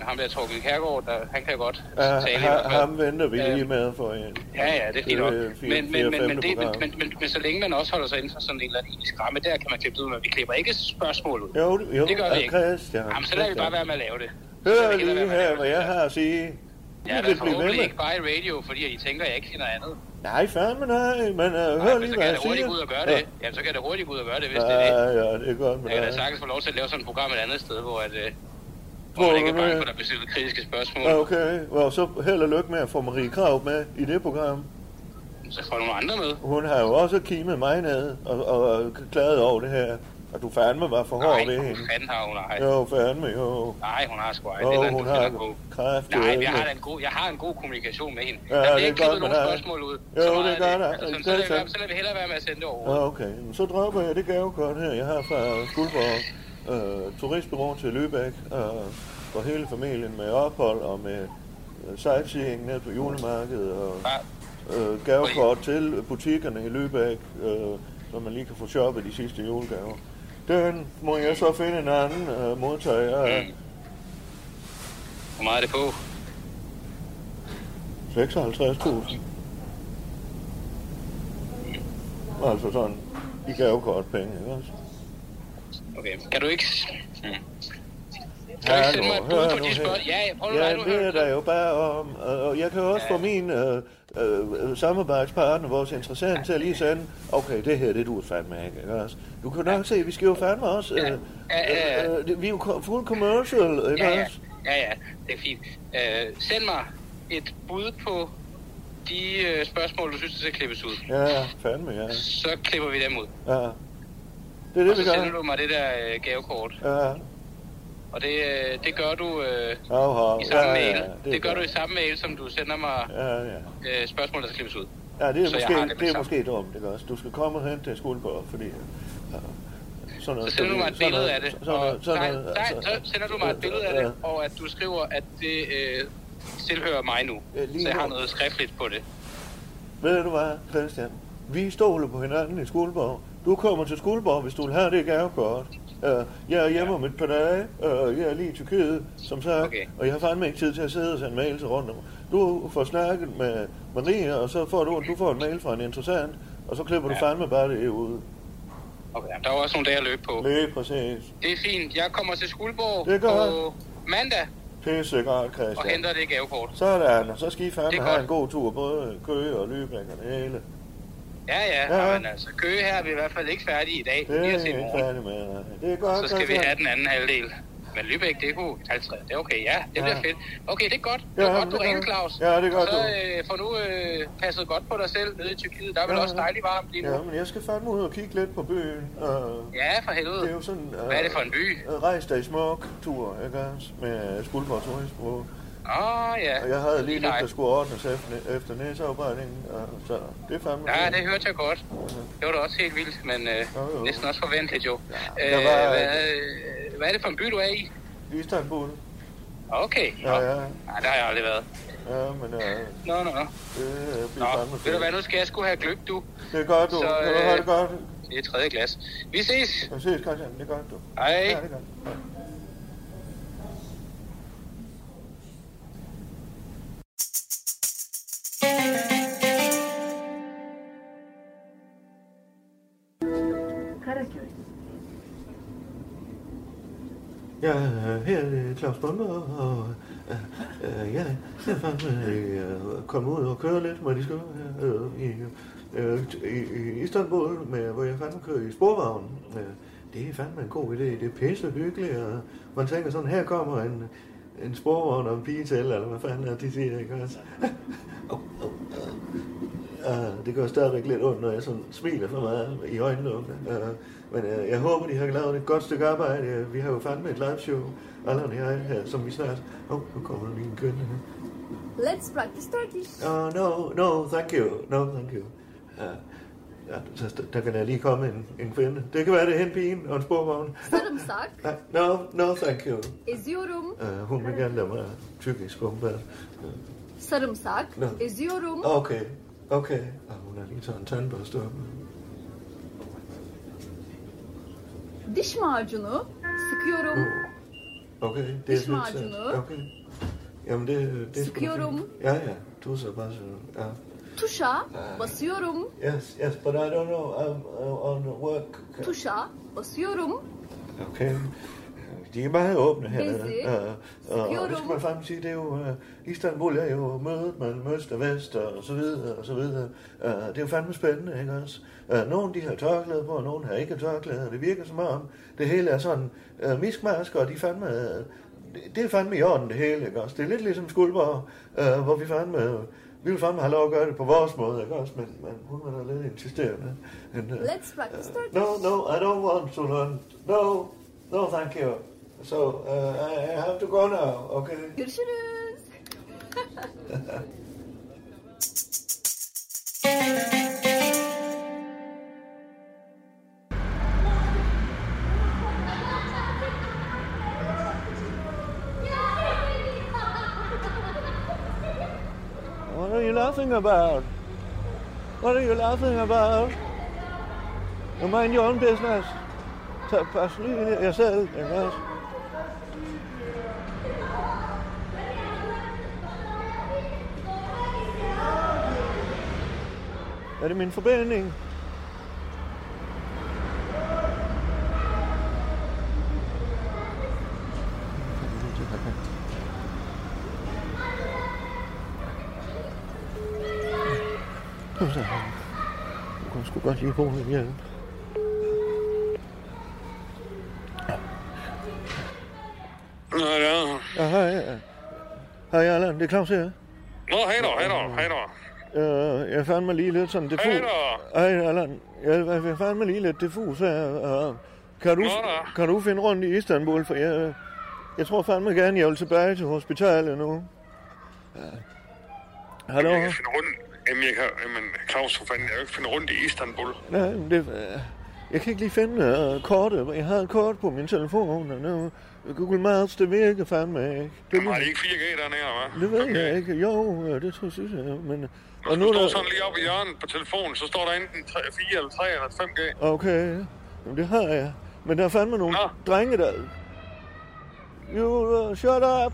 ham der Torgild Kærgaard, der, han kan godt Ja, tale ha, ham venter vi Ja. lige med for en. Ja, ja, det er fint nok. Men, men, men, men, det, men, men, men, men, så længe man også holder sig inden for sådan en eller anden etisk ramme, der kan man klippe det ud, men vi klipper ikke spørgsmål ud. Jo, jo, Det gør vi ja, ikke. Christian. Jamen, så lader vi bare være med at lave det. Hør lige med her, hvad jeg har at sige. Blive ved forhåbentlig ikke bare i radio, fordi I tænker, at jeg ikke kender andet. Nej, fandme nej, men uh, Nej, hør men lige, hvad jeg hurtigt siger. gå ud og gøre det. Jamen, så kan da hurtigt gå ud og gøre det, hvis det Ja, er det. ja, det er godt med Jeg kan da sagtens få lov til at lave sådan et program et andet sted, hvor, at, øh, Hvor hvor man ikke er bange for, at der bliver stillet kritiske spørgsmål. Ja, Okay, og så held og lykke med at få Marie Krav med i det program. Så får nogle andre med. Hun har jo også kimet mig ned og, og, og klaget over det her. Og du fandme var for hård Nej, ved hende. fanden har hun ej. Jo, fandme, jo. Nej, hun har sgu ej. Jo, det er hun har kræft. Nej, jeg har, en god, jeg har en god kommunikation med hende. Ja, der det er godt nogen dig. spørgsmål ud. Jo, Så det gør er der. Altså, Det så, lader vi så lader vi hellere være med at sende det over. Ja, okay. Så dropper jeg det gavekort her. Jeg har fra Skuldborg øh, turistbureau til Lübeck. Øh, for hele familien med ophold og med øh, sightseeing ned på julemarkedet. Og øh, gavekort til butikkerne i Lübeck, øh, så man lige kan få shoppet de sidste julegaver. Den må jeg så finde en anden øh, modtager af. Mm. Hvor meget er det på? 56.000. Altså sådan i gavekortpenge, ikke også? Okay. Kan du ikke... Hmm. Kan du ikke sende mig et bud på de spørgsmål? Ja, ja, prøv nu Ja, ja, nu det er der jo bare om. Og jeg kan også få min øh, øh, samarbejdspartner, vores interessant, til at lige sende, okay, det her, det du er fandme ikke, ikke også? Du kan nok se, vi skal jo fandme også, øh, øh, det- vi er jo fuld commercial, ikke Ja, ja, også? ja, ja, det er fint. Øh, send mig et bud på de øh, spørgsmål, du synes, der skal klippes ud. Ja, fandme, ja. Så klipper vi dem ud. ja. Det er Og det, så vi sender gør. du mig det der øh, gavekort. Ja, Og det, øh, det gør du øh, Hav, hav. i samme ja, mail. ja, Det, det gør godt. du i samme mail, som du sender mig Ja, ja. øh, spørgsmål, der skal klippes ud. Ja, det er, Så måske, det det, er måske dumt, ikke også? Du skal komme og hente til Skuldborg, fordi... Ja, sådan Så sender du mig et billede af det, noget, så sender du mig et billede af det, og at du skriver, at det øh, tilhører mig nu. Ja, lige Så jeg har noget skriftligt på det. Ved du hvad, Christian? Vi stoler på hinanden i Skuldborg. Du kommer til Skuldborg, hvis du vil have det gavekort. Uh, jeg er hjemme om et par dage. Uh, jeg er lige i Tyrkiet, som sagt. Okay. Og jeg har fandme ikke tid til at sidde og sende mails rundt om. Du får snakket med Maria, og så får du, du får en mail fra en interessant, og så klipper du Ja. fandme bare det ud. Okay, der er også nogle dage at løbe på. Lige præcis. Det er fint. Jeg kommer til Skuldborg Det på mandag Pisse godt, og Christian. henter det gavekort. Sådan, og så skal I fandme have godt. en god tur, både Køge og Lübeck og det hele. Ja, ja, Ja. ja. Men altså, Køge her er vi i hvert fald ikke færdige i dag. Det Vi er er jeg til i ikke morgen. færdig med. Det er godt, Så skal vi have den anden halvdel. Men Lübeck, det kunne 50. Det er okay, ja. Det bliver Ja. fedt. Okay, det er godt. Det Ja, er godt, men du ringer, Claus. Ja, det er godt, Så øh, får nu øh, passet godt på dig selv nede i Tyrkiet. Der er vel Ja. også dejligt varmt lige nu. Ja, men jeg skal fandme ud og kigge lidt på byen. Uh, Ja, for helvede. det er jo sådan... Uh, Hvad er det for en by? Rejs dig smuk tur, ikke også? Med Skuldborg Turistbureau. Åh, ja. Og jeg havde lige lidt, Nej. der skulle ordnes efter, efter næseafbrændingen. Uh, så det fandme... Ja, det hørte jeg godt. Det var da også helt vildt, men øh, Jo, jo. næsten også forventeligt jo. Øh, der var- hvad, øh, hvad er det for en by, du er i? Istanbul. Okay. Nå. Ja, ja. Nej, der har jeg aldrig været. Ja, men uh, Nå, nå, nå. det bliver Nå, fandme ved du hvad, nu skal jeg sgu have gløb, du. Det er godt, du. Så, Kan du øh, have det godt? Det er tredje glas. Vi ses. Jeg ses, Christian. Det godt, du. Hej. Ja, det er godt. Hej. Ja, her er Claus Bunker, og øh, øh ja, øh, jeg er fandme øh, kommet ud og køre lidt, må de skal øh, i, øh, i, i Istanbul, med, hvor jeg fandme kører i sporvognen. Øh, det er fandme en god idé, det er pisse hyggeligt, og man tænker sådan, her kommer en, en sporvogn og en pige til, eller hvad fanden er det, de siger, ikke også? oh, oh, oh. Uh, det gør stadigvæk lidt ondt, når jeg sådan smiler for meget i øjenlågene. Uh, men uh, jeg håber, de har lavet et godt stykke arbejde. Uh, vi har jo fandme et live show, Allan og jeg, her, som vi snart... Åh, oh, nu kommer en kønne. Let's practice Turkish. Oh, no, no, thank you. No, thank you. Uh, ja, så der kan der lige komme en, en kvinde. Det kan være, det er hen pigen og en sporvogn. Uh, no, no, thank you. Eziyorum. Uh, hun vil gerne lade mig tyrkisk åbenbart. Sarımsak. No. Eziyorum. Okay, okay. Og hun har lige taget en tandbørste op. Diş macunu. Sıkıyorum. Okay, det Diş er fedt. macunu. Okay. Jamen, det, det er sgu da Sıkıyorum. Ja, ja. Du så bare så... Ja. Tuşa basıyorum. Yes, yes, but I don't know. I'm uh, on work. Tuşa basıyorum. Okay. De er meget åbne her. Busy. Uh, og, og det skal man frem sige, det er jo, uh, Istanbul er jo mødet mellem øst og vest og så videre og så videre. Uh, det er jo fandme spændende, ikke også? Uh, nogle de har tørklæde på, og nogle har ikke tørklæde. Det virker som om, det hele er sådan uh, miskmasker, og de fandme, uh, det, er fandme i orden det hele, ikke også? Det er lidt ligesom Skuldborg, uh, hvor vi fandme, uh, vi vil fandme have lov at gøre det på vores måde, ikke også? Men, men hun var da lidt insisterende. Men, uh, Let's practice Turkish. no, no, I don't want to learn. No, no, thank you. So uh, I I have to go now. Okay. Görüşürüz. laughing about? What are you laughing about? You mind your own business. Tag pas lige jer selv, ikke også? Er det min forbinding? Min hjælp. Nå, ja. Ja, hej. Hej, Allan. Det er Claus her. Nå, hej da, hej da, hej da. Uh, jeg fandt mig lige lidt sådan diffus. Hej da. Hej, Allan. Jeg, jeg fandt mig lige lidt diffus her. Kan, du, Nå kan du finde rundt i Istanbul? For jeg, jeg tror fandme gerne, jeg vil tilbage til hospitalet nu. Hallo? Jeg kan finde rundt. Jamen, jeg kan, jamen, Claus, for fanden, jeg kan jo ikke finde rundt i Istanbul. Nej, men det, uh, jeg kan ikke lige finde uh, kortet. Jeg har et kort på min telefon, og nu, Google Maps, det virker fandme ikke. Det, Jamen, har de ikke 4G dernede, hva'? det ved jeg ikke. Jo, øh, det tror jeg, jeg. Men, Og og nu er står der... sådan lige oppe i hjørnet på telefonen, så står der enten 3, 4 eller 3 eller 5G. Okay, Jamen, det har jeg. Men der er fandme nogle Nå. drenge, der... You uh, shut up!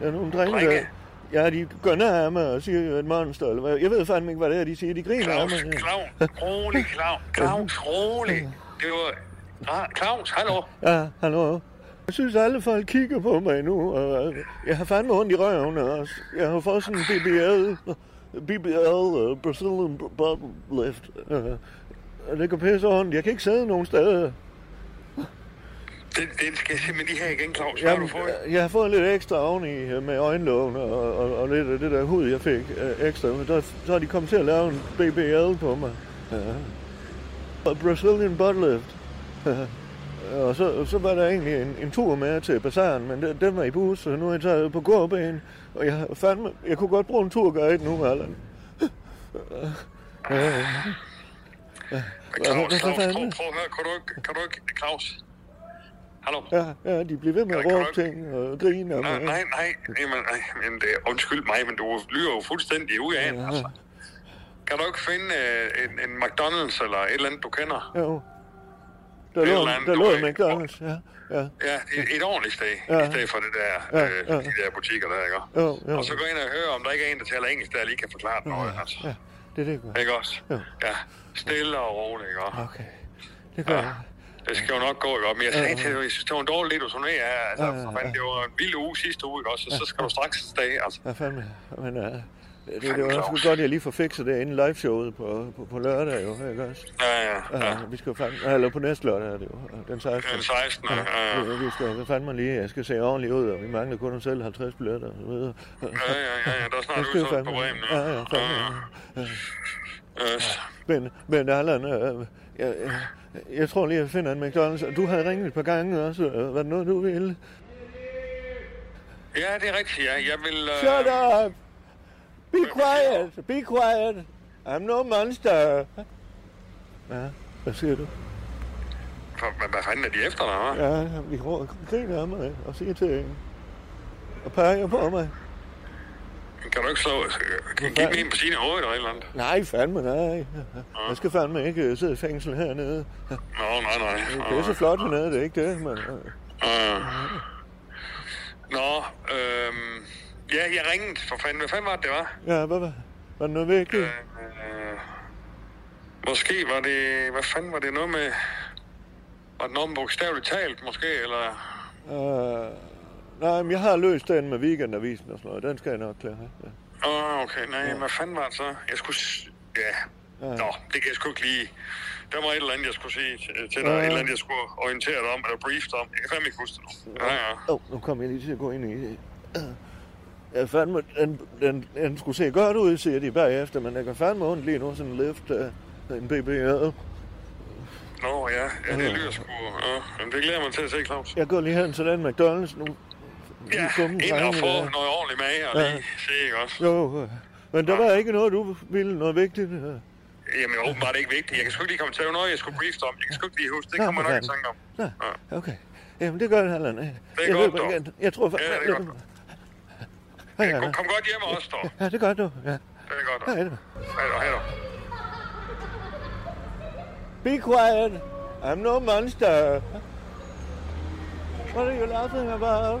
Der er nogle drenge, Drenge? der... Ja, de går nær af mig og siger, jeg er et monster. Eller hvad. Jeg ved fandme ikke, hvad det er, de siger. De griner af Claus, mig. Claus, rolig, Claus, Claus, rolig. Det var... Ah, Claus, hallo? Ja, hallo. Jeg synes, alle folk kigger på mig nu, og øh, jeg har fandme ondt i røven også. Jeg har fået sådan en BBL, BBL, uh, Brazilian Butt Lift. Uh, det går pisse ondt. Jeg kan ikke sidde nogen steder. Den, den skal jeg simpelthen lige have igen, Claus. Hvad har du Jamen, fået? jeg har fået lidt ekstra oveni øh, med øjenlågen og, og, og lidt af det der hud, jeg fik øh, ekstra. Der, så har de kommet til at lave en BBL på mig. Ja. Brazilian butt lift. og så, så var der egentlig en, en tur med til bazaren, men den, den var i bus, så nu er jeg taget på gåben. Og jeg, fandme, jeg kunne godt bruge en turguide nu, Allan. Ja. Claus, Claus, prøv at høre. Kan du ikke... Kan du ikke... Claus? Hallo? Ja, ja, de bliver ved med at råbe du ting og grine. Nej, nej, nej. Jamen, nej, men det, undskyld mig, men du lyder jo fuldstændig ud af ja. altså. Kan du ikke finde øh, en, en McDonald's eller et eller andet, du kender? Jo. Der lå, andet, der lå en McDonald's, ja. Ja, Ja, et, et ordentligt sted, Ja. ja. i stedet for det der, Ja, øh, ja. de der butikker der, ikke? jo, jo. Og så gå ind og høre, om der ikke er en, der taler engelsk, der lige kan forklare dig noget, altså. Ja, det er det, gør. Ikke også? Jo. Ja, stille og roligt, ikke? også? Okay, det gør jeg. Det skal jo nok gå, ikke? Men jeg sagde til dig, jeg synes, det var en dårlig lidt turné, ja. Altså, Ja, ja, fanden, det var en vild uge sidste uge, ikke også? Så, så skal du straks afsted, altså. Ja, fandme. Men uh, det, det, det var også godt, at jeg lige får fikset det inden liveshowet på, på, på lørdag, jo, ikke også? Ja, ja, ja. Ja. Vi skal jo fandme, eller på næste lørdag er det jo, den 16. Den 16. Ja, ja, Vi, vi skal jo fandme lige, jeg skal se ordentligt ud, og vi mangler kun at sælge 50 billetter og så videre. ja, ja, ja, ja, der er snart udsolgt på Bremen, ja, ja, fandme. Ja. Yes. Men, men Allan, øh, jeg, jeg, jeg tror lige, jeg finder en McDonald's. Du havde ringet et par gange også. Var det noget, du ville? Ja, det er rigtigt, ja. Jeg vil... Øh, Shut up! Be quiet! Be quiet! I'm no monster! Ja, hvad siger du? Hvad, hvad fanden er de efter dig, hva'? Ja, vi griner af mig og siger til hende. Og peger på mig. Kan du ikke slå... Give mig en på sine hoved eller et eller andet? Nej, fandme nej. Jeg skal fandme ikke øh, sidde i fængsel hernede. Nå, nej, nej. Det er så flot hernede, det er ikke det, men... øh, Nå, øhm, ja, jeg ringede for fanden. Hvad fanden var det, det var? Ja, hvad var, var det noget vigtigt? Øh, måske var det... Hvad fanden var det noget med... Var det noget med bogstaveligt talt, måske, eller... Uh, nej, men jeg har løst den med weekendavisen og sådan noget. Den skal jeg nok klare. Ja. Åh, oh, okay. Nej, ja. hvad fanden var det så? Jeg skulle... Ja. Ja. Nå, det kan jeg sgu ikke lige... Der var et eller andet, jeg skulle sige til dig. Ja. Et eller andet, jeg skulle orientere dig om, eller brief dig om. Jeg kan fandme ikke huske det nu. Ja, ja. Åh, oh, nu kommer jeg lige til at gå ind i. Jeg fandme, den, den, den skulle se godt ud, siger de bagefter, men jeg kan fandme ondt lige nu, sådan en lift af en BBR. Nå, ja. Ja, det lyder sgu... Ja. Jamen, det glæder mig til at se, Claus. Jeg går lige hen til den McDonald's nu. Ja, komme ind og få der. noget ordentligt mad, og Ja. lige se, ikke også? Jo, øh, men der var ikke noget, du ville, noget vigtigt. øh. Jamen, åbenbart ikke vigtigt. Jeg kan sgu ikke lige komme til at noget, jeg skulle brief dig om. Jeg kan sgu ikke lige huske. Det kommer for nok i tanke om. Nå, okay. Jamen, det gør heller ikke. Det er jeg godt, løber dog. Jeg tror faktisk... Ja, det er godt, Hej, Kom, godt hjem også, dog. Ja, det gør du. Ja. Det er godt, dog. Hej, du. Hej då. Be quiet. I'm no monster. What are you laughing about?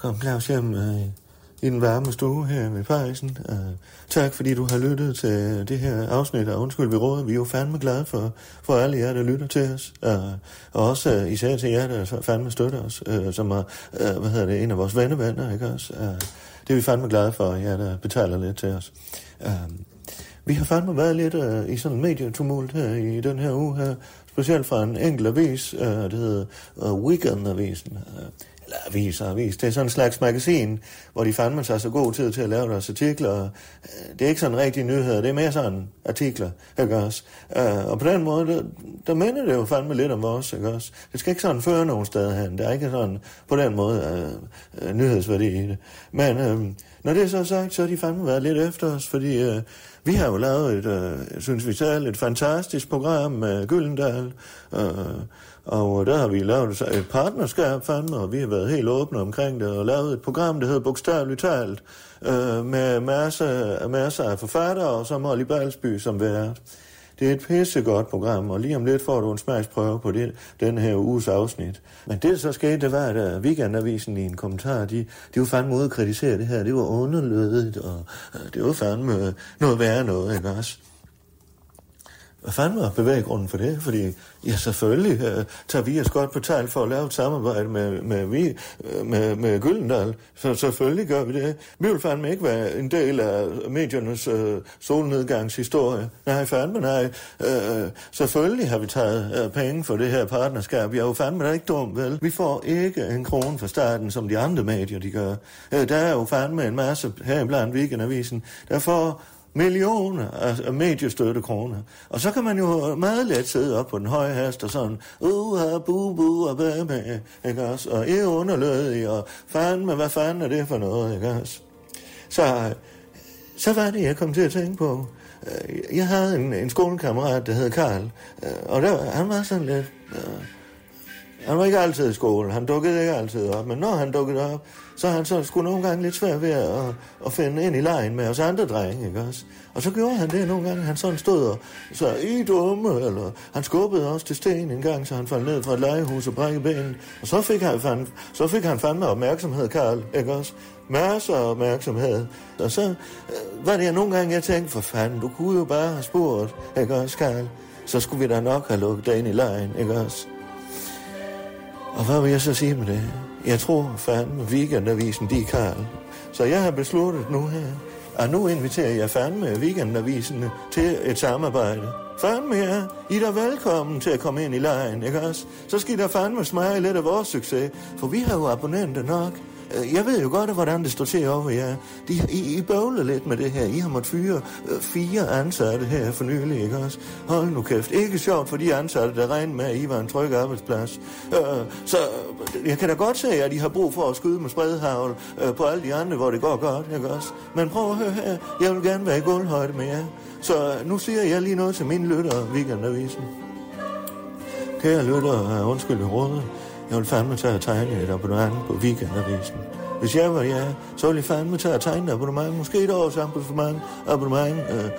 kom Claus hjem øh, i den varme stue her ved Parisen. Øh, tak fordi du har lyttet til det her afsnit af Undskyld, vi råder. Vi er jo fandme glade for, for alle jer, der lytter til os. Øh, og også øh, især til jer, der fandme støtter os, øh, som er øh, hvad hedder det, en af vores vennevenner, ikke også? Øh, det er vi fandme glade for, jer der betaler lidt til os. Øh, vi har fandme været lidt øh, i sådan en medietumult her i den her uge her, specielt fra en enkelt avis, øh, det hedder øh, Weekendavisen, øh, eller avis og avis. Det er sådan en slags magasin, hvor de fandme sig så god tid til at lave deres artikler. Øh, det er ikke sådan rigtig nyheder, det er mere sådan artikler, ikke også? Øh, og på den måde, der, der minder det jo fandme lidt om vores, ikke også? Det skal ikke sådan føre nogen steder hen. Der er ikke sådan på den måde øh, øh, nyhedsværdi i det. Men øh, når det er så sagt, så har de fandme været lidt efter os, fordi øh, vi har jo lavet et, øh, synes vi selv, et fantastisk program med Gyldendal, øh, og øh, der har vi lavet et partnerskab fandme, og vi har været helt åbne omkring det, og lavet et program, der hedder Bogstaveligt Talt, øh, med masser, masser af forfattere, og så Molly Balsby som vært. Det er et pissegodt program, og lige om lidt får du en smagsprøve på det, den her uges afsnit. Men det, der så skete, det var, at øh, Weekendavisen i en kommentar, de, de var fandme ude at kritisere det her. Det var underlødigt, og øh, det var fandme noget værre noget, ikke også? Hvad fanden var bevæggrunden for det? Fordi, ja, selvfølgelig øh, tager vi os godt på tal for at lave et samarbejde med, med, vi, øh, med, med Gyldendal. Så selvfølgelig gør vi det. Vi vil fandme ikke være en del af mediernes øh, solnedgangshistorie. Nej, fandme nej. Øh, selvfølgelig har vi taget øh, penge for det her partnerskab. Jeg er jo fandme da ikke dum, vel? Vi får ikke en krone fra staten, som de andre medier, de gør. Øh, der er jo fandme en masse her blandt Weekendavisen, der får millioner af mediestøttekroner. Og så kan man jo meget let sidde op på den høje hest og sådan, uha, bu, bu, og hvad med, ikke også? Og er underlødig, og fandme, hvad fanden er det for noget, ikke også? Så, så var det, jeg kom til at tænke på. Øh, jeg havde en, en skolekammerat, der hed Karl, øh, og der, han var sådan lidt... øh, Han var ikke altid i skole, han dukkede ikke altid op, men når han dukkede op, så han så skulle nogle gange lidt svært ved at, at finde ind i lejen med os andre drenge, ikke også? Og så gjorde han det nogle gange, han sådan stod og så I dumme, eller han skubbede også til sten en gang, så han faldt ned fra et legehus og brækkede benet. Og så fik han, fand, så fik han fandme opmærksomhed, Karl, ikke også? Masser af opmærksomhed. Og så øh, var det jeg nogle gange, jeg tænkte, for fanden, du kunne jo bare have spurgt, ikke også, Karl? Så skulle vi da nok have lukket dig ind i lejen, ikke også? Og hvad vil jeg så sige med det? Jeg tror fandme, weekendavisen, de kan. Så jeg har besluttet nu her, at nu inviterer jeg fandme weekendavisen til et samarbejde. Fandme ja, I er da velkommen til at komme ind i lejen, ikke også? Så skal I da fandme smage lidt af vores succes, for vi har jo abonnenter nok. Øh, jeg ved jo godt, hvordan det står til over jer. De, I, I bøvler lidt med det her. I har måttet fyre øh, fire ansatte her for nylig, ikke også? Hold nu kæft. Ikke sjovt for de ansatte, der regner med, at I var en tryg arbejdsplads. Øh, så øh, jeg kan da godt se, at I har brug for at skyde med spredhavl øh, på alle de andre, hvor det går godt, ikke også? Men prøv at høre her. Jeg vil gerne være i gulvhøjde med jer. Så øh, nu siger jeg lige noget til mine lyttere, Weekendavisen. Kære lyttere, undskyld, jeg råder. Jeg vil fandme tage at tegne et abonnement på Weekendavisen. Hvis jeg var jer, så ville jeg fandme tage at tegne et abonnement. Måske et års abonnement, abonnement øh, øh,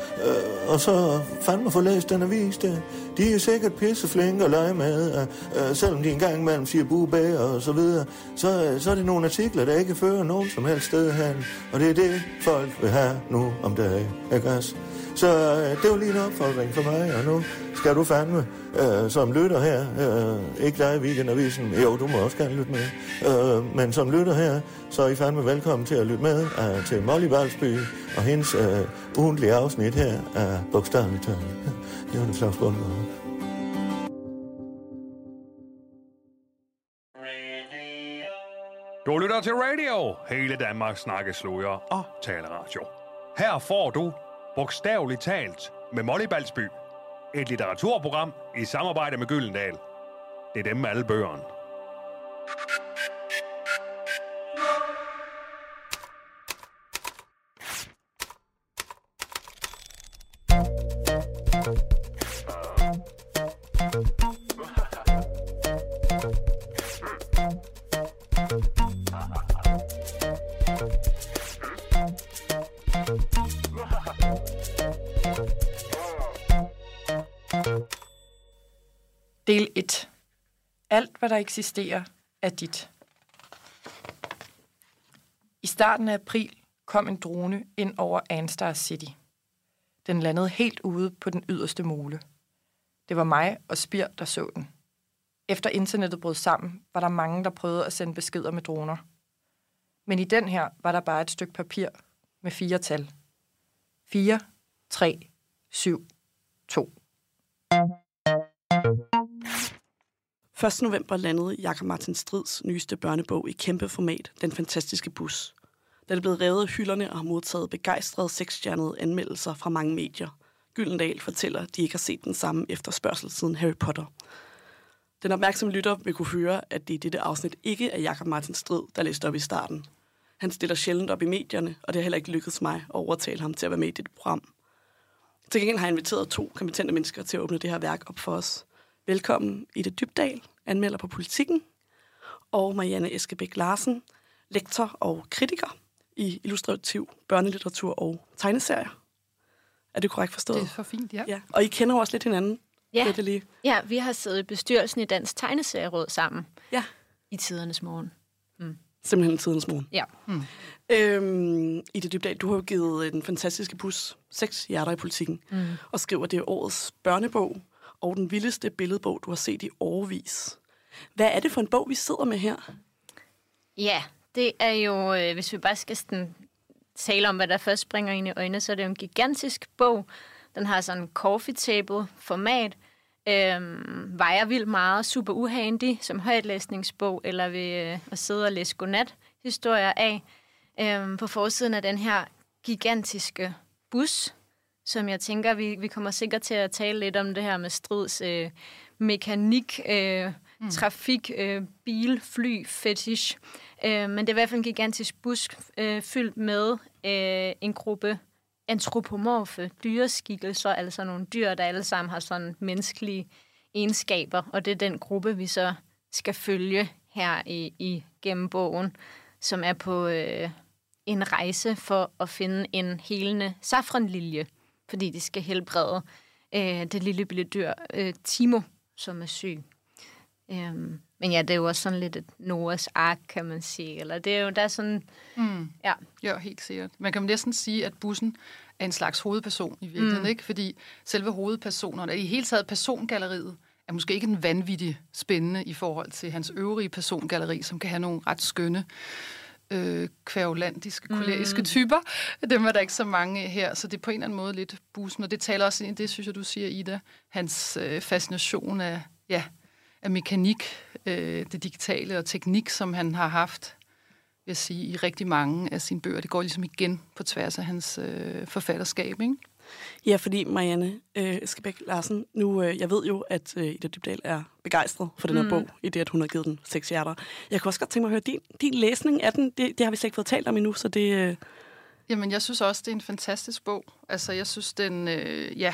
og så fandme få læst den avis der. De er sikkert pisseflinke at lege med, øh, øh, selvom de engang imellem siger bubæ og så videre. Så, øh, så er det nogle artikler, der ikke fører nogen som helst sted hen. Og det er det, folk vil have nu om dagen. Ikke også? Så øh, det var lige en opfordring for mig, og nu skal du fandme øh, som lytter her, øh, ikke lege weekendavisen, jo, du må også gerne lytte med, øh, men som lytter her, så er I fandme velkommen til at lytte med øh, til Molly Valsby og hendes øh, ugentlige afsnit her af Bogstaveligt talt. Det var det slags bundmål. Du lytter til radio. Hele Danmark snakkesluger og taleradio. Her får du bogstaveligt talt med Molly Balsby. Et litteraturprogram i samarbejde med Gyldendal. Det er dem med alle bøgerne. Hvad der eksisterer, er dit. I starten af april kom en drone ind over Anstar City. Den landede helt ude på den yderste mole. Det var mig og Spir, der så den. Efter internettet brød sammen, var der mange, der prøvede at sende beskeder med droner. Men i den her var der bare et stykke papir med fire tal. 4, 3, 7, 2. 1. november landede Jakob Martin Strids nyeste børnebog i kæmpe format, Den Fantastiske Bus. Den er blevet revet af hylderne og har modtaget begejstrede seksstjernede anmeldelser fra mange medier. Gyldendal fortæller, at de ikke har set den samme efterspørgsel siden Harry Potter. Den opmærksomme lytter vil kunne høre, at det i dette afsnit ikke er Jakob Martin Strid, der læste op i starten. Han stiller sjældent op i medierne, og det har heller ikke lykkedes mig at overtale ham til at være med i dette program. Til gengæld har jeg inviteret to kompetente mennesker til at åbne det her værk op for os. Velkommen Ida Dybdal, anmelder på Politikken, og Marianne Eskebæk Larsen, lektor og kritiker i illustrativ børnelitteratur og tegneserier. Er det korrekt forstået? Det er for fint, ja. ja. Og I kender jo også lidt hinanden. Ja. Det lige. ja, vi har siddet i bestyrelsen i Dansk Tegneserieråd sammen Ja. i tidernes morgen. Simpelthen tidens morgen. Ja. Mm. Øhm, Ida Dybdal, du har jo givet den fantastiske bus seks hjerter i politikken, Mm. og skriver, det er årets børnebog og den vildeste billedbog, du har set i årvis. Hvad er det for en bog, vi sidder med her? Ja, det er jo, øh, hvis vi bare skal sådan, tale om, hvad der først springer ind i øjnene, så er det jo en gigantisk bog. Den har sådan en coffee table format, øhm, vejer vildt meget, super uhandy som højtlæsningsbog, eller ved øh, at sidde og læse godnat historier af. Øhm, på forsiden af den her gigantiske bus, som jeg tænker, vi, vi kommer sikkert til at tale lidt om det her med strids øh, mekanik, øh, mm. trafik, øh, bil, fly, fetish. Øh, men det er i hvert fald en gigantisk bus øh, fyldt med øh, en gruppe antropomorfe dyreskikkelser, altså nogle dyr, der alle sammen har sådan menneskelige egenskaber, og det er den gruppe, vi så skal følge her i, i gennem bogen, som er på øh, en rejse for at finde en helende safranlilje, fordi de skal helbrede øh, det lille bitte dyr, øh, Timo, som er syg. Øhm, men ja, det er jo også sådan lidt et Noahs ark, kan man sige. Eller det er jo, der er sådan... Mm. Ja. Ja, helt sikkert. Man kan jo næsten sige, at bussen er en slags hovedperson i virkeligheden, Mm. ikke? Fordi selve hovedpersonerne, i hele taget persongalleriet, er måske ikke en vanvittig spændende i forhold til hans øvrige persongalleri, som kan have nogle ret skønne øh, kværulantiske, koleriske Mm. typer. Dem er der ikke så mange her, så det er på en eller anden måde lidt bussen, og det taler også ind i det, synes jeg, du siger, Ida, hans øh, fascination af, ja, af mekanik, øh, det digitale og teknik, som han har haft jeg sige, i rigtig mange af sine bøger. Det går ligesom igen på tværs af hans øh, forfatterskab, ikke? Ja, fordi Marianne øh, Skebæk Larsen, nu, øh, jeg ved jo, at øh, Ida Dybdal er begejstret for den her Mm. bog, i det, at hun har givet den seks hjerter. Jeg kunne også godt tænke mig at høre din, din læsning af den. Det, det har vi slet ikke fået talt om endnu, så det... Øh, Jamen, jeg synes også, det er en fantastisk bog. Altså, jeg synes, den øh, ja,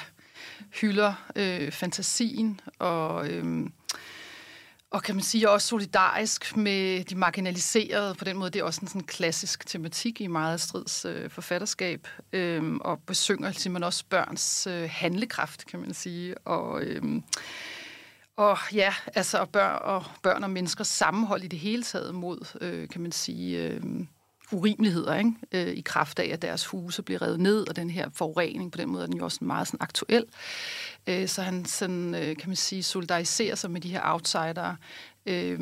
hylder øh, fantasien og... Øh, og kan man sige også solidarisk med de marginaliserede. På den måde, det er også en sådan klassisk tematik i meget af Strids øh, forfatterskab. Øhm, og besynger simpelthen også børns øh, handlekraft, kan man sige. Og, øhm, og ja, altså og børn, og børn og menneskers sammenhold i det hele taget mod, øh, kan man sige, øh, urimeligheder, ikke? Øh, i kraft af, at deres huse bliver revet ned, og den her forurening, på den måde er den jo også meget sådan aktuel. Øh, så han sådan, øh, kan man sige, solidariserer sig med de her outsidere. Øh,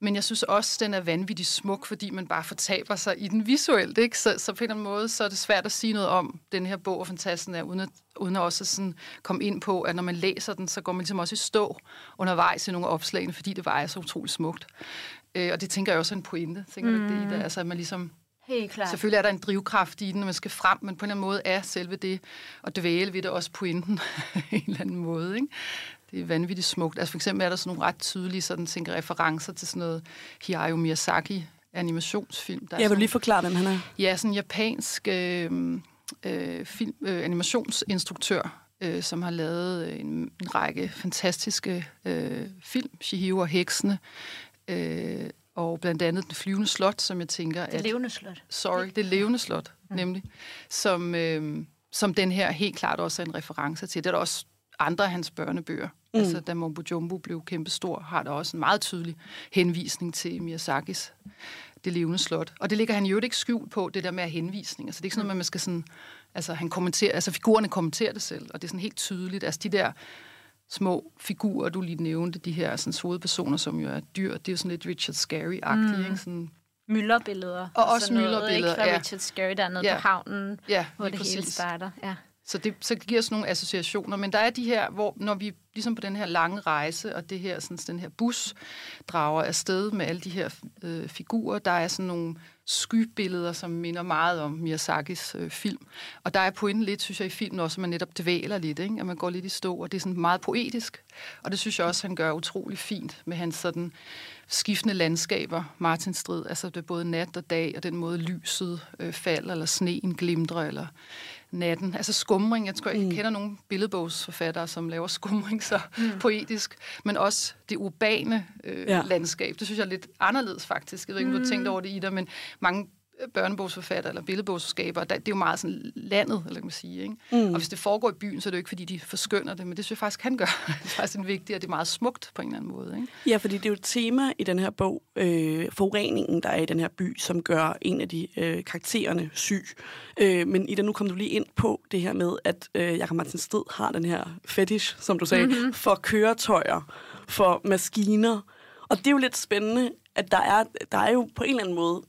men jeg synes også, den er vanvittigt smuk, fordi man bare fortaber sig i den visuelt. Ikke? Så, så på en eller anden måde, så er det svært at sige noget om den her bog, og fantasten er, uden at, uden at også sådan komme ind på, at når man læser den, så går man ligesom også i stå undervejs i nogle af opslagene, fordi det var så utroligt smukt. Øh, og det tænker jeg også er en pointe, tænker mm. det, Ida? Altså, at man ligesom Helt klart. Selvfølgelig er der en drivkraft i den, når man skal frem, men på en eller anden måde er selve det at dvæle ved det også pointen en eller anden måde. Ikke? Det er vanvittigt smukt. Altså for eksempel er der sådan nogle ret tydelige sådan, tænker, referencer til sådan noget Hayao Miyazaki animationsfilm. Der er jeg vil sådan- lige forklare, hvem han er. Ja, sådan en japansk øh, øh, film, øh, animationsinstruktør, øh, som har lavet en, en række fantastiske øh, film, Shihiro og Heksene, øh, og blandt andet Den flyvende slot, som jeg tænker... Det levende slot. Sorry, det levende slot, nemlig. Som, øh, som den her helt klart også er en reference til. Det er der også andre af hans børnebøger. Mm. Altså, da Mumbo Jumbo blev kæmpestor, har der også en meget tydelig henvisning til Miyazakis Det levende slot. Og det ligger han jo ikke skjult på, det der med henvisning. Altså, det er ikke sådan noget, man skal sådan... Altså, han kommenterer, altså, figurerne kommenterer det selv, og det er sådan helt tydeligt. Altså, de der små figurer, du lige nævnte, de her sådan, hovedpersoner, som jo er dyr, det er jo sådan lidt Richard Scary-agtigt, Mm. ikke? Sådan, Mylderbilleder. Og også sådan noget, mylderbilleder, Ikke? Fra ja. Richard Scary dernede Ja. på havnen, Ja, hvor det hele præcis. starter. Ja. Så det, så det giver os nogle associationer, men der er de her, hvor når vi ligesom på den her lange rejse, og det her, sådan, den her bus drager afsted med alle de her øh, figurer, der er sådan nogle skybilleder, som minder meget om Miyazakis øh, film. Og der er pointen lidt, synes jeg, i filmen også, at man netop dvæler lidt, ikke? at man går lidt i stå, og det er sådan meget poetisk. Og det synes jeg også, han gør utrolig fint med hans sådan skiftende landskaber, Martin Strid, altså det er både nat og dag, og den måde lyset øh, falder, eller sneen glimtrer, eller natten. Altså skumring, jeg tror, jeg mm. kender nogle billedbogsforfattere, som laver skumring så mm. poetisk, men også det urbane øh, Ja. landskab. Det synes jeg er lidt anderledes faktisk. Jeg ved ikke, om du har tænkt Mm. over det, Ida, men mange børnebogsforfattere eller billedbogsskaber, der, det er jo meget sådan landet, eller kan man sige. Ikke? Mm. Og hvis det foregår i byen, så er det jo ikke, fordi de forskynder det, men det synes jeg faktisk, han gør. det er faktisk en vigtig, og det er meget smukt på en eller anden måde. Ikke? Ja, fordi det er jo et tema i den her bog, øh, forureningen, der er i den her by, som gør en af de øh, karaktererne syg. Øh, men Ida, nu kom du lige ind på det her med, at øh, Jakob Martin Strid har den her fetish, som du sagde, Mhm. mm-hmm. for køretøjer, for maskiner. Og det er jo lidt spændende, at der er, der er jo på en eller anden måde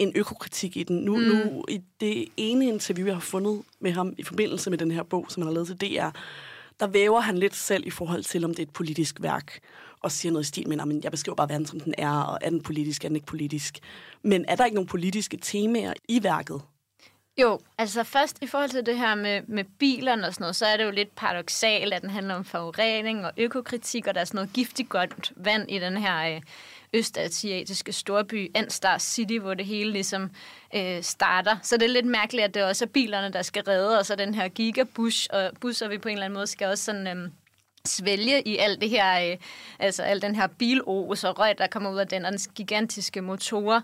en økokritik i den. Nu, mm. nu i det ene interview, jeg har fundet med ham i forbindelse med den her bog, som han har lavet til DR, der væver han lidt selv i forhold til, om det er et politisk værk, og siger noget i stil med, at jeg beskriver bare verden, som den er, og er den politisk, er den ikke politisk. Men er der ikke nogen politiske temaer i værket? Jo, altså først i forhold til det her med, med bilerne og sådan noget, så er det jo lidt paradoxalt, at den handler om forurening og økokritik, og der er sådan noget giftigt godt vand i den her øh, østasiatiske storby, Anstar City, hvor det hele ligesom øh, starter. Så det er lidt mærkeligt, at det også er bilerne, der skal redde, og så den her gigabus, og busser vi på en eller anden måde skal også sådan... Øh, svælge i alt det her, øh, altså al den her bilos og røg, der kommer ud af den, og den gigantiske motorer.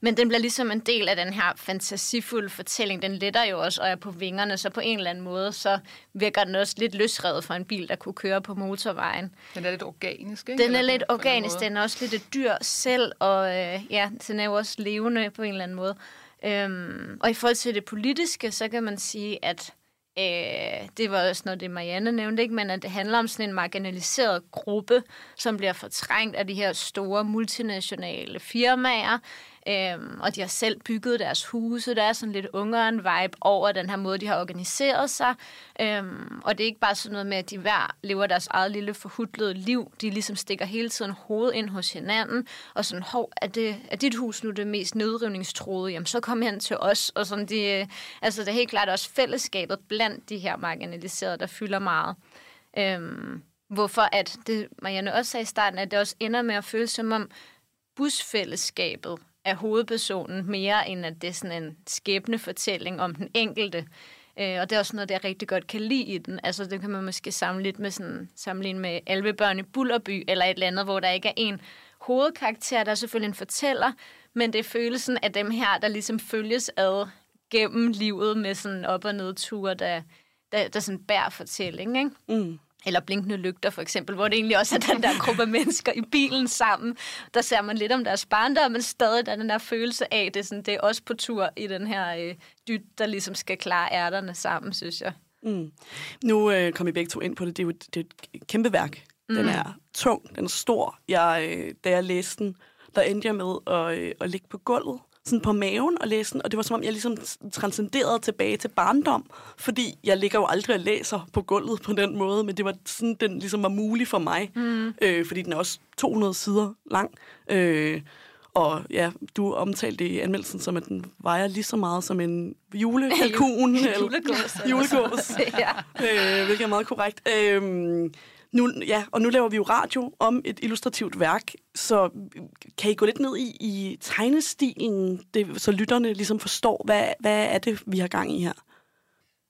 Men den bliver ligesom en del af den her fantasifulde fortælling. Den letter jo også og er på vingerne, så på en eller anden måde, så virker den også lidt løsrevet fra en bil, der kunne køre på motorvejen. Den er lidt organisk, ikke? Den er Eller lidt organisk, den er også lidt et dyr selv, og øh, ja, den er jo også levende på en eller anden måde. Øhm, og i forhold til det politiske, så kan man sige, at øh, det var også noget, det Marianne nævnte, ikke? men at det handler om sådan en marginaliseret gruppe, som bliver fortrængt af de her store multinationale firmaer, Øhm, og de har selv bygget deres huse. Der er sådan lidt ungeren vibe over den her måde, de har organiseret sig. Øhm, og det er ikke bare sådan noget med, at de hver lever deres eget lille forhudlede liv. De ligesom stikker hele tiden hovedet ind hos hinanden. Og sådan, hov, er, det, er dit hus nu det mest nedrivningstroede? Jamen, så kom hen til os. Og sådan, de, øh, altså, det er helt klart også fællesskabet blandt de her marginaliserede, der fylder meget. Øhm, hvorfor at, det Marianne også sagde i starten, at det også ender med at føles som om busfællesskabet af hovedpersonen, mere end at det er sådan en skæbne fortælling om den enkelte. Øh, og det er også noget, jeg rigtig godt kan lide i den. Altså, det kan man måske sammenligne lidt med, sådan, sammenligne med Alvebørn i Bullerby, eller et eller andet, hvor der ikke er en hovedkarakter, der er selvfølgelig en fortæller, men det er følelsen af dem her, der ligesom følges ad gennem livet med sådan op- og nedture, der, der, der sådan bærer fortælling, ikke? Mm. Eller blinkende lygter for eksempel, hvor det egentlig også er den der gruppe mennesker i bilen sammen. Der ser man lidt om deres barndom, men stadig der er den der følelse af, det er, sådan, det er også på tur i den her øh, dyt, der ligesom skal klare ærterne sammen, synes jeg. Mm. Nu øh, kom I begge to ind på det. Det er jo et, det er et kæmpe værk. Den Mm. er tung, den er stor. Jeg, øh, da jeg læste den, der endte jeg med at, øh, at ligge på gulvet, sådan på maven og læse den, og det var som om, jeg ligesom transcenderede tilbage til barndom, fordi jeg ligger jo aldrig og læser på gulvet på den måde, men det var sådan, den ligesom var mulig for mig, Mm. øh, fordi den er også 200 sider lang. Øh, og ja, du omtalte i anmeldelsen som, at den vejer lige så meget som en julekalkun. Julegås, Julegås. Ja. øh, hvilket er meget korrekt. Øh, nu, ja, og nu laver vi jo radio om et illustrativt værk, så kan I gå lidt ned i, i tegnestilen, det, så lytterne ligesom forstår, hvad, hvad er det, vi har gang i her?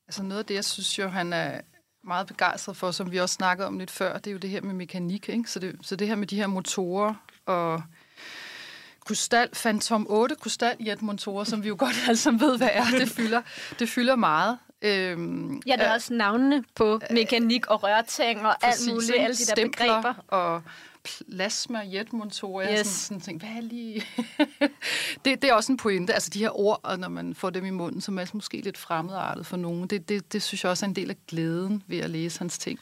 Altså noget af det, jeg synes jo, han er meget begejstret for, som vi også snakkede om lidt før, det er jo det her med mekanik. Ikke? Så, det, så det her med de her motorer og krystal, Phantom 8 krystaljetmotorer, som vi jo godt alle sammen ved, hvad er, det fylder, det fylder meget. Øhm, Ja, der er også navnene på mekanik og rørting og alt Præcis, muligt, ikke? alle de der begreber. og plasma jetmotorer. Jeg Yes. sådan, sådan tænkte, hvad er lige... det, det er også en pointe. Altså de her ord, og når man får dem i munden, som er måske lidt fremmedartet for nogen, det, det, det synes jeg også er en del af glæden ved at læse hans ting.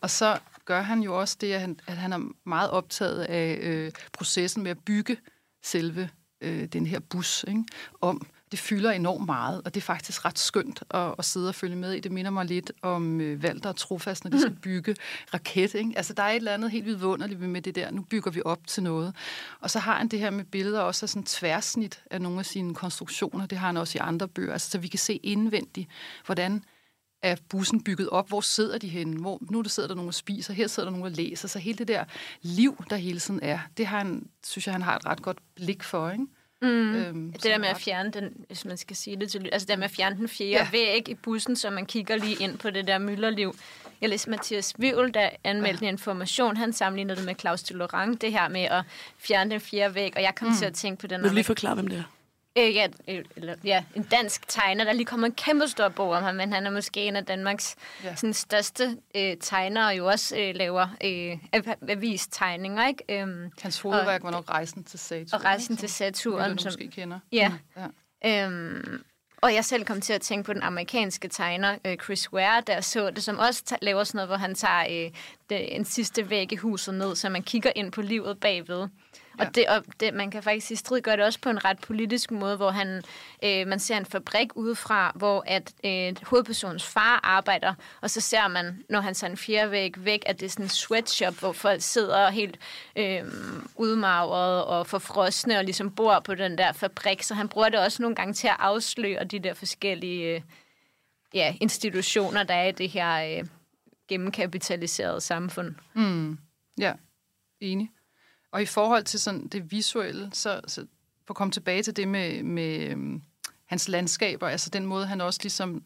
Og så gør han jo også det, at han, at han er meget optaget af øh, processen med at bygge selve øh, den her bus ikke? om. Det fylder enormt meget, og det er faktisk ret skønt at, at sidde og følge med i. Det minder mig lidt om øh, Valter og Trofast, når de skal bygge raket. Ikke? Altså, der er et eller andet helt vidunderligt med det der. Nu bygger vi op til noget. Og så har han det her med billeder også af sådan tværsnit af nogle af sine konstruktioner. Det har han også i andre bøger. Altså, så vi kan se indvendigt, hvordan er bussen bygget op? Hvor sidder de henne? Hvor, nu der sidder der nogen og spiser, her sidder der nogen og læser. Så hele det der liv, der hele tiden er, det har han, synes jeg, han har et ret godt blik for, ikke? Mm. Øhm, det der med at fjerne den, hvis man skal sige det til altså det der med at fjerne den fjerde Ja. væg i bussen, så man kigger lige ind på det der mylderliv. Jeg læste Mathias Vivl, der anmeldte ja. en information, han sammenlignede det med Claus de Lorang, det her med at fjerne den fjerde væg, og jeg kom mm. til at tænke på den Vil du lige forklare, hvem det er? Øh, ja, øh, eller, ja, en dansk tegner. Der er lige kommet en kæmpe stor bog om ham, men han er måske en af Danmarks Ja. sådan, største øh, tegnere, og jo også øh, laver øh, av- avistegninger. Ikke? Øhm, Hans hovedværk var nok Rejsen til Saturn. og rejsen til Som Saturn. lytterne Som, måske kender. Ja. Mm, ja. Øhm, og jeg selv kom til at tænke på den amerikanske tegner, øh, Chris Ware, der så det, som også laver sådan noget, hvor han tager øh, det, en sidste væg i huset ned, så man kigger ind på livet bagved. Ja. Og, det, og det, man kan faktisk i strid gøre det også på en ret politisk måde, hvor han, øh, man ser en fabrik udefra, hvor at øh, hovedpersonens far arbejder, og så ser man, når han tager en fjerde væg væk, at det er sådan en sweatshop, hvor folk sidder helt øh, udmagret og forfrosne og ligesom bor på den der fabrik. Så han bruger det også nogle gange til at afsløre de der forskellige øh, ja, institutioner, der er i det her øh, gennemkapitaliserede samfund. Mm. Ja, enig. Og i forhold til sådan det visuelle, så, så for at komme tilbage til det med, med øhm, hans landskaber, altså den måde, han også ligesom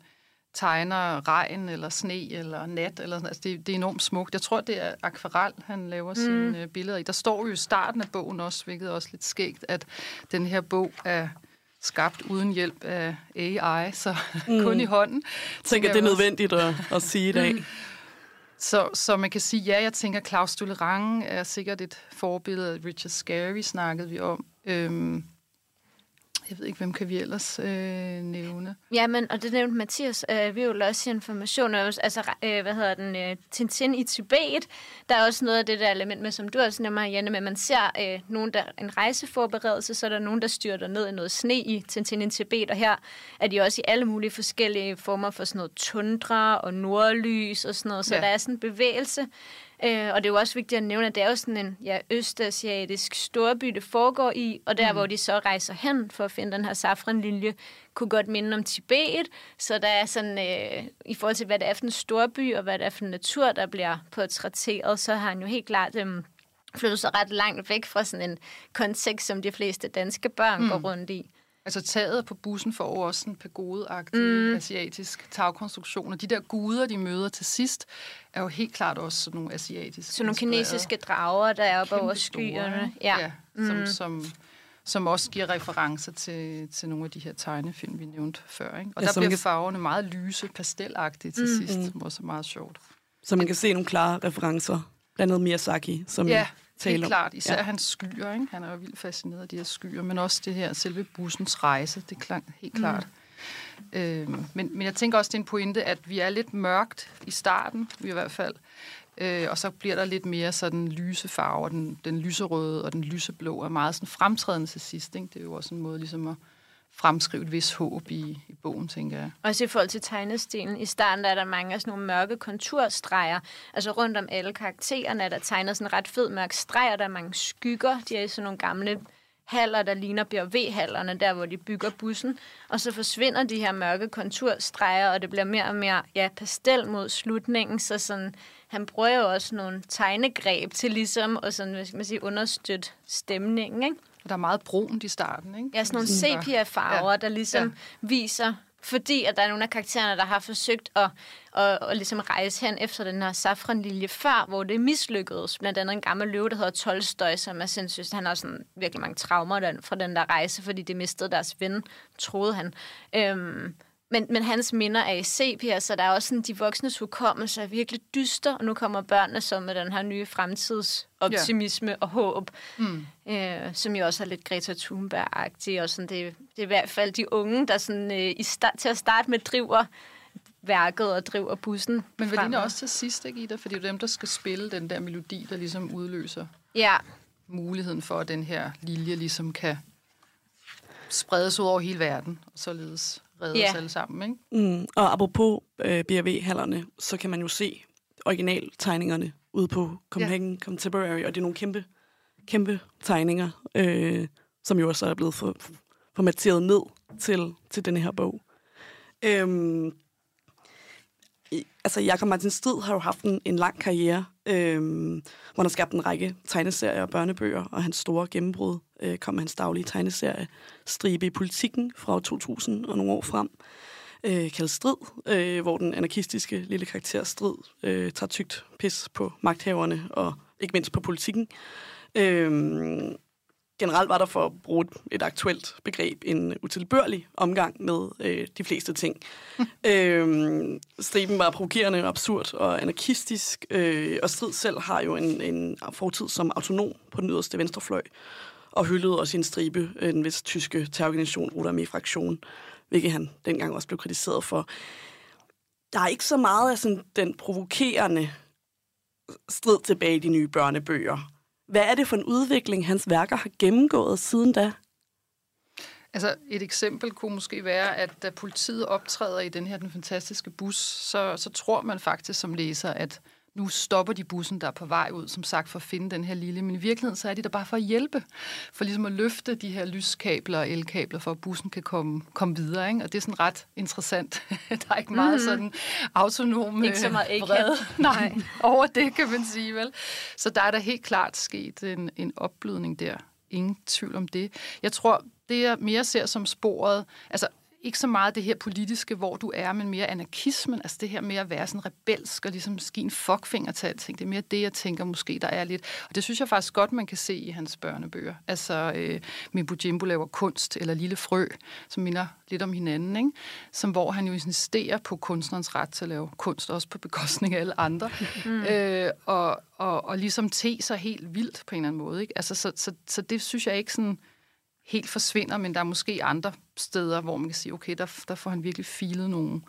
tegner regn eller sne eller nat, eller sådan, altså det, det er enormt smukt. Jeg tror, det er akvarel, han laver mm. sine øh, billeder i. Der står jo i starten af bogen også, hvilket er også lidt skægt, at den her bog er skabt uden hjælp af AI, så mm. kun i hånden. Jeg tænker, det er nødvendigt at, at sige i dag. Så, så man kan sige, ja, jeg tænker, Claus Stullerang er sikkert et forbillede. Richard Scarry snakkede vi om. Øhm, jeg ved ikke, hvem kan vi ellers øh, nævne? Ja, men, og det nævnte Mathias, øh, vi er jo også i information, altså, øh, hvad hedder den, øh, Tintin i Tibet, der er også noget af det der element med, som du også nævner, Janne, at man ser øh, nogen, der, en rejseforberedelse, så er der nogen, der styrter ned i noget sne i Tintin i Tibet, og her er de også i alle mulige forskellige former for sådan noget tundra og nordlys og sådan noget, så ja. der er sådan en bevægelse, Øh, og det er jo også vigtigt at nævne, at det er jo sådan en ja, østasiatisk storby, det foregår i, og der, Mm. hvor de så rejser hen for at finde den her safranlinje, kunne godt minde om Tibet. Så der er sådan, øh, i forhold til, hvad det er for en storby, og hvad det er for en natur, der bliver portrætteret, så har han jo helt klart øh, flyttet sig ret langt væk fra sådan en kontekst, som de fleste danske børn mm. går rundt i. Altså taget på bussen får jo også en pagodeagtig Mm. asiatisk tagkonstruktion, og de der guder, de møder til sidst, er jo helt klart også sådan nogle asiatiske Så nogle kinesiske drager, der er oppe over store, skyerne. ikke? Ja. ja som, Mm. som, som også giver referencer til, til nogle af de her tegnefilm, vi nævnte før. Ikke? Og Ja, der bliver kan- farverne meget lyse, pastelagtige til Mm. sidst, Mm. som også er meget sjovt. Så man kan se nogle klare referencer, blandt andet Miyazaki, som ja, I taler helt om. klart. Især Ja. hans skyer. Ikke? Han er jo vildt fascineret af de her skyer, men også det her selve bussens rejse. Det klang helt Mm. klart. Øhm, men, men jeg tænker også, det er en pointe, at vi er lidt mørkt i starten, i hvert fald. Øh, og så bliver der lidt mere sådan lyse farver. Den, den lyserøde og den lyseblå er meget sådan fremtrædende til sidst. Ikke? Det er jo også en måde ligesom at fremskrive et vis håb i, i bogen, tænker jeg. Også i forhold til tegnestilen. I starten der er der mange af sådan nogle mørke konturstreger. Altså rundt om alle karaktererne er der tegnet sådan en ret fed mørk streg, og der er mange skygger. De er i sådan nogle gamle haller, der ligner BRV-hallerne, der hvor de bygger bussen. Og så forsvinder de her mørke konturstreger, og det bliver mere og mere ja, pastel mod slutningen. Så sådan, han bruger jo også nogle tegnegreb til ligesom at sådan, hvad skal man sige, understøtte stemningen. Ikke? Og der er meget brunt i starten, ikke? Ja, sådan nogle sepia-farver, Ja. der ligesom ja. viser, fordi at der er nogle af karaktererne, der har forsøgt at, at, at ligesom rejse hen efter den her safranlilje før, hvor det mislykkedes. Blandt andet en gammel løve, der hedder Tolstoy, som er sindssygt. Han har sådan virkelig mange traumer den, fra den der rejse, fordi de mistede deres ven, troede han. Øhm, men, men hans minder er i sepia, så der er også sådan, de voksnes hukommelse er virkelig dyster, og nu kommer børnene så med den her nye fremtidsoptimisme ja. og håb, Mm. øh, som jo også er lidt Greta Thunberg-agtig, og sådan, det, det er i hvert fald de unge, der sådan, øh, i start, til at starte med driver værket og driver bussen Men vel fremad. også til sidst, ikke, Ida? Fordi det er dem, der skal spille den der melodi, der ligesom udløser Ja, muligheden for, at den her lilje ligesom kan spredes ud over hele verden, og således redde Ja. os alle sammen, ikke? Mm, og apropos øh, B&V-hallerne, så kan man jo se originaltegningerne ude på Copenhagen ja. Contemporary, og det er nogle kæmpe, kæmpe tegninger, øh, som jo også er blevet for, formateret ned til, til denne her bog. Øhm, i- altså, Jakob Martin Strid har jo haft en, en lang karriere, øhm, hvor han har skabt en række tegneserier og børnebøger, og hans store gennembrud øh, kom med hans daglige tegneserie Stribe i politikken fra 2000 og nogle år frem, øh, kaldet Strid, øh, hvor den anarkistiske lille karakter Strid øh, tager tygt pis på magthaverne og ikke mindst på politikken. Øh, generelt var der for at bruge et, aktuelt begreb en utilbørlig omgang med øh, de fleste ting. øhm, striben var provokerende, absurd og anarkistisk, øh, og Strid selv har jo en, en fortid som autonom på den yderste venstrefløj, og hyldede også i en stribe øh, den vist tyske terrororganisation Roter Armee Fraktion, hvilket han dengang også blev kritiseret for. Der er ikke så meget af sådan, den provokerende strid tilbage i de nye børnebøger. Hvad er det for en udvikling, hans værker har gennemgået siden da? Altså, et eksempel kunne måske være, at da politiet optræder i den her den fantastiske bus, så, så tror man faktisk som læser, at nu stopper de bussen, der er på vej ud, som sagt, for at finde den her lille. Men i virkeligheden, så er de der bare for at hjælpe. For ligesom at løfte de her lyskabler og elkabler, for at bussen kan komme, komme videre. Ikke? Og det er sådan ret interessant. der er ikke meget Mhm. sådan autonom Ikke så øh, meget. Nej, Nej. over det kan man sige, vel? Så der er der helt klart sket en, en opblødning der. Ingen tvivl om det. Jeg tror, det jeg mere ser som sporet, altså ikke så meget det her politiske, hvor du er, men mere anarkismen, altså det her med at være sådan rebelsk og ligesom ske en fuckfinger til alting. Det er mere det, jeg tænker måske, der er lidt. Og det synes jeg faktisk godt, man kan se i hans børnebøger. Altså, øh, Mimbo Jimbo laver kunst, eller Lille Frø, som minder lidt om hinanden, ikke? Som, hvor han jo insisterer på kunstnerens ret til at lave kunst, også på bekostning af alle andre. Mm. Øh, og, og, og ligesom te sig helt vildt på en eller anden måde. Ikke? Altså, så, så, så det synes jeg ikke sådan helt forsvinder, men der er måske andre steder, hvor man kan sige, okay, der, der får han virkelig filet nogle,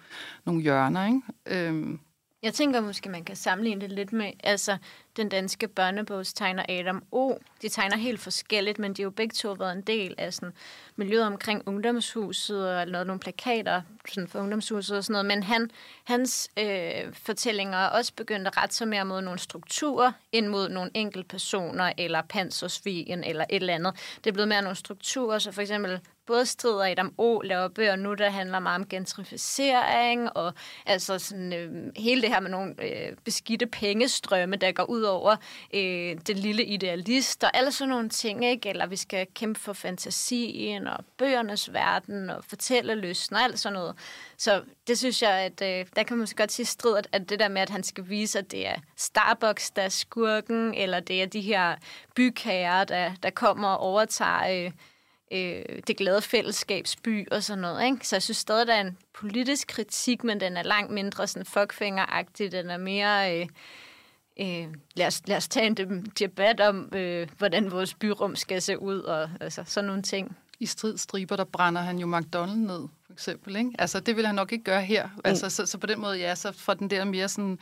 nogle hjørner, ikke? Øhm, jeg tænker måske, man kan sammenligne det lidt med, altså, den danske børnebogstegner Adam O. De tegner helt forskelligt, men de har jo begge to været en del af sådan, miljøet omkring ungdomshuset, og noget, nogle plakater sådan for ungdomshuset og sådan noget. Men han, hans øh, fortællinger er også begyndt at rette sig mere mod nogle strukturer, end mod nogle enkelte personer, eller pansersvigen, eller et eller andet. Det er blevet mere nogle strukturer, så for eksempel både strider og Adam O. laver bøger nu, der handler meget om gentrificering, og altså sådan, øh, hele det her med nogle øh, beskidte pengestrømme, der går ud over øh, det lille idealist, og alle sådan nogle ting, ikke? Eller vi skal kæmpe for fantasien, og bøgernes verden, og fortælle lysten, og alt sådan noget. Så det synes jeg, at øh, der kan man så godt sige strid, at, det der med, at han skal vise, at det er Starbucks, der er skurken, eller det er de her bykager, der, der kommer og overtager... Øh, øh, det glade fællesskabsby og sådan noget. Ikke? Så jeg synes stadig, der er en politisk kritik, men den er langt mindre sådan fuckfingeragtig. Den er mere... Øh, øh, lad, os, lad os tage en debat om, øh, hvordan vores byrum skal se ud, og altså, sådan nogle ting. I stridstriber, der brænder han jo McDonald's ned, for eksempel. Ikke? Altså, det vil han nok ikke gøre her. Mm. Altså, så, så på den måde, ja, så fra den der mere sådan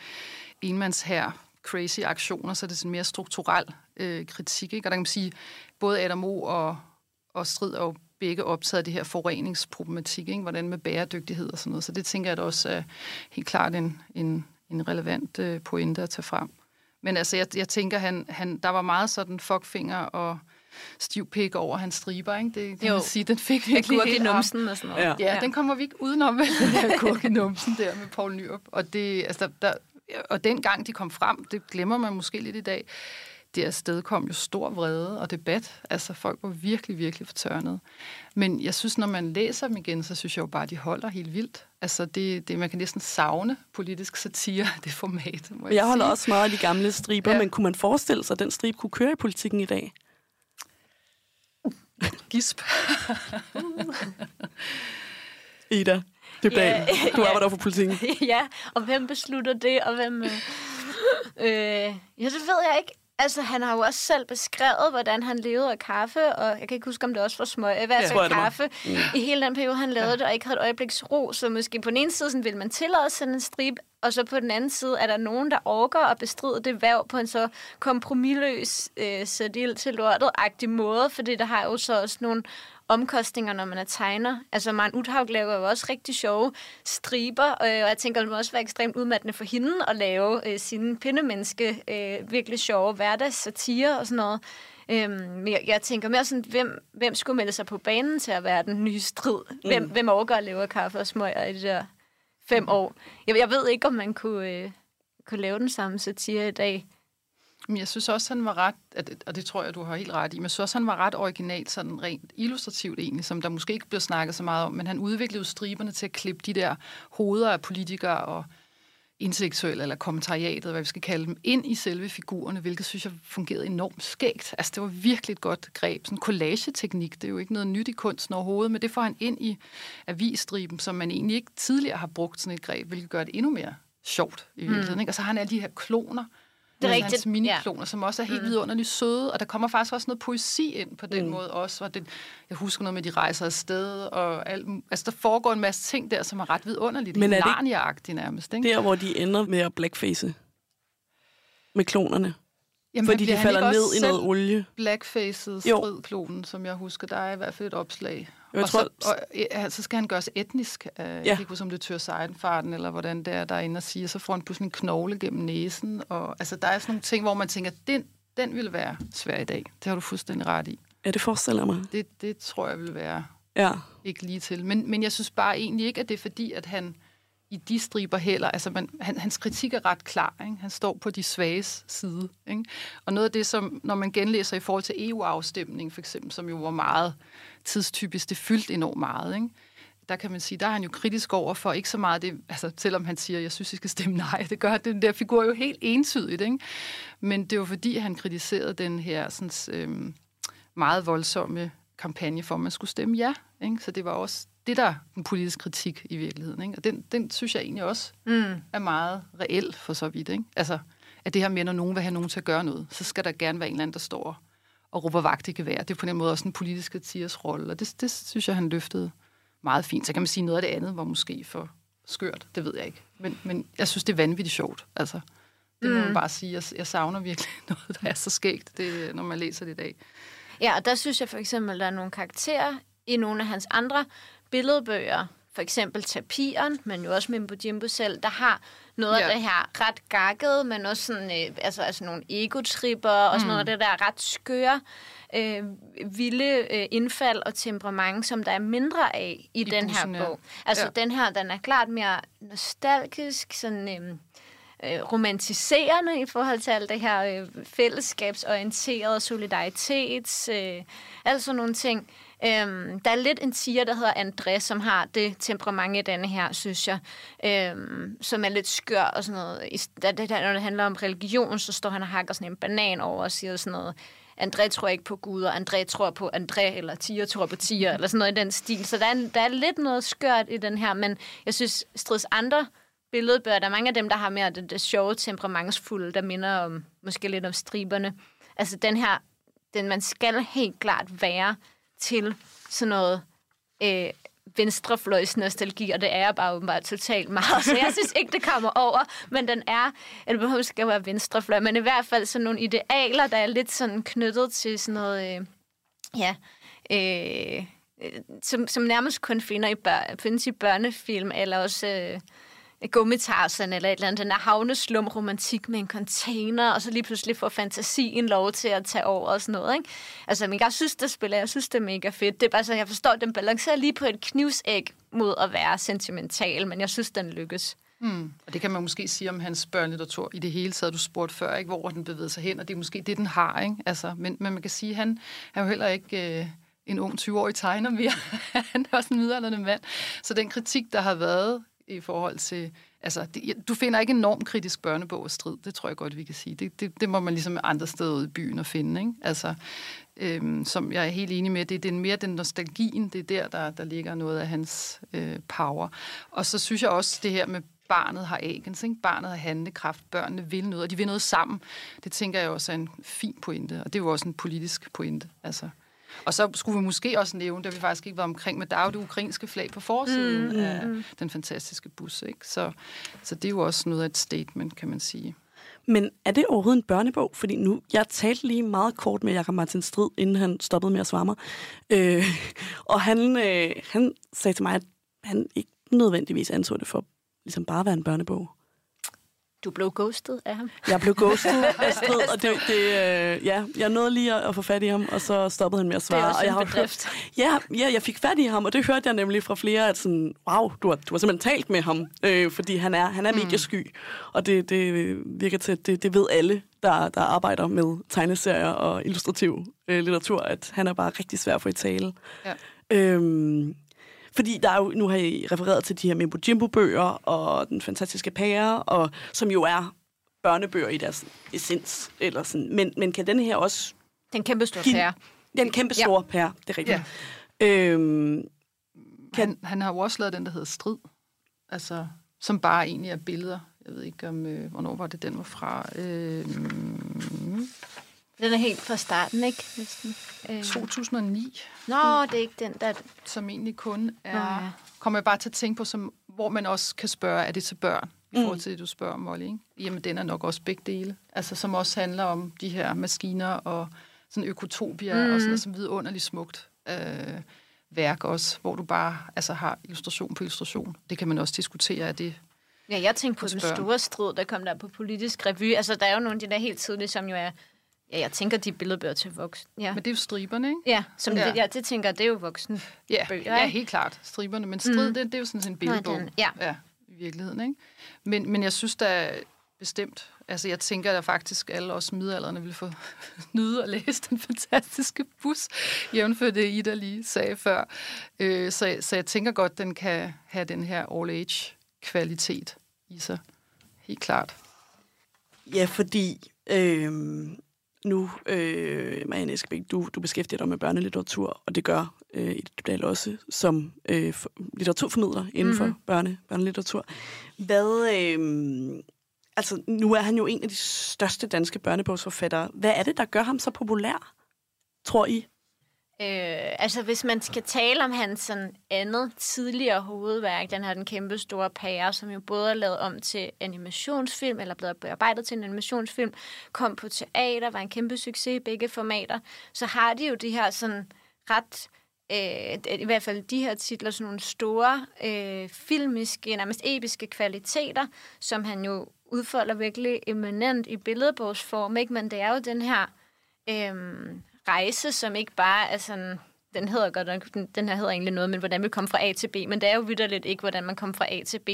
enmands her crazy aktioner, så er det sådan mere strukturel øh, kritik. Ikke? Og der kan man sige, både Adam O. og, og Strid er jo begge optaget af det her forureningsproblematik, ikke? hvordan med bæredygtighed og sådan noget. Så det tænker jeg, at også er helt klart en, en, en relevant øh, pointe at tage frem. Men altså, jeg, jeg tænker, han, han, der var meget sådan fuckfinger og stiv pik over hans striber, ikke? Det kan Jo. man sige, den fik virkelig helt numsen og sådan noget. Ja, ja, Ja. den kommer vi ikke udenom, vel, den der agurk i numsen der med Paul Nyrup. Og, det, altså, der, der, og den gang de kom frem, det glemmer man måske lidt i dag, det afsted kom jo stor vrede og debat. Altså, folk var virkelig, virkelig fortørnet. Men jeg synes, når man læser dem igen, så synes jeg jo bare, at de holder helt vildt. Altså, det, det, man kan næsten savne politisk satire, det format, må jeg, Jeg holder sige. også meget af de gamle striber, ja. men kunne man forestille sig, at den strib kunne køre i politikken i dag? Gisp. Ida, det er Ja, Du ja. arbejder for politikken. ja, og hvem beslutter det, og hvem... Øh, øh, ja, det ved jeg ikke. Altså, han har jo også selv beskrevet, hvordan han levede af kaffe, og jeg kan ikke huske, om det også var smøg, hvert Ja. var. kaffe, Mm. i hele den periode, han lavede det, og ikke havde et øjebliks ro. Så måske på den ene side sådan, vil man tillade sådan en strip, og så på den anden side er der nogen, der orker at bestride det værv på en så kompromilløs, øh, sæt ild til lortet-agtig måde, fordi der har jo så også nogle omkostninger, når man er tegner. Altså, Maren Uthaug laver jo også rigtig sjove striber, øh, og jeg tænker, det må også være ekstremt udmattende for hende at lave øh, sine pindemenneske øh, virkelig sjove hverdagssatire og sådan noget. Øhm, jeg, jeg tænker mere sådan, hvem, hvem skulle melde sig på banen til at være den nye strid? Hvem, Mm. hvem overgår at lave kaffe og smøger i de der fem år? Jeg, jeg ved ikke, om man kunne, øh, kunne lave den samme satire i dag. Men jeg synes også, han var ret, at- og det tror jeg, du har helt ret i, men jeg synes også, han var ret original, sådan rent illustrativt egentlig, som der måske ikke bliver snakket så meget om, men han udviklede striberne til at klippe de der hoveder af politikere og intellektuelle eller kommentariatet, hvad vi skal kalde dem, ind i selve figurerne, hvilket synes jeg fungerede enormt skægt. Altså, det var virkelig et godt greb. Sådan collageteknik, det er jo ikke noget nyt i kunsten overhovedet, men det får han ind i avisstriben, som man egentlig ikke tidligere har brugt sådan et greb, hvilket gør det endnu mere sjovt i virkeligheden. Mm. Ikke? Og så har han alle de her kloner, Det er rigtigt, Hans minikloner, ja. som også er helt Mm. vidunderligt søde, og der kommer faktisk også noget poesi ind på den Mm. måde også. Og det, jeg husker noget med, de rejser afsted, og alt, altså der foregår en masse ting der, som er ret vidunderligt. Men er det Narnia-agtigt nærmest. Ikke? Der, hvor de ender med at blackface med klonerne. Jamen, fordi de falder ned i noget olie. Blackfaced Jo. stridklonen, som jeg husker, der er i hvert fald et opslag. Jeg og, tror- så, og ja, så skal han gøres etnisk. Uh, ja. Jeg kan ikke huske, om det tør sejdenfarten, eller hvordan det er, der er inde og siger. Så får han pludselig en knogle gennem næsen. Og, altså, der er sådan nogle ting, hvor man tænker, den, den ville være svær i dag. Det har du fuldstændig ret i. Ja, det forestiller mig. Det, det tror jeg vil være Ja. ikke lige til. Men, men jeg synes bare egentlig ikke, at det er fordi, at han i de striber heller, altså man, han, hans kritik er ret klar. Ikke? Han står på de svages side. Ikke? Og noget af det, som når man genlæser i forhold til EU-afstemningen, for eksempel, som jo var meget tidstypisk, det fyldte enormt meget, ikke? der kan man sige, der er han jo kritisk over for ikke så meget det, altså selvom han siger, jeg synes, I skal stemme nej, det gør den der figur jo helt entydigt, ikke? Men det var fordi, han kritiserede den her sådan, øhm, meget voldsomme kampagne for, at man skulle stemme ja. Ikke? Så det var også det, der er den politiske kritik i virkeligheden. Ikke? Og den, den synes jeg egentlig også Mm. er meget reel for så vidt. Ikke? Altså, at det her med, når nogen vil have nogen til at gøre noget, så skal der gerne være en eller anden, der står og råber vagt i gevær. Det er på den måde også en politisk satirs rolle, og det, det synes jeg, han løftede meget fint. Så kan man sige, noget af det andet var måske for skørt, det ved jeg ikke. Men, men jeg synes, det er vanvittigt sjovt. Altså, det må Mm. man bare sige. Jeg, jeg savner virkelig noget, der er så skægt, det, når man læser det i dag. Ja, og der synes jeg for eksempel, der er nogle karakterer i nogle af hans andre billedbøger, for eksempel Tapiren, men jo også Mimbo Jimbo selv, der har noget Ja. af det her ret gakket, men også sådan, øh, altså, altså nogle egotripper og sådan Mm. noget af det der ret skøre, øh, vilde øh, indfald og temperament, som der er mindre af i, I den bussen, her bog. Altså Ja. den her, den er klart mere nostalgisk, sådan... Øh, øh, romantiserende i forhold til alt det her øh, fællesskabsorienteret solidaritets, øh, alt sådan nogle ting. Øhm, der er lidt en tiger, der hedder André, som har det temperament i denne her, synes jeg, øhm, som er lidt skør og sådan noget. I, da det, der, når det handler om religion, så står han og hakker sådan en banan over og siger sådan noget, André tror ikke på Gud, og André tror på André, eller Tiger tror på Tiger, eller sådan noget i den stil. Så der er, der er lidt noget skørt i den her, men jeg synes, Strids andre billedbøger, der er mange af dem, der har mere det, det sjove, temperamentsfulde, der minder om, måske lidt om striberne. Altså den her, den man skal helt klart være til sådan noget øh, venstrefløjs nostalgi, og det er jeg bare åbenbart totalt meget, så jeg synes ikke, det kommer over, men den er, eller behøver skal være venstrefløj, men i hvert fald sådan nogle idealer, der er lidt sådan knyttet til sådan noget, øh, ja, øh, øh som, som nærmest kun finder i bør, findes i børnefilm, eller også øh, gummitarsen eller et eller andet, den der havneslum romantik med en container, og så lige pludselig får fantasien lov til at tage over og sådan noget, ikke? Altså, men jeg synes, det spiller, jeg synes, det er mega fedt. Det er bare sådan, jeg forstår, at den balancerer lige på et knivsæg mod at være sentimental, men jeg synes, den lykkes. Mm. Og det kan man måske sige om hans børnelitteratur i det hele taget. Du spurgte før, ikke, hvor den bevæger sig hen, og det er måske det, den har. Ikke? Altså, men, men man kan sige, at han er jo heller ikke øh, en ung 20-årig tegner mere. han er også en midaldrende mand. Så den kritik, der har været i forhold til... Altså, det, du finder ikke en normkritisk børnebog og strid, det tror jeg godt, vi kan sige. Det, det, det må man ligesom andre steder ude i byen at finde. Ikke? Altså, øhm, som jeg er helt enig med, det, det er mere den nostalgien, det er der, der, der ligger noget af hans øh, power. Og så synes jeg også, det her med barnet har agens, ikke? barnet har handlekraft, børnene vil noget, og de vil noget sammen. Det tænker jeg også er en fin pointe, og det er jo også en politisk pointe. Altså. Og så skulle vi måske også nævne, har vi faktisk ikke været omkring, er jo det ukrainske flag på forsiden Mm, mm, mm, af mm. den fantastiske bus. Ikke? Så, så det er jo også noget af et statement, kan man sige. Men er det overhovedet en børnebog? Fordi nu, jeg talte lige meget kort med Jakob Martin Strid, inden han stoppede med at svare mig. Øh, og han, øh, han sagde til mig, at han ikke nødvendigvis anså det for ligesom bare at være en børnebog. Du blev ghostet af ham. Jeg blev ghostet af Strid, og det, det, øh, ja, jeg nåede lige at, at få fat i ham, og så stoppede han med at svare. Det er også og jeg en bedrift. Hørt, ja, ja, jeg fik fat i ham, og det hørte jeg nemlig fra flere, at sådan, wow, du har, du har simpelthen talt med ham, øh, fordi han er, han er Mm. mediesky, og det, det virker til, at det, det ved alle, der, der arbejder med tegneserier og illustrativ øh, litteratur, at han er bare rigtig svær at få i tale. Ja. Øhm, fordi der er jo, nu har I refereret til de her Mimbo Jimbo-bøger og Den Fantastiske Pære, og, som jo er børnebøger i deres essens. Eller sådan. Men, men kan den her også... Den kæmpe store give- pære. Den kæmpe Ja. store pære, det er rigtigt. Ja. Øhm, Han, han har jo også lavet den, der hedder Strid, altså, som bare egentlig er billeder. Jeg ved ikke, om øh, hvornår var det, den var fra. Øh, Den er helt fra starten, ikke? Næsten. Øh. 2009. Nå, det er ikke den, der... Som egentlig kun er... Nå, ja. Kommer jeg bare til at tænke på, som, hvor man også kan spørge, er det til børn? I Mm. forhold til det, du spørger om, Molly, ikke? Jamen, den er nok også begge dele. Altså, som også handler om de her maskiner og sådan økotopia mm. Mm. og sådan noget, som vidunderligt smukt øh, værk også, hvor du bare altså, har illustration på illustration. Det kan man også diskutere, er det Ja, jeg tænkte på den store strid, der kom der på politisk revy. Altså, der er jo nogle af de der helt tidlige, som jo er... Ja, jeg tænker, de er billedbøger til voksne. Ja. Men det er jo striberne, ikke? Ja, som Ja. Det, ja, det tænker jeg, det er jo voksne Ja, bøger, ja helt klart. Striberne. Men strid, Mm. det, det er jo sådan en billedbog. den- ja. ja. i virkeligheden. Ikke? Men, men jeg synes da bestemt, altså jeg tænker at faktisk alle os midalderne vil få nyde at læse den fantastiske bus, jævnfør det Ida lige sagde før. Øh, så, så jeg tænker godt, den kan have den her all-age kvalitet i sig. Helt klart. Ja, fordi øh, nu, øh, Marianne Eskebæk, du, du beskæftiger dig med børnelitteratur, og det gør øh, Dybdahl også som øh, for, litteraturformidler inden for Mhm. mm-hmm. børne, børnelitteratur. Hvad, øh, altså nu er han jo en af de største danske børnebogsforfattere. Hvad er det, der gør ham så populær? tror I? Øh, altså, hvis man skal tale om hans sådan andet tidligere hovedværk, den her Den kæmpe store pære, som jo både er lavet om til animationsfilm, eller blevet bearbejdet til en animationsfilm, kom på teater, var en kæmpe succes i begge formater, så har de jo de her sådan ret øh, i hvert fald de her titler, sådan nogle store øh, filmiske, nærmest episke kvaliteter, som han jo udfolder virkelig eminent i billedbogsform, ikke? men det er jo den her øh, rejse, som ikke bare er sådan den hedder godt nok, den, den her hedder egentlig noget, men hvordan vi kommer fra A til B, men det er jo vidderligt ikke, hvordan man kommer fra A til B.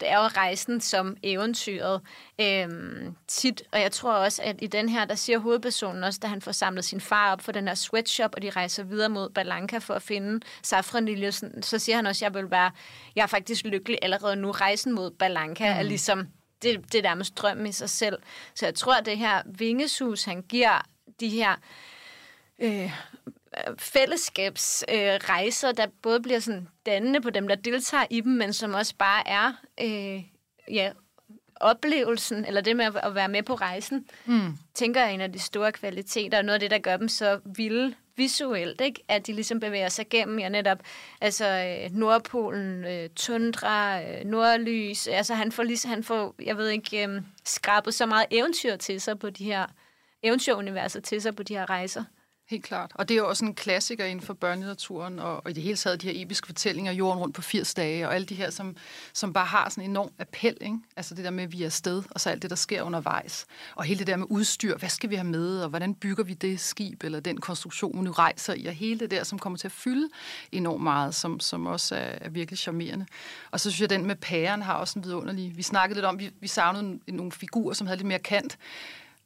Det er jo rejsen som eventyret øhm, tit, og jeg tror også, at i den her, der siger hovedpersonen også, da han får samlet sin far op for den her sweatshop, og de rejser videre mod Balanka for at finde Safranilje, så siger han også, at jeg vil være, jeg er faktisk lykkelig allerede nu. Rejsen mod Balanka mm. er ligesom, det, det er nærmest drømmen i sig selv. Så jeg tror, at det her vingesus, han giver de her øh, fællesskabsrejser, øh, der både bliver sådan dannende på dem, der deltager i dem, men som også bare er øh, ja, oplevelsen, eller det med at være med på rejsen, mm. tænker jeg er en af de store kvaliteter, og noget af det, der gør dem så vilde visuelt, ikke? at de ligesom bevæger sig gennem ja, netop altså, øh, Nordpolen, øh, tundra, øh, nordlys. Altså han får, ligesom, han får jeg ved ikke, øh, skrabet så meget eventyr til sig på de her eventyruniverser til sig på de her rejser. Helt klart. Og det er jo også en klassiker inden for børnelitteraturen, og, og i det hele taget de her episke fortællinger, jorden rundt på 80 dage, og alle de her, som, som bare har sådan en enorm appel, ikke? Altså det der med, at vi er afsted, og så alt det, der sker undervejs. Og hele det der med udstyr, hvad skal vi have med, og hvordan bygger vi det skib, eller den konstruktion, man nu rejser i, og hele det der, som kommer til at fylde enormt meget, som, som også er, er virkelig charmerende. Og så synes jeg, at den med pæren har også en vidunderlig... Vi snakkede lidt om, vi, vi savnede nogle figurer, som havde lidt mere kant.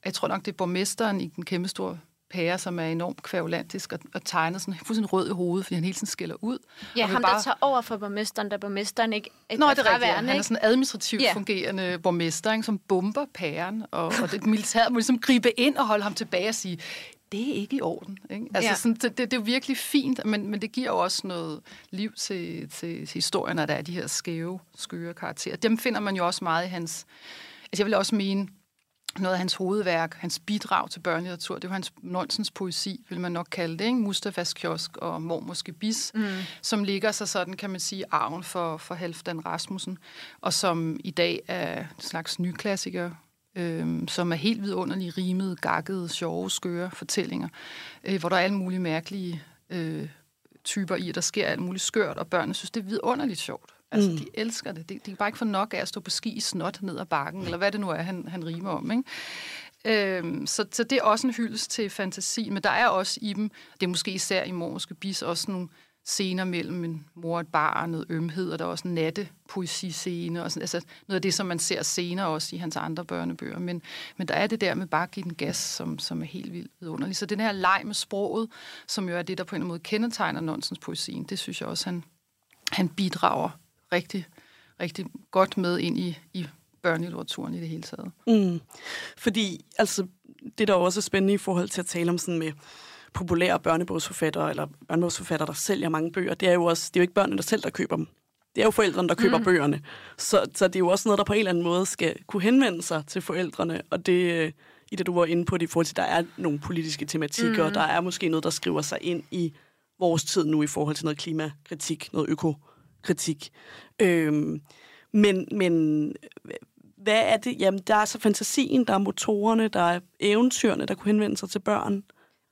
Jeg tror nok, det er borgmesteren i den kæmpe store pære, som er enormt kvævlantisk og, og tegner sådan fuldstændig rød i hovedet, fordi han hele tiden skiller ud. Ja, og ham bare... der tager over for borgmesteren, da borgmesteren ikke, ikke Nå, er det er rigtigt. Han er sådan administrativt yeah. fungerende borgmester, ikke, som bomber pæren, og, og det militæret må ligesom gribe ind og holde ham tilbage og sige, det er ikke i orden. Ikke? Altså, Ja. sådan, det, det, det er virkelig fint, men, men det giver jo også noget liv til, til historien, at der er de her skæve, skøre karakterer. Dem finder man jo også meget i hans... Altså, jeg vil også mene, noget af hans hovedværk, hans bidrag til børnelitteratur, det er jo hans nonsens poesi, vil man nok kalde det, ikke? Mustafas kiosk og Mormors Gebis, mm. som ligger sig sådan, kan man sige, arven for, for Halfdan Rasmussen, og som i dag er en slags nyklassiker, øhm, som er helt vidunderlige, rimede, gakkede, sjove, skøre fortællinger, øh, hvor der er alle mulige mærkelige øh, typer i, der sker alt muligt skørt, og børnene synes, det er vidunderligt sjovt. Altså, Mm. de elsker det. De, de kan bare ikke få nok af at stå på ski i snot ned ad bakken, eller hvad det nu er, han, han rimer om, ikke? Øhm, så, så det er også en hyldest til fantasi, men der er også i dem, det er måske især i Morske Bis, også nogle scener mellem en mor og et barn, noget ømhed, og der er også en nattepoesiscene, og sådan, altså noget af det, som man ser senere også i hans andre børnebøger. Men, men der er det der med bare at give den gas, som, som er helt vildt vidunderligt. Så den her leg med sproget, som jo er det, der på en eller anden måde kendetegner nonsenspoesien, det synes jeg også, han, han bidrager rigtig, rigtig godt med ind i, i børnelitteraturen i det hele taget. Mm. Fordi altså, det, der også er spændende i forhold til at tale om sådan med populære børnebogsforfattere, eller børnebogsforfattere, der sælger mange bøger, det er jo også, det er jo ikke børnene der selv, der køber dem. Det er jo forældrene, der køber Mm. bøgerne. Så, så det er jo også noget, der på en eller anden måde skal kunne henvende sig til forældrene. Og det, øh, i det du var inde på, det i forhold til, der er nogle politiske tematikker, Mm. der er måske noget, der skriver sig ind i vores tid nu i forhold til noget klimakritik, noget kritik. Øhm, men, men hvad er det? Jamen, der er så fantasien, der er motorerne, der er eventyrene, der kunne henvende sig til børn.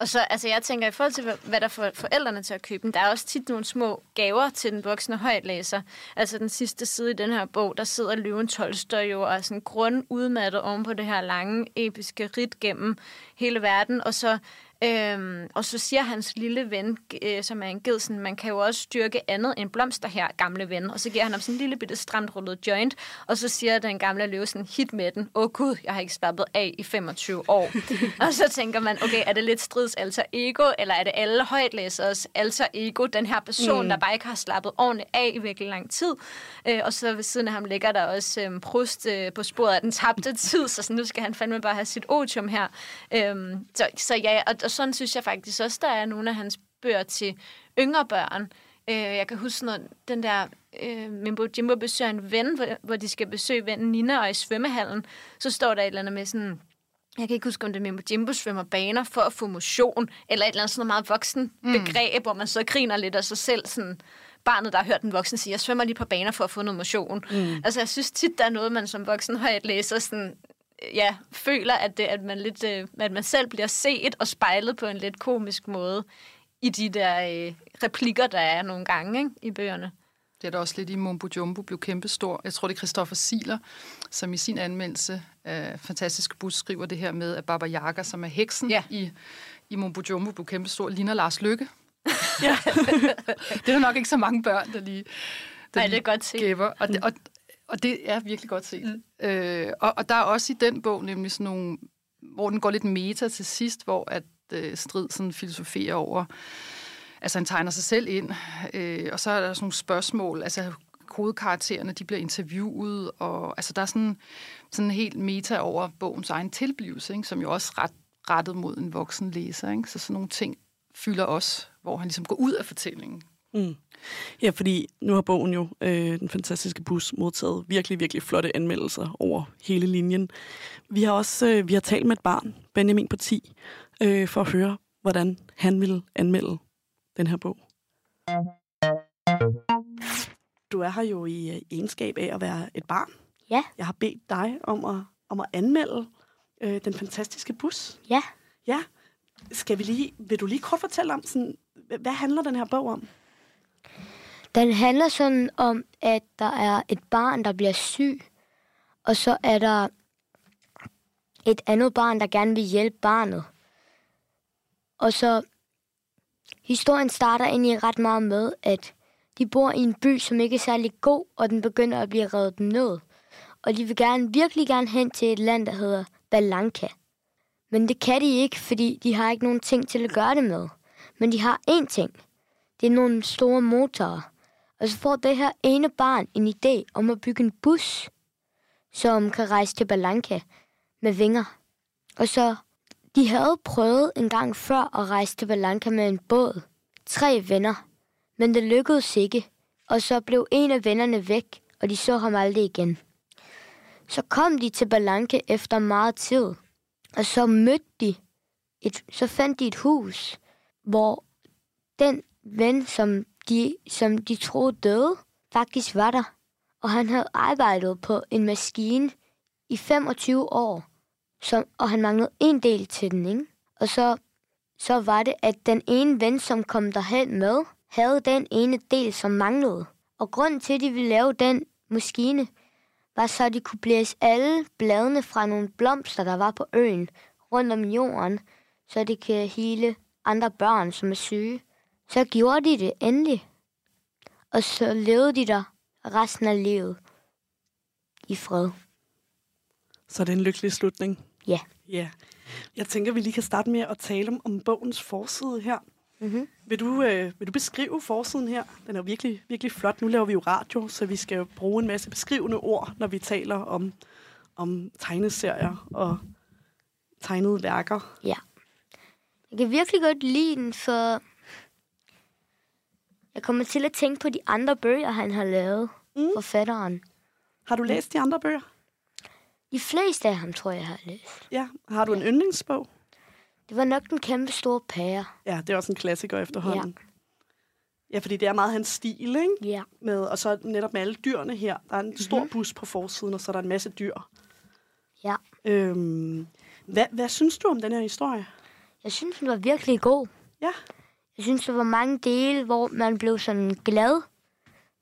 Og så, altså jeg tænker, i forhold til, hvad- der får forældrene til at købe den, der er også tit nogle små gaver til den voksne højtlæser. Altså den sidste side i den her bog, der sidder Løven Tolstoy jo og er sådan grundudmattet oven på det her lange, episke rit gennem hele verden, og så Øhm, og så siger hans lille ven, øh, som er en gedsen, man kan jo også styrke andet end blomster her, gamle ven. Og så giver han ham sådan en lille bitte stramt rullet joint, og så siger den gamle løve sådan, hit med den. Åh oh, gud, jeg har ikke slappet af i 25 år. og så tænker man, okay, er det lidt strids alter ego, eller er det alle højtlæsers alter ego, den her person, Mm. der bare ikke har slappet ordentligt af i virkelig lang tid. Øh, og så ved siden af ham ligger der også øh, Proust øh, på sporet af den tabte tid, så sådan, nu skal han fandme bare have sit otium her. Øhm, så, så ja, og, og sådan synes jeg faktisk også, der er nogle af hans bøger til yngre børn. Øh, jeg kan huske noget, den der, øh, min bror Jimbo besøger en ven, hvor, hvor de skal besøge vennen Nina, og i svømmehallen, så står der et eller andet med sådan, jeg kan ikke huske, om det er med Jimbo svømmer baner for at få motion, eller et eller andet sådan meget voksen begreb, hvor man så griner lidt af sig selv, sådan barnet, der har hørt en voksen sige, jeg svømmer lige på baner for at få noget motion. Mm. Altså, jeg synes tit, der er noget, man som voksen højt læser, sådan, ja, føler, at, det, at, man lidt, øh, at man selv bliver set og spejlet på en lidt komisk måde i de der øh, replikker, der er nogle gange ikke, i bøgerne. Det er der også lidt i Mumbo Jumbo blev kæmpestor. Jeg tror, det er Christoffer Siler, som i sin anmeldelse af Fantastiske Bus skriver det her med, at Baba Yaga, som er heksen ja. i, i Mumbo Jumbo, blev kæmpestor, ligner Lars Lykke. Det er der nok ikke så mange børn, der lige der Ej, det er godt set. Gæber. Og, det, og, og det er virkelig godt set. Mm. Øh, og, og der er også i den bog nemlig sådan nogle, hvor den går lidt meta til sidst, hvor at øh, Strid sådan filosoferer over, altså han tegner sig selv ind, øh, og så er der sådan nogle spørgsmål, altså kodekaraktererne, de bliver interviewet, og altså der er sådan, sådan helt meta over bogens egen tilblivelse, ikke, som jo også ret rettet mod en voksen læser. Ikke? Så sådan nogle ting fylder også, hvor han ligesom går ud af fortællingen. Mm. Ja, fordi nu har bogen jo, øh, Den Fantastiske Bus, modtaget virkelig, virkelig flotte anmeldelser over hele linjen. Vi har også øh, vi har talt med et barn, Benjamin på 10, øh, for at høre, hvordan han ville anmelde den her bog. Du er her jo i øh, egenskab af at være et barn. Ja. Jeg har bedt dig om at, om at anmelde øh, Den Fantastiske Bus. Ja. Ja. Skal vi lige, vil du lige kort fortælle om, sådan, hvad handler den her bog om? Den handler sådan om, at der er et barn, der bliver syg, og så er der et andet barn, der gerne vil hjælpe barnet. Og så historien starter egentlig ret meget med, at de bor i en by, som ikke er særlig god, og den begynder at blive revet ned. Og de vil gerne, virkelig gerne hen til et land, der hedder Balanka. Men det kan de ikke, fordi de har ikke nogen ting til at gøre det med. Men de har én ting. Det er nogle store motorer. Og så får det her ene barn en idé om at bygge en bus, som kan rejse til Balanka med vinger. Og så, de havde prøvet en gang før at rejse til Balanka med en båd. Tre venner. Men det lykkedes ikke. Og så blev en af vennerne væk, og de så ham aldrig igen. Så kom de til Balanka efter meget tid. Og så mødte de, et, så fandt de et hus, hvor den ven, som de, som de troede døde, faktisk var der. Og han havde arbejdet på en maskine i 25 år, som, og han manglede en del til den, ikke? Og så, så var det, at den ene ven, som kom derhen med, havde den ene del, som manglede. Og grunden til, at de ville lave den maskine, var så, at de kunne blæse alle bladene fra nogle blomster, der var på øen, rundt om jorden, så det kan hele andre børn, som er syge. Så gjorde de det endelig. Og så levede de der resten af livet i fred. Så er det en lykkelig slutning. Ja. Ja. Jeg tænker, vi lige kan starte med at tale om, om bogens forside her. Mm-hmm. Vil, du, øh, vil du beskrive forsiden her? Den er jo virkelig, virkelig flot. Nu laver vi jo radio, så vi skal jo bruge en masse beskrivende ord, når vi taler om, om tegneserier og tegnede værker. Ja. Jeg kan virkelig godt lide den, for jeg kommer til at tænke på de andre bøger, han har lavet, mm. forfatteren. Har du læst de andre bøger? De fleste af ham, tror jeg, jeg har læst. Ja. Har du en yndlingsbog? Det var nok den kæmpe store pære. Ja, det er også en klassiker efterhånden. Ja. Ja, fordi det er meget hans stil, ikke? Ja. Med, og så netop med alle dyrene her. Der er en stor mm-hmm. bus på forsiden, og så er der en masse dyr. Ja. Øhm, hvad, hvad synes du om den her historie? Jeg synes, den var virkelig god. Ja. Jeg synes, der var mange dele, hvor man blev sådan glad,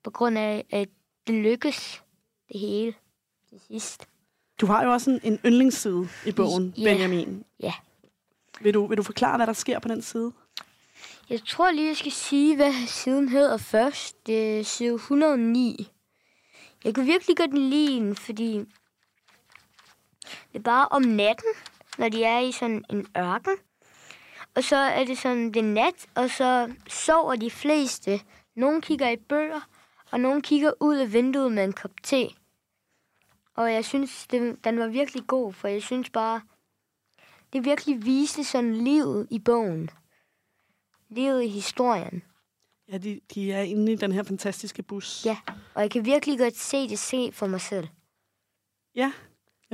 på grund af, at det lykkes det hele til sidst. Du har jo også en, en yndlingsside i bogen, Ja. Benjamin. Ja. Vil du, vil du forklare, hvad der sker på den side? Jeg tror lige, jeg skal sige, hvad siden hedder først. Det er side 109. Jeg kan virkelig godt lide den, fordi det er bare om natten, når de er i sådan en ørken. Og så er det sådan, det er nat, og så sover de fleste. Nogle kigger i bøger, og nogle kigger ud af vinduet med en kop te. Og jeg synes, det, den var virkelig god, for jeg synes bare, det virkelig viste sådan livet i bogen. Livet i historien. Ja, de, de er inde i den her fantastiske bus. Ja, og jeg kan virkelig godt se det se for mig selv. Ja,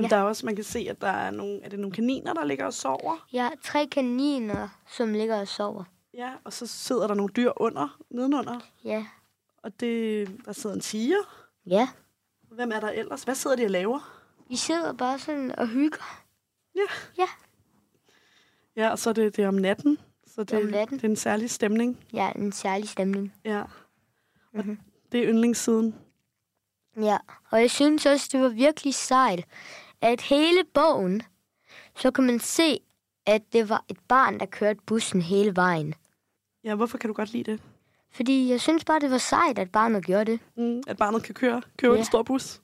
ja. der er også, man kan se, at der er nogle, er det nogle kaniner, der ligger og sover. Ja, tre kaniner, som ligger og sover. Ja, og så sidder der nogle dyr under, nedenunder. Ja. Og det, der sidder en tiger. Ja. Hvem er der ellers? Hvad sidder de og laver? Vi sidder bare sådan og hygger. Ja. Ja. Ja, og så er det, det er om natten. Så det, om natten. det er en særlig stemning. Ja, en særlig stemning. Ja. Mm-hmm. Det er yndlingssiden. Ja, og jeg synes også, det var virkelig sejt, at hele bogen, så kan man se, at det var et barn, der kørte bussen hele vejen. Ja, hvorfor kan du godt lide det? Fordi jeg synes bare, det var sejt, at barnet gjorde det. Mm, at barnet kan køre, køre ja. en stor bus.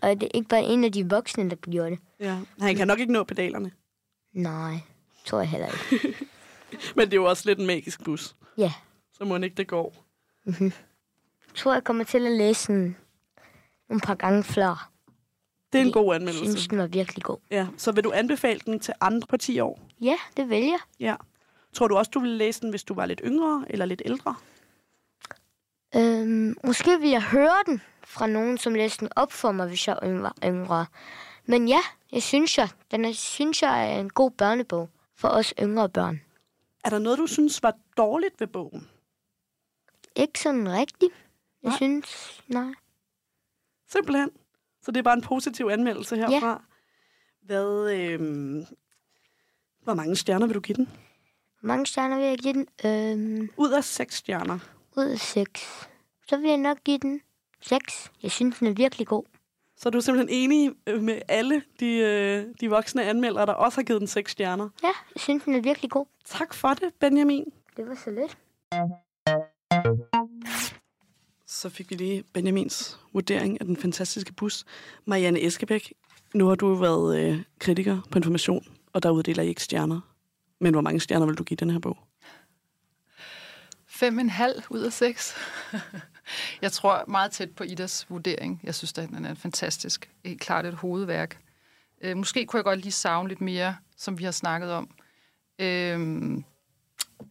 Og at det ikke bare en af de voksne, der gjorde det. Ja, han kan nok ikke nå pedalerne. Nej, tror jeg heller ikke. Men det er jo også lidt en magisk bus. Ja. Så må ikke det går. Mm-hmm. Jeg tror, jeg kommer til at læse den nogle par gange før. Det er en god anmeldelse. Jeg synes, den var virkelig god. Ja, så vil du anbefale den til andre på 10 år? Ja, det vil jeg. Ja. Tror du også, du ville læse den, hvis du var lidt yngre eller lidt ældre? Øhm, måske vil jeg høre den fra nogen, som læste den op for mig, hvis jeg var yngre. Men ja, jeg synes, jeg, den er, synes jeg er en god børnebog for os yngre børn. Er der noget, du synes var dårligt ved bogen? Ikke sådan rigtigt. Jeg Nej. synes, nej. Simpelthen. Så det er bare en positiv anmeldelse herfra. Ja. Hvad, øhm, hvor mange stjerner vil du give den? Hvor mange stjerner vil jeg give den? Øhm, Ud af seks stjerner. ud af seks. Så vil jeg nok give den seks. Jeg synes, den er virkelig god. Så er du simpelthen enig øh, med alle de, øh, de voksne anmeldere, der også har givet den seks stjerner. Ja, jeg synes, den er virkelig god. Tak for det, Benjamin. Det var så lidt. Så fik vi lige Benjamins vurdering af den fantastiske bus. Marianne Eskebæk, nu har du været øh, kritiker på Information, og der uddeler I ikke stjerner. Men hvor mange stjerner vil du give den her bog? Fem en halv ud af seks. jeg tror meget tæt på Idas vurdering. Jeg synes, at den er fantastisk. Helt klart et hovedværk. Øh, måske kunne jeg godt lige savne lidt mere, som vi har snakket om. Øh,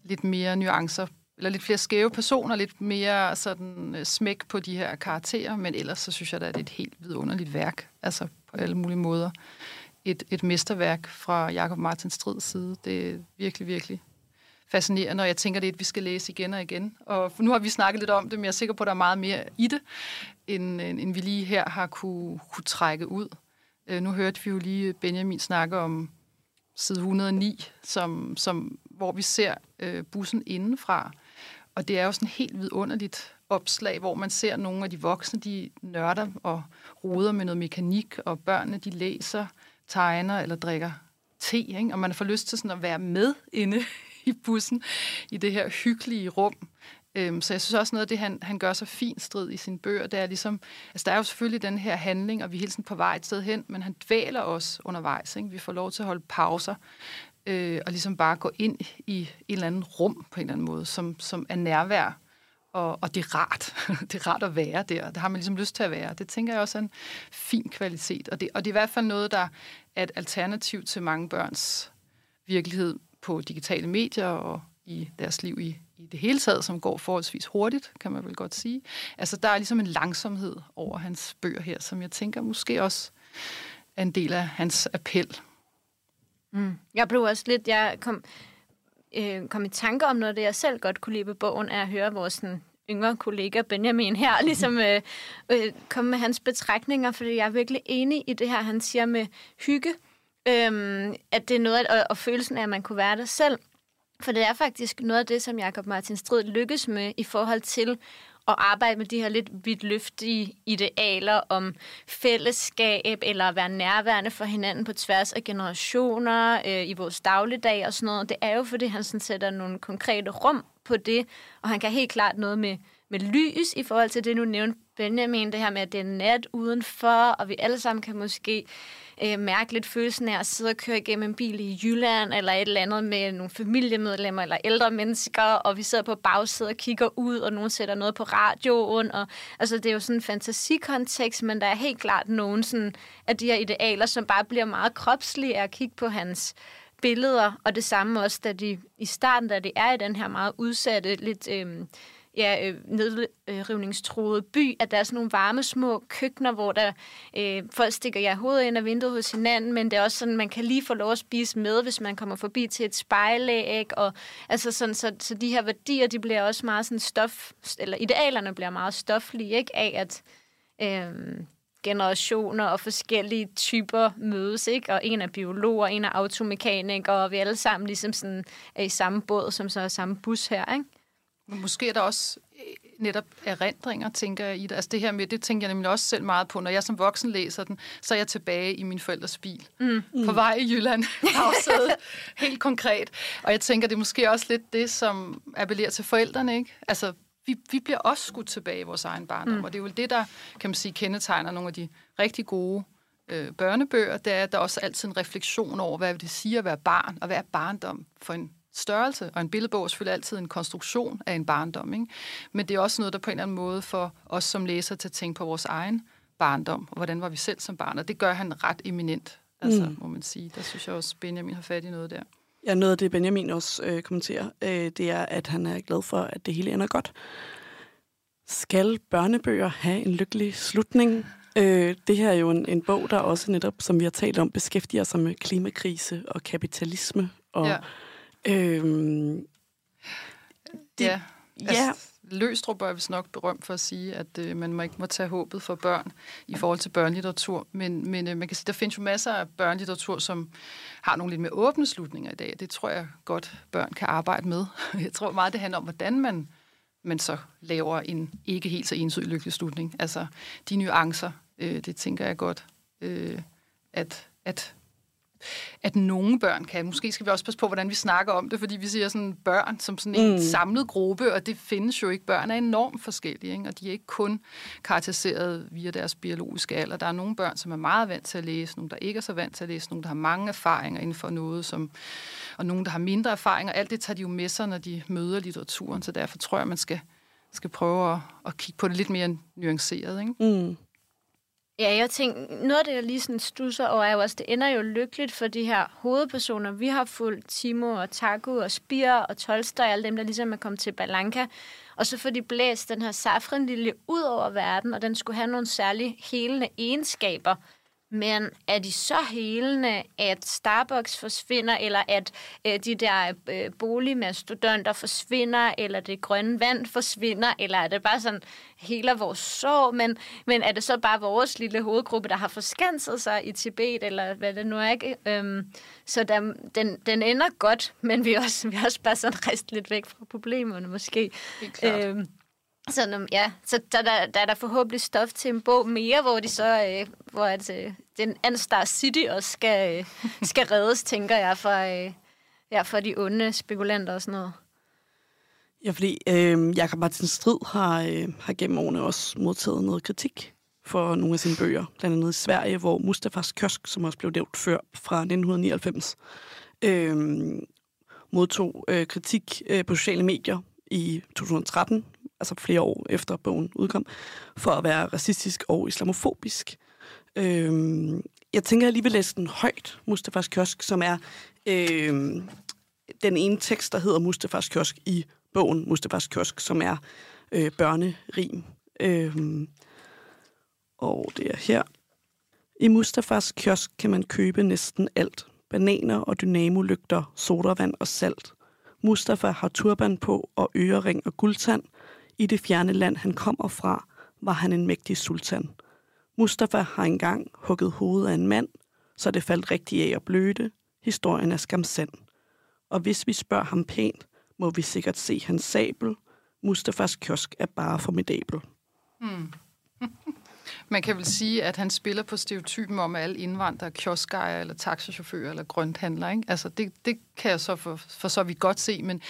lidt mere nuancer, eller lidt flere skæve personer, lidt mere sådan øh, smæk på de her karakterer, men ellers så synes jeg, at det er et helt vidunderligt værk, altså på alle mulige måder. Et, et mesterværk fra Jakob Martin Strids side. Det er virkelig, virkelig fascinerende, og jeg tænker, det er et, vi skal læse igen og igen. Og nu har vi snakket lidt om det, men jeg er sikker på, at der er meget mere i det, end, end, end vi lige her har kunne, kunne trække ud. Øh, nu hørte vi jo lige Benjamin snakke om side 109, som, som, hvor vi ser øh, bussen indenfra. Og det er jo sådan helt vidunderligt opslag, hvor man ser nogle af de voksne, de nørder og roder med noget mekanik, og børnene, de læser, tegner eller drikker te, ikke? og man får lyst til sådan at være med inde i bussen, i det her hyggelige rum. Øhm, så jeg synes også noget af det, han, han gør så fint strid i sine bøger, det er ligesom, altså der er jo selvfølgelig den her handling, og vi er hele tiden på vej et sted hen, men han dvæler os undervejs. Ikke? Vi får lov til at holde pauser, øh, og ligesom bare gå ind i et eller andet rum på en eller anden måde, som, som er nærvær, og, og det er rart. det er rart at være der. Det har man ligesom lyst til at være. Det tænker jeg også er en fin kvalitet. Og det, og det er i hvert fald noget, der er et alternativ til mange børns virkelighed på digitale medier og i deres liv i, i det hele taget, som går forholdsvis hurtigt, kan man vel godt sige. Altså, der er ligesom en langsomhed over hans bøger her, som jeg tænker måske også er en del af hans appel. Mm. Jeg blev også lidt, jeg kom, øh, kom i tanke om noget af det, jeg selv godt kunne lide på bogen, er at høre vores sådan, yngre kollega Benjamin her, ligesom øh, øh, komme med hans betragtninger, fordi jeg er virkelig enig i det her, han siger med hygge, øh, at det er noget, og, og følelsen af, at man kunne være der selv. For det er faktisk noget af det, som Jakob Martin Strid lykkes med i forhold til at arbejde med de her lidt vidtløftige idealer om fællesskab eller at være nærværende for hinanden på tværs af generationer øh, i vores dagligdag og sådan noget. Det er jo, fordi han sådan sætter nogle konkrete rum på det, og han kan helt klart noget med, med lys i forhold til det, nu nævnte Benjamin, det her med, at det er nat udenfor, og vi alle sammen kan måske øh, mærke lidt følelsen af at sidde og køre igennem en bil i Jylland, eller et eller andet med nogle familiemedlemmer, eller ældre mennesker, og vi sidder på bagsædet og kigger ud, og nogen sætter noget på radioen, og altså, det er jo sådan en fantasikontekst, men der er helt klart nogen sådan, af de her idealer, som bare bliver meget kropslige af at kigge på hans billeder, og det samme også, da de i starten, da det er i den her meget udsatte, lidt... Øh, ja, øh, nedrivningstroede by, at der er sådan nogle varme små køkkener, hvor der øh, folk stikker jer hovedet ind og vinduet hos hinanden, men det er også sådan, man kan lige få lov at spise med, hvis man kommer forbi til et spejlæg, og altså sådan, så, så de her værdier, de bliver også meget sådan stof, eller idealerne bliver meget stoflige, ikke, af at øh, generationer og forskellige typer mødes, ikke? Og en er biolog, og en er automekaniker, og vi alle sammen ligesom sådan er i samme båd, som så er samme bus her, ikke? Men måske er der også øh, netop erindringer, tænker jeg i det. Altså det her med, det tænker jeg nemlig også selv meget på. Når jeg som voksen læser den, så er jeg tilbage i min forældres bil. Mm. På vej i Jylland. Bagsædet. Helt konkret. Og jeg tænker, det er måske også lidt det, som appellerer til forældrene, ikke? Altså, vi, vi bliver også skudt tilbage i vores egen barndom. Mm. Og det er jo det, der, kan man sige, kendetegner nogle af de rigtig gode øh, børnebøger. Det er, at der er også altid en refleksion over, hvad det siger at være barn, og hvad er barndom for en størrelse, og en billedbog er selvfølgelig altid en konstruktion af en barndom. Ikke? Men det er også noget, der på en eller anden måde for os som læser til at tænke på vores egen barndom, og hvordan var vi selv som barn, og det gør han ret eminent, altså, mm. må man sige. Der synes jeg også, Benjamin har fat i noget der. Ja, noget af det, Benjamin også øh, kommenterer, øh, det er, at han er glad for, at det hele ender godt. Skal børnebøger have en lykkelig slutning? Øh, det her er jo en, en bog, der også netop, som vi har talt om, beskæftiger sig med klimakrise og kapitalisme. Og, Ja. Øhm, Det, ja, ja. altså, Løstrup er vist nok berømt for at sige, at øh, man må ikke må tage håbet for børn i forhold til børnelitteratur. Men, men øh, man kan sige, der findes jo masser af børnelitteratur, som har nogle lidt mere åbne slutninger i dag. Det tror jeg godt, børn kan arbejde med. Jeg tror meget, det handler om, hvordan man, man så laver en ikke helt så entydig lykkelig slutning. Altså de nuancer, øh, det tænker jeg godt, øh, at, at at nogle børn kan. Måske skal vi også passe på, hvordan vi snakker om det, fordi vi siger sådan børn som sådan en Mm. samlet gruppe, og det findes jo ikke. Børn er enormt forskellige, ikke? og de er ikke kun karakteriseret via deres biologiske alder. Der er nogle børn, som er meget vant til at læse, nogle, der ikke er så vant til at læse, nogle, der har mange erfaringer inden for noget, som, og nogle, der har mindre erfaringer. Alt det tager de jo med sig, når de møder litteraturen, så derfor tror jeg, man skal, skal prøve at, at kigge på det lidt mere nuanceret. Ikke? Mm. Ja, jeg tænker, noget af det, jeg lige sådan stusser over, er jo også, det ender jo lykkeligt for de her hovedpersoner. Vi har fulgt Timo og Taku og Spir og Tolstoy, alle dem, der ligesom er kommet til Balanka. Og så får de blæst den her safranlilje ud over verden, og den skulle have nogle særlige helende egenskaber. Men er de så helende, at Starbucks forsvinder, eller at øh, de der øh, boligmastodonter forsvinder, eller det grønne vand forsvinder, eller er det bare sådan hele vores sorg, men, men er det så bare vores lille hovedgruppe, der har forskanset sig i Tibet, eller hvad det nu er, ikke? Øhm, så der, den, den ender godt, men vi er også, vi er også bare sådan rejst lidt væk fra problemerne, måske. Helt klart. Øhm, så, ja, så der, der, der er der forhåbentlig stof til en bog mere, hvor de så, øh, hvor at, øh, den Anstar City også skal, øh, skal reddes, tænker jeg, for, øh, ja, for de onde spekulanter og sådan noget. Ja, fordi øh, Jakob Martin Strid har, øh, har gennem årene også modtaget noget kritik for nogle af sine bøger. Blandt andet i Sverige, hvor Mustafas Kiosk, som også blev nævnt før fra 1999, øh, modtog øh, kritik øh, på sociale medier i 2013, altså flere år efter bogen udkom, for at være racistisk og islamofobisk. Øhm, jeg tænker, jeg lige vil læse den højt, Mustafas Kiosk, som er øhm, den ene tekst, der hedder Mustafas Kiosk i bogen Mustafas Kiosk, som er øh, børnerim. Øhm, og det er her. I Mustafas kiosk kan man købe næsten alt. Bananer og dynamolygter, sodavand og salt. Mustafa har turban på og ørering og guldtand. I det fjerne land, han kommer fra, var han en mægtig sultan. Mustafa har engang hugget hovedet af en mand, så det faldt rigtig af at bløde. Historien er skamsand. Og hvis vi spørger ham pænt, må vi sikkert se hans sabel. Mustafas kiosk er bare formidabel. Hmm. Man kan vel sige, at han spiller på stereotypen om, at alle indvandrere er kioskejere, eller taxachauffører, eller grønthandlere. Ikke? Altså, det, det kan jeg så for, for så vidt godt se, men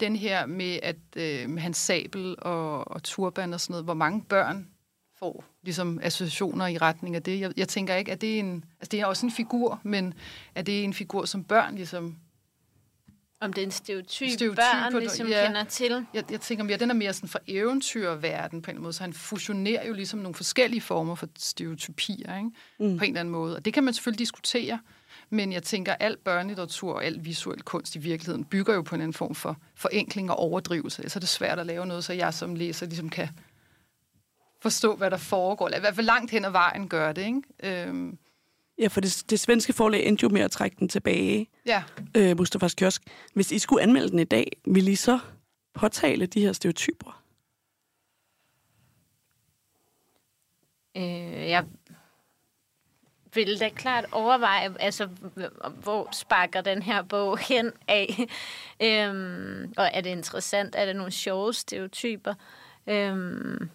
den her med, at øh, med hans sabel og, og turban og sådan noget, hvor mange børn får ligesom associationer i retning af det. Jeg, jeg tænker ikke, at det er en... Altså, det er også en figur, men er det en figur, som børn ligesom om det er en stereotyp, stereotyp børn på ligesom kender til. Jeg, jeg tænker mere, den er mere sådan fra eventyrverden på en eller anden måde, så han fusionerer jo ligesom nogle forskellige former for stereotypier, ikke? Mm. på en eller anden måde. Og det kan man selvfølgelig diskutere, Men jeg tænker, al børnelitteratur og al visuel kunst i virkeligheden bygger jo på en anden form for forenkling og overdrivelse. Så er det svært at lave noget, så jeg som læser ligesom kan forstå, hvad der foregår. Eller i hvert fald langt hen ad vejen gør det, ikke? Øhm, Ja, for det, det svenske forlag endte jo med at trække den tilbage, ja. øh, Mustafas kiosk. Hvis I skulle anmelde den i dag, ville I så påtale de her stereotyper? Øh, jeg vil da klart overveje, altså, hvor sparker den her bog hen af? øhm, og er det interessant? Er det nogle sjove stereotyper? Øhm,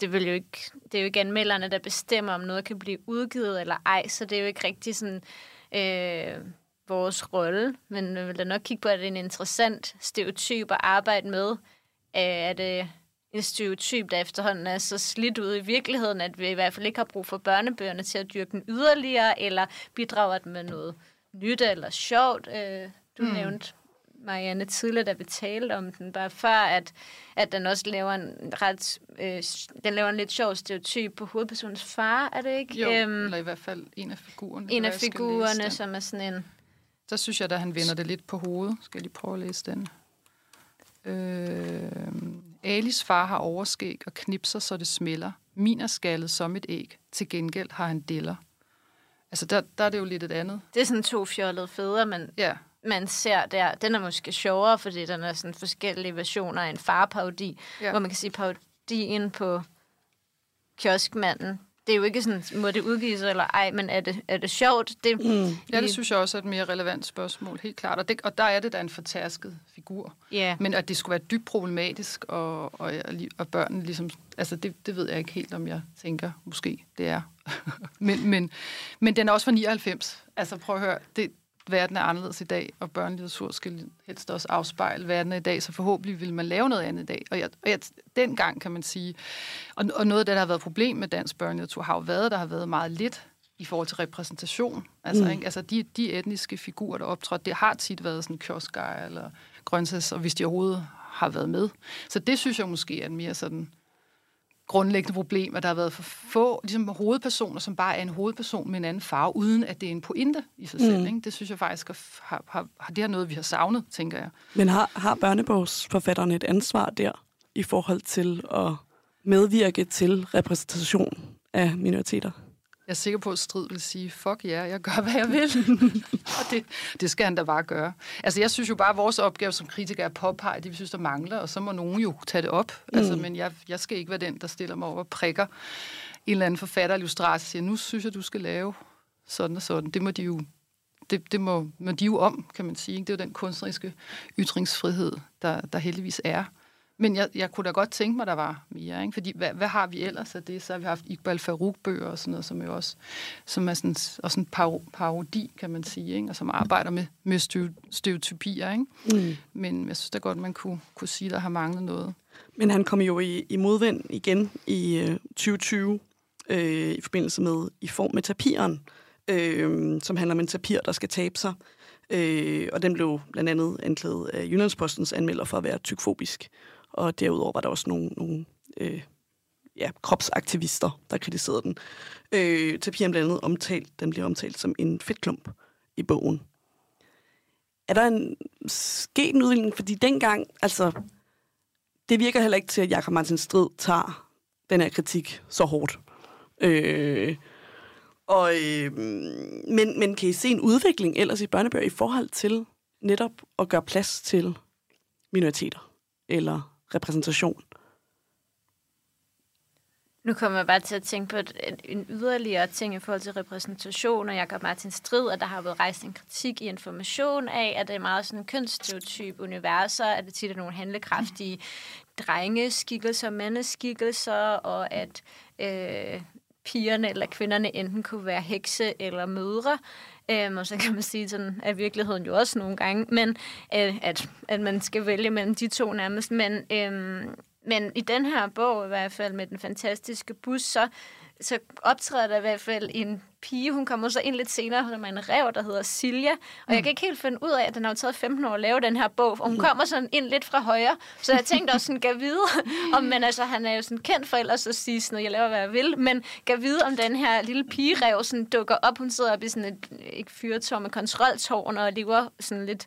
det, vil jo ikke, det er jo ikke anmelderne, der bestemmer, om noget kan blive udgivet eller ej, så det er jo ikke rigtig sådan øh, vores rolle. Men vi vil da nok kigge på, at det er en interessant stereotyp at arbejde med. Øh, er det en stereotyp, der efterhånden er så slidt ud i virkeligheden, at vi i hvert fald ikke har brug for børnebøgerne til at dyrke den yderligere, eller bidrager den med noget nyt eller sjovt. Øh, du mm. nævnte Marianne tidligere, da vi talte om den, bare før, at, at den også laver en ret, øh, den laver en lidt sjov stereotyp på hovedpersonens far, er det ikke? Jo, øhm, eller i hvert fald en af figurerne. En af figurerne, som er sådan en... Så synes jeg, at han vender det lidt på hovedet. Skal jeg lige prøve at læse den? Øh, Alis far har overskæg og knipser, så det smelter. Min er skaldet som et æg. Til gengæld har han deller. Altså, der, der er det jo lidt et andet. Det er sådan to fjollede fædre, men ja. Man ser der. Den er måske sjovere, fordi den er sådan forskellige versioner af en farparodi, ja. hvor man kan sige parodien på kioskmanden. Det er jo ikke sådan, må det udgives eller ej, men er det, er det sjovt? Det, mm. Ja, det synes jeg også er et mere relevant spørgsmål, helt klart. Og, det, og der er det da en fortærsket figur. Yeah. Men at det skulle være dybt problematisk, og, og, og børnene ligesom... Altså, det, det ved jeg ikke helt, om jeg tænker, måske det er. men, men, men den er også fra 99. Altså, prøv at høre, det, verden er anderledes i dag, og børnelitteratur skal helst også afspejle verden i dag, så forhåbentlig vil man lave noget andet i dag. Og, jeg, og jeg, dengang kan man sige, og, og noget af det, der har været problem med dansk børnelitteratur, har jo været, der har været meget lidt i forhold til repræsentation. Altså, mm. ikke? altså de, de etniske figurer, der optrådte, det har tit været sådan kioskar eller grøntsags, og hvis de overhovedet har været med. Så det synes jeg måske er en mere sådan grundlæggende problem, at der har været for få ligesom, hovedpersoner, som bare er en hovedperson med en anden farve, uden at det er en pointe i sig selv. Mm. Ikke? Det synes jeg faktisk har, har, har, det er noget, vi har savnet, tænker jeg. Men har, har børnebogsforfatterne et ansvar der i forhold til at medvirke til repræsentation af minoriteter? Jeg er sikker på, at Strid vil sige, fuck ja, yeah, jeg gør, hvad jeg vil. og det, det skal han da bare gøre. Altså, jeg synes jo bare, at vores opgave som kritiker er at påpege det, vi synes, der mangler, og så må nogen jo tage det op. Mm. Altså, men jeg, jeg skal ikke være den, der stiller mig over og prikker en eller anden forfatter eller illustrator siger, nu synes jeg, du skal lave sådan og sådan. Det må de jo det, det må, må de jo om, kan man sige. Det er jo den kunstneriske ytringsfrihed, der, der heldigvis er. Men jeg, jeg kunne da godt tænke mig, der var mere. Ikke? Fordi hvad, hvad har vi ellers af det? Så har vi haft Iqbal Farouk-bøger og sådan noget, som jo også som er sådan, også en parodi, kan man sige, ikke? og som arbejder med, med stereotypier. Ikke? Mm. Men jeg synes da godt, man kunne, kunne sige, der har manglet noget. Men han kom jo i, i modvind igen i øh, 2020 øh, i forbindelse med I form med tapiren, øh, som handler om en tapir, der skal tabe sig. Øh, og den blev blandt andet anklaget af Jyllandspostens anmelder for at være tykfobisk. Og derudover var der også nogle, nogle øh, ja, kropsaktivister, der kritiserede den. Øh, tapiren blandt andet omtalt, den bliver omtalt som en fedtklump i bogen. Er der en sket en udvikling? Fordi dengang, altså, det virker heller ikke til, at Jakob Martin Strid tager den her kritik så hårdt. Øh, og, øh, men, men kan I se en udvikling ellers i børnebøger i forhold til netop at gøre plads til minoriteter eller repræsentation. Nu kommer jeg bare til at tænke på en yderligere ting i forhold til repræsentation, og Jacob Martin Strid, at der har været rejst en kritik i information af, at det er meget sådan kønsstereotyp universer, at det tit er nogle handlekraftige drengeskikkelser, mandeskikkelser, og at øh, pigerne eller kvinderne enten kunne være hekse eller mødre. Øhm, og så kan man sige, sådan er virkeligheden jo også nogle gange, men øh, at, at man skal vælge mellem de to nærmest. Men, øhm, men i den her bog, i hvert fald med den fantastiske bus, så så optræder der i hvert fald en pige, hun kommer så ind lidt senere, som er en rev, der hedder Silja, og jeg kan ikke helt finde ud af, at den har jo taget 15 år at lave den her bog, og hun kommer sådan ind lidt fra højre, så jeg tænkte også sådan, kan vide, om, men altså, han er jo sådan kendt for ellers at sige sådan jeg laver, hvad jeg vil, men kan vide, om den her lille pigerev sådan dukker op, hun sidder oppe i sådan et, ikke fyrtårn, med kontroltårn, og lever sådan lidt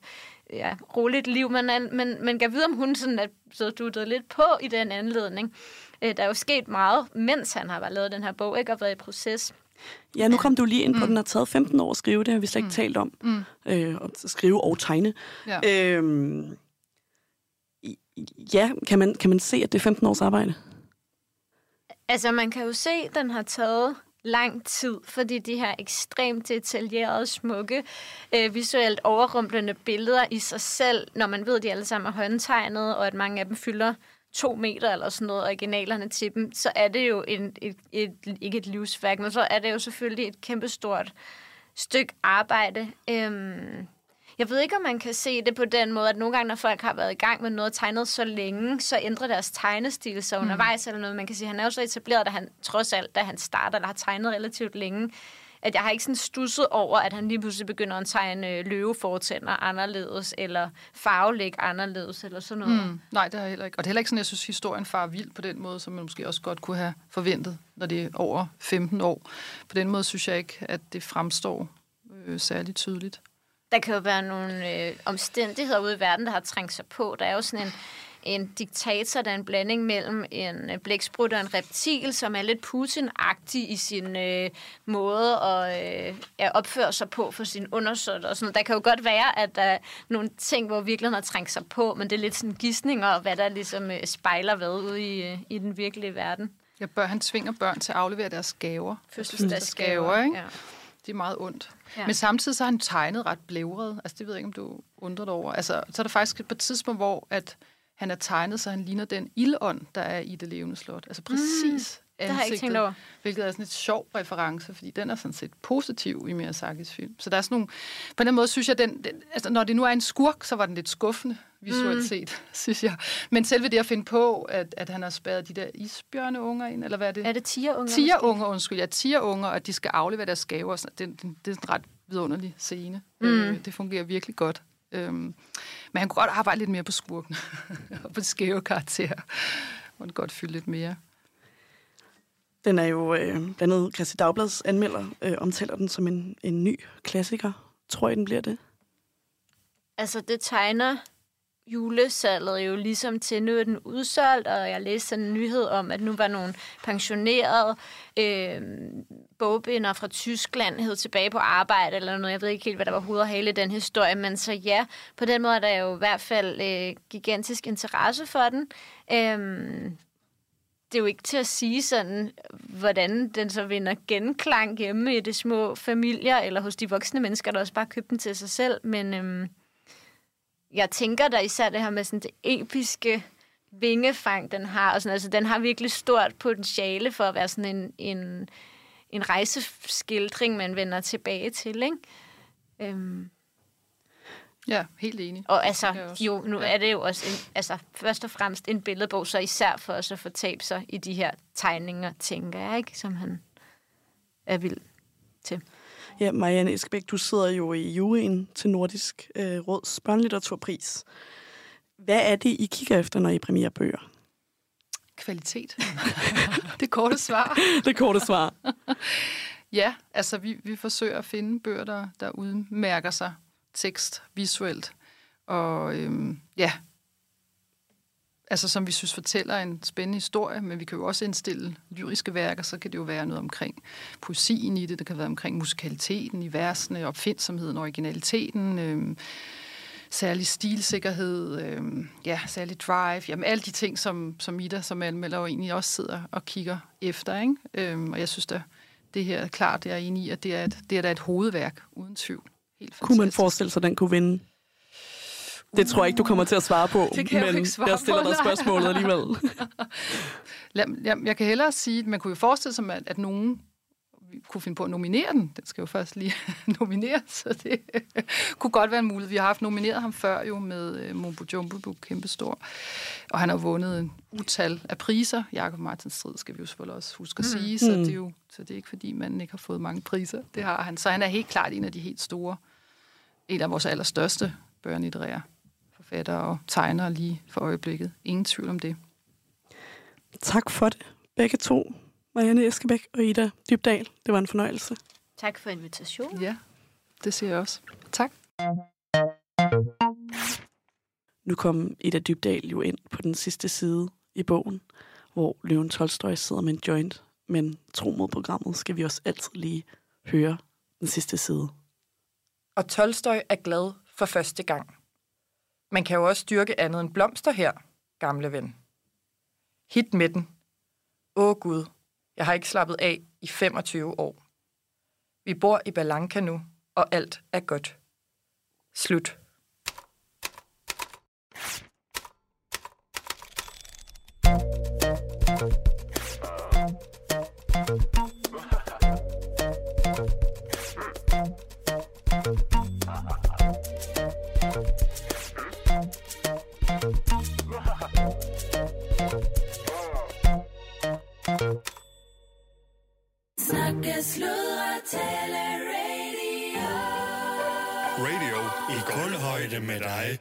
ja, roligt liv, men, men, men kan vide, om hun sådan er så duttet lidt på i den anledning. Øh, Der er jo sket meget, mens han har lavet den her bog, ikke, og været i proces. Ja, nu kom du lige ind på, mm. den har taget 15 år at skrive, det har vi slet ikke mm. talt om. Mm. Øh, at skrive og tegne. Ja. Øhm, ja, kan man, kan man se, at det er 15 års arbejde? Altså, man kan jo se, at den har taget lang tid, fordi de her ekstremt detaljerede, smukke, øh, visuelt overrumplende billeder i sig selv, når man ved, at de alle sammen er håndtegnet, og at mange af dem fylder to meter eller sådan noget, originalerne til dem, så er det jo en, et, et, ikke et livsværk, men så er det jo selvfølgelig et kæmpestort stykke arbejde. Øhm, jeg ved ikke, om man kan se det på den måde, at nogle gange, når folk har været i gang med noget tegnet så længe, så ændrer deres tegnestil sig undervejs eller noget. Man kan sige, at han er jo så etableret, da han trods alt, da han starter, eller har tegnet relativt længe, at jeg har ikke sådan stusset over, at han lige pludselig begynder at tegne løvefortænder anderledes, eller farvelæg anderledes, eller sådan noget. Mm. Nej, det har jeg heller ikke. Og det er heller ikke sådan, jeg synes, historien far vild på den måde, som man måske også godt kunne have forventet, når det er over 15 år. På den måde synes jeg ikke, at det fremstår øh, særligt tydeligt. Der kan jo være nogle øh, omstændigheder ude i verden, der har trængt sig på. Der er jo sådan en, en diktator, der er en blanding mellem en øh, blæksprut og en reptil, som er lidt Putin-agtig i sin øh, måde at øh, at opføre sig på for sin undersøgter og sådan noget. Der kan jo godt være, at der er nogle ting, hvor virkeligheden har trængt sig på, men det er lidt sådan gissninger, og hvad der ligesom øh, spejler hvad ude i, øh, i den virkelige verden. Ja, bør, han tvinger børn til at aflevere deres gaver. Fødselsdagsgaver, ikke? ja. Det er meget ondt. Ja. Ja. Men samtidig så har han tegnet ret blævret. Altså, det ved jeg ikke, om du undrer dig over. Altså, så er der faktisk på et tidspunkt, hvor at han er tegnet, så han ligner den ildånd, der er i det levende slot. Altså præcis Mm, det har jeg ikke tænkt ansigtet, over. Hvilket er sådan et sjov reference, fordi den er sådan set positiv i Miyazakis film. Så der er sådan nogle... På den måde synes jeg, den, den, altså, når det nu er en skurk, så var den lidt skuffende visuelt Mm. mm. set, synes jeg. Men selve det at finde på, at, at han har spærret de der isbjørneunger ind, eller hvad er det? Er det tigerunger? Tigerunger, undskyld. Ja, tigerunger, og de skal aflevere deres gaver. og sådan- Det, det, det er en ret vidunderlig scene. Mm. Mm. Øh, det fungerer virkelig godt. Øhm, men han kunne godt arbejde lidt mere på skurken, og på skæve karakterer. Og han godt fylde lidt mere. Den er jo øh, blandt andet Christi Dagblads anmelder, øh, omtaler den som en, en ny klassiker. Tror I, den bliver det? Altså, det tegner julesalget jo ligesom til, nu er den udsolgt, og jeg læste sådan en nyhed om, at nu var nogle pensionerede øh, bogbinder fra Tyskland hed tilbage på arbejde, eller noget. Jeg ved ikke helt, hvad der var hoved og hale i den historie, men så ja, på den måde er der jo i hvert fald øh, gigantisk interesse for den. Øh, det er jo ikke til at sige sådan, hvordan den så vinder genklang hjemme i de små familier, eller hos de voksne mennesker, der også bare købte den til sig selv, men Øh, jeg tænker der især det her med sådan det episke vingefang, den har, og sådan, altså den har virkelig stort potentiale for at være sådan en, en, en rejseskildring, man vender tilbage til, ikke? Øhm, Ja, helt enig. og altså, jo, nu er det jo også en, altså, først og fremmest en billedbog, så især for os at få tab sig i de her tegninger, tænker jeg, ikke? Som han er vild til. Ja, Marianne Eskebæk, du sidder jo i juryen til Nordisk øh, Råds børnelitteraturpris. Hvad er det, I kigger efter, når I premierer bøger? Kvalitet. det korte svar. det korte svar. Ja, altså vi, vi forsøger at finde bøger, der, der udmærker sig tekst, visuelt. Og øhm, ja, altså som vi synes fortæller en spændende historie, men vi kan jo også indstille lyriske værker, så kan det jo være noget omkring poesien i det, det kan være omkring musikaliteten i versene, opfindsomheden, originaliteten, øhm, særlig stilsikkerhed, øhm, ja, særlig drive, jamen alle de ting, som, som Ida som anmelder jo egentlig også sidder og kigger efter, ikke? Øhm, og jeg synes da, det her er klart, det er jeg enig i, at det er, et, det er da et hovedværk, uden tvivl. Helt Kunne man forestille sig, at den kunne vinde? Det tror jeg ikke, du kommer til at svare på, Det kan jeg men ikke svare jeg stiller på, dig spørgsmålet alligevel. Lad, jeg, jeg kan hellere sige, at man kunne jo forestille sig, at, at nogen vi kunne finde på at nominere den. Den skal jo først lige nomineres, så det kunne godt være en mulighed. Vi har haft nomineret ham før jo med øh, Mumbo Jumbo Book, kæmpestor. Og han har vundet en utal af priser. Jakob Martin Strid skal vi jo selvfølgelig også huske at Mm. sige, så Mm. det er jo så det er ikke fordi, manden ikke har fået mange priser. Det har han. Så han er helt klart en af de helt store, en af vores allerstørste børnelitterære forfattere og tegnere lige for øjeblikket. Ingen tvivl om det. Tak for det, begge to. Marianne Eskebæk og Ida Dybdal. Det var en fornøjelse. Tak for invitationen. Ja, det siger jeg også. Tak. Nu kom Ida Dybdal jo ind på den sidste side i bogen, hvor Løven Tolstoy sidder med en joint. Men tro mod programmet skal vi også altid lige høre den sidste side. Og Tolstoy er glad for første gang. Man kan jo også dyrke andet end blomster her, gamle ven. Hit med den. Åh Gud, jeg har ikke slappet af i 25 år. Vi bor i Balanka nu, og alt er godt. Slut. Sludre, tale, radio. Radio i kulhøjde med dig.